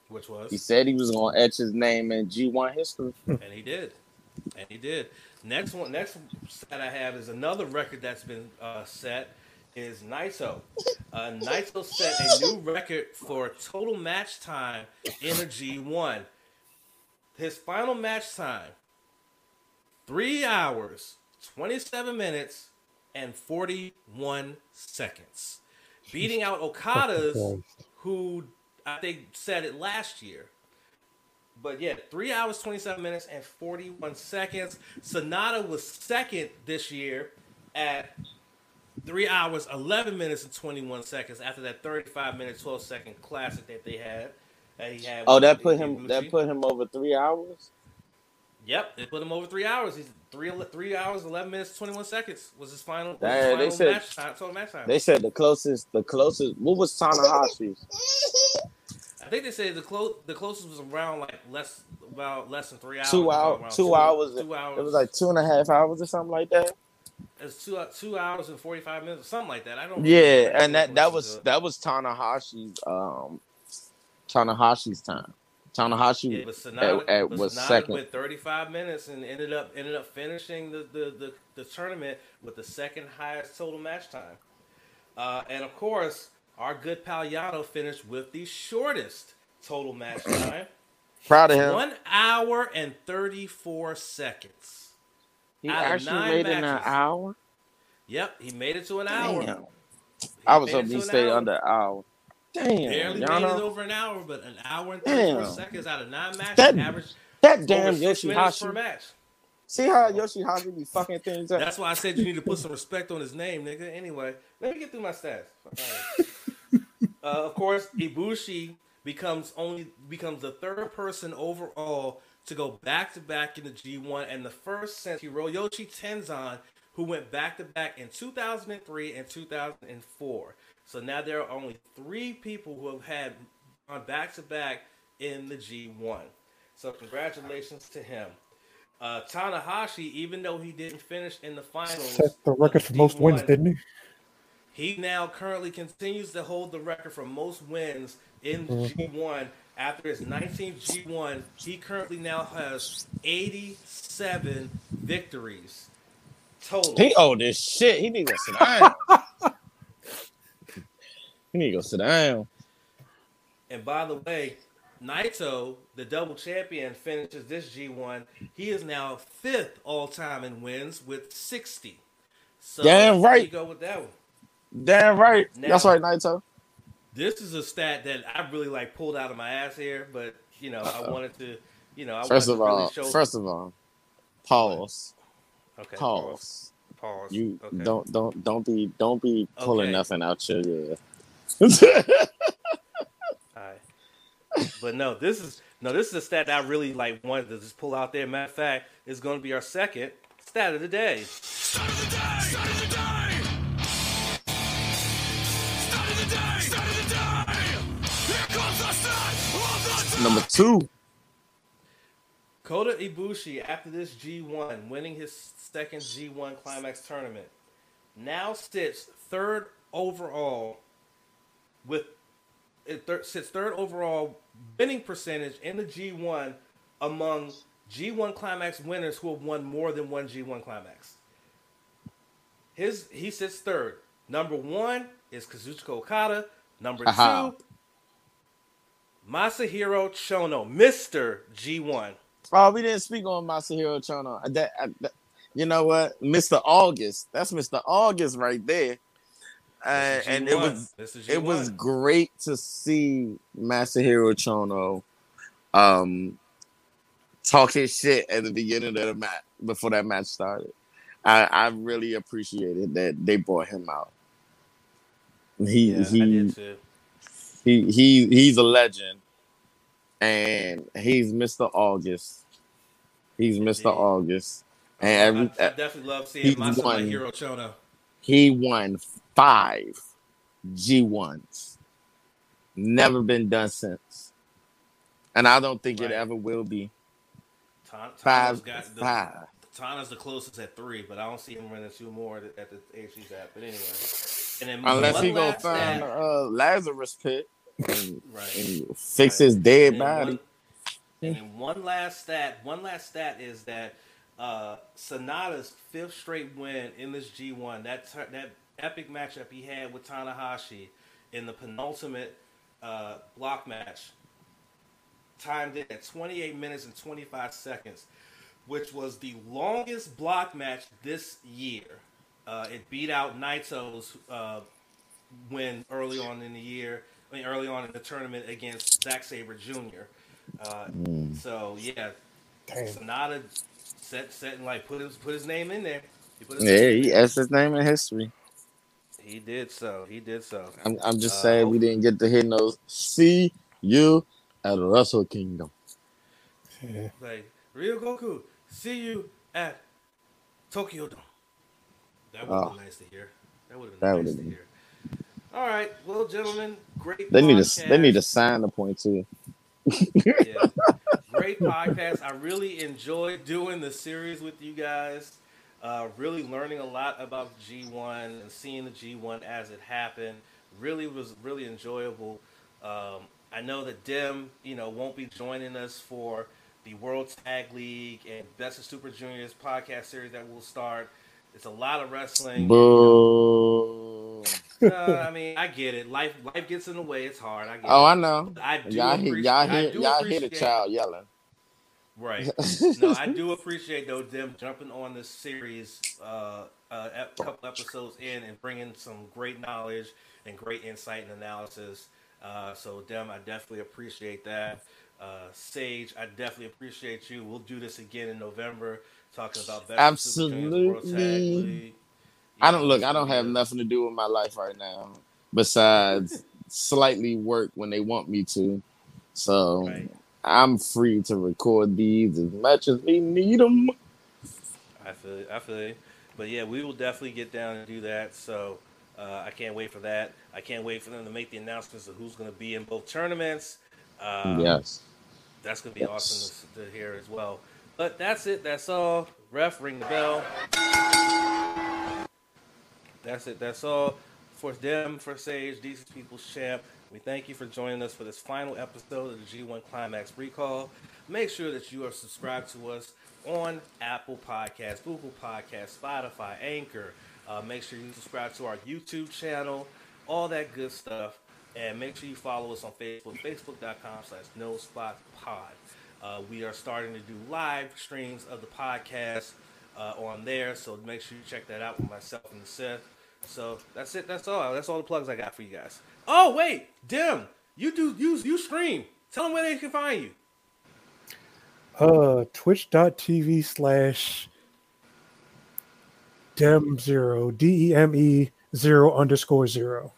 Which was? He said he was going to etch his name in G1 history. <laughs> and he did. And he did. Next one, next that I have is another record that's been uh, set is Naito. Uh, Naito set a new record for total match time in a G1. His final match time, three hours, 27 minutes, and 41 seconds. Beating out Okada's, who I think said it last year. But yeah, three hours, 27 minutes, and 41 seconds. Sanada was second this year at three hours, 11 minutes, and 21 seconds after that 35 minute, 12 second classic that they had. That he had oh, that put him. That put him over three hours. Yep, they put him over three hours. He's three three hours, eleven minutes, twenty one seconds was his final. Was his final they said match time, total match time. They said the closest, the closest. What was Tanahashi's? I think they said the close the closest was around like less about less than three hours. Two hours. Two, two, hours. Two hours. It was like two and a half hours or something like that. It's two two hours and forty five minutes, something like that. I don't. Yeah, and that that was that was Tanahashi's um Tanahashi's time. Tanahashi yeah, but Sanada, at, at but was second. Went 35 minutes and ended up ended up finishing the, the, the, the tournament with the second highest total match time. Uh, and of course, our good pal Yano finished with the shortest total match <coughs> time. Proud of him. One hour and 34 seconds. He actually made it in an hour? Yep, he made it to an hour. Damn. I was hoping he stayed under an hour. Damn. Barely Yano. made it over an hour, but an hour and 34 damn. seconds out of nine matches. That, average that damn Yoshihashi. Per match. See how Yoshihashi be fucking things up? That's why I said you need to put some respect on his name, nigga. Anyway, let me get through my stats. <laughs> uh, of course, Ibushi becomes only becomes the third person overall to go back to back in the G1 and the first since Hiroyoshi Tenzan, who went back to back in 2003 and 2004. So now there are only three people who have had gone back to back in the G1. So congratulations to him. Uh, Tanahashi, even though he didn't finish in the finals, set the record for most wins, didn't he? He now currently continues to hold the record for most wins in mm-hmm. G1 after his 19th G1. He currently now has 87 victories total. He oh this shit. He needs to sit down. he need to go sit down. And by the way, Naito, the double champion, finishes this G1. He is now fifth all time in wins with 60. So Damn right. You go with that one. Damn right. Now, That's right, Naito. This is a stat that I really like pulled out of my ass here, but you know, Uh-oh. I <laughs> wanted to, you know, I first of all, really show... first of all, pause. Okay. Pause. Pause. You okay. don't don't don't be don't be pulling okay. nothing out your yeah. <laughs> But no, this is no, this is a stat that I really like wanted to just pull out there. Matter of fact, it's going to be our second stat of the day. Stat of the day. Stat of the day. Number two. Kota Ibushi, after this G1, winning his second G1 Climax tournament, now sits third overall with it th- sits third overall winning percentage in the G1 among G1 Climax winners who have won more than one G1 Climax. His he sits third. Number one is Kazuchika Okada. Number uh-huh. two, Masahiro Chono, Mister G1. Oh, we didn't speak on Masahiro Chono. That, that, you know what, Mister August. That's Mister August right there. Uh, and it was it was great to see Masahiro Chono um, talking shit at the beginning of the match before that match started. I, I really appreciated that they brought him out. He Yeah, I he did too. He he he's a legend, and he's Mister August. He's Indeed. August, and I every, uh, definitely love seeing my won. Hero Chono. he won five G ones. Never been done since, and I don't think Right. it ever will be. Five, got the, five. Tana's the closest at three, but I don't see him running two more at, the age he's at. But anyway, and then Unless he gonna find uh, Lazarus pit and, right. and fix Right. his dead And body. One, and then one last stat. One last stat is that uh, Sanada's fifth straight win in this G1. That tur- that epic matchup he had with Tanahashi in the penultimate uh, block match timed it at 28 minutes and 25 seconds, which was the longest block match this year. Uh, it beat out Naito's uh, win early on in the year, I mean, early on in the tournament against Zack Sabre Jr. Uh, So yeah, Damn. Sanada set set and like put his put his name in there. He put his Yeah, name he there. has his name in history. He did so. He did so. I'm, I'm just Uh, saying we didn't get to hear no see you at Wrestle Kingdom. Yeah. Like Ryogoku, see you at Tokyo Dome. That would have Oh. been nice to hear. That would have That been nice to been- hear. All right, well, gentlemen, great. They need to they need to sign the point too. yeah. <laughs> Great podcast. I really enjoyed doing the series with you guys. Uh, really learning a lot about G1 and seeing the G1 as it happened. Really was really enjoyable. Um, I know that Dim, you know, won't be joining us for the World Tag League and Best of Super Juniors podcast series that will start. It's a lot of wrestling. Boo. Uh, I mean, I get it. Life life gets in the way. It's hard. I get Oh, it. I know. I do Y'all hear y'all hear y'all hear the child yelling. Right. <laughs> No, I do appreciate though them jumping on this series uh, uh, a couple episodes in and bringing some great knowledge and great insight and analysis. Uh, so them, I definitely appreciate that. Uh, Sage, I definitely appreciate you. We'll do this again in November, talking about Best of Super Juniors World Tag Absolutely. I don't look. I don't have nothing to do with my life right now besides <laughs> slightly work when they want me to. So Right. I'm free to record these as much as we need them. I feel. I feel it. But yeah, we will definitely get down and do that. So uh, I can't wait for that. I can't wait for them to make the announcements of who's going to be in both tournaments. Uh, yes. That's going to be Yes. awesome to, to hear as well. But that's it. That's all. Ref, ring the bell. That's it. That's all. For them, for Sage, Decent People's Champ, we thank you for joining us for this final episode of the G1 Climax Recall. Make sure that you are subscribed to us on Apple Podcasts, Google Podcasts, Spotify, Anchor. Uh, make sure you subscribe to our YouTube channel, all that good stuff. And make sure you follow us on Facebook, facebook.com slash no spot pod. Uh, we are starting to do live streams of the podcast uh, on there, so make sure you check that out with myself and Seth. So that's it. That's all. That's all the plugs I got for you guys. Oh wait, Dim, you do you you stream. Tell them where they can find you. Uh, twitch.tv slash dem zero, D E M E zero underscore zero.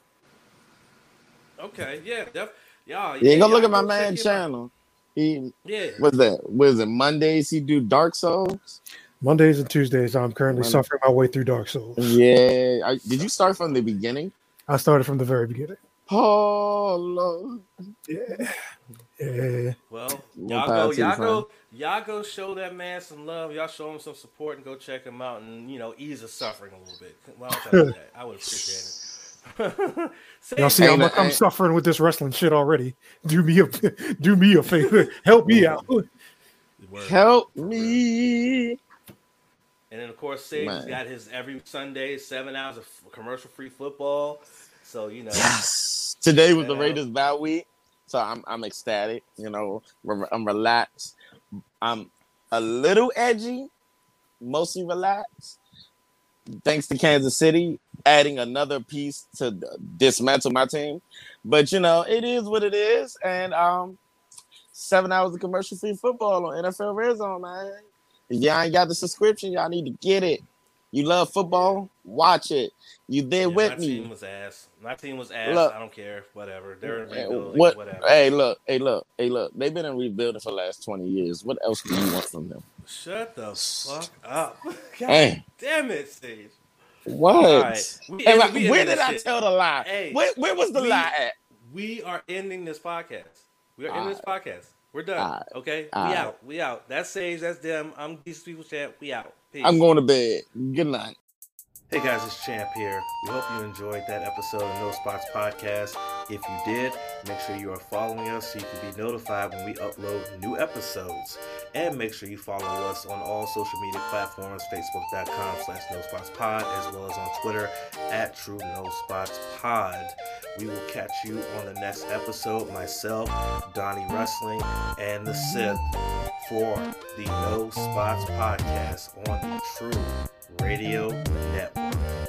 Okay, yeah, def- y'all. Yeah, go y'all look at my check man him out. channel. He Yeah, what's that? What is it? Mondays he do Dark Souls. Mondays and Tuesdays, I'm currently Mon- suffering my way through Dark Souls. Yeah. I, did you start from the beginning? I started from the very beginning. Oh Lord. Yeah. Yeah. Well, y'all go, you, y'all go, y'all go show that man some love. Y'all show him some support and go check him out and you know ease his suffering a little bit. Well, I'll tell you <laughs> that. I would appreciate it. <laughs> Y'all see, Ain't I'm, no- I'm ain't- suffering with this wrestling shit already. Do me a <laughs> do me a favor. Help me out. Help me. And then of course, Sage has got his every Sunday seven hours of commercial free football. So you know, Yes. <laughs> Today was the Raiders bye week, so I'm I'm ecstatic. You know, I'm relaxed. I'm a little edgy, mostly relaxed. Thanks to Kansas City adding another piece to dismantle my team, but you know it is what it is, and um, seven hours of commercial free football on NFL Red Zone, man. If y'all ain't got the subscription, y'all need to get it. You love football? Watch it. You there Yeah, with my me? My team was ass. My team was ass. Look. I don't care. Whatever. They're in rebuilding. what? Whatever. Hey, look. Hey, look. Hey, look. They've been in rebuilding for the last twenty years. What else do you want from them? Shut the fuck up. <laughs> God Hey, damn it, Sage. what? right. We Hey, we where did I shit. tell the lie? Hey, where, where was the we- lie at? We are ending this podcast. We are ending this podcast. We're done. Okay? We Alright. out. We out. That's Sage. That's them. I'm these people chat. We out. Peace. I'm going to bed. Good night. Hey guys, it's Champ here. We hope you enjoyed that episode of No Spots Podcast. If you did, make sure you are following us so you can be notified when we upload new episodes. And make sure you follow us on all social media platforms, facebook.com slash no spots pod, as well as on Twitter at true no spots pod. We will catch you on the next episode, myself, Donnie Wrestling, and the Sith for the No Spots Podcast on the True Radio Network.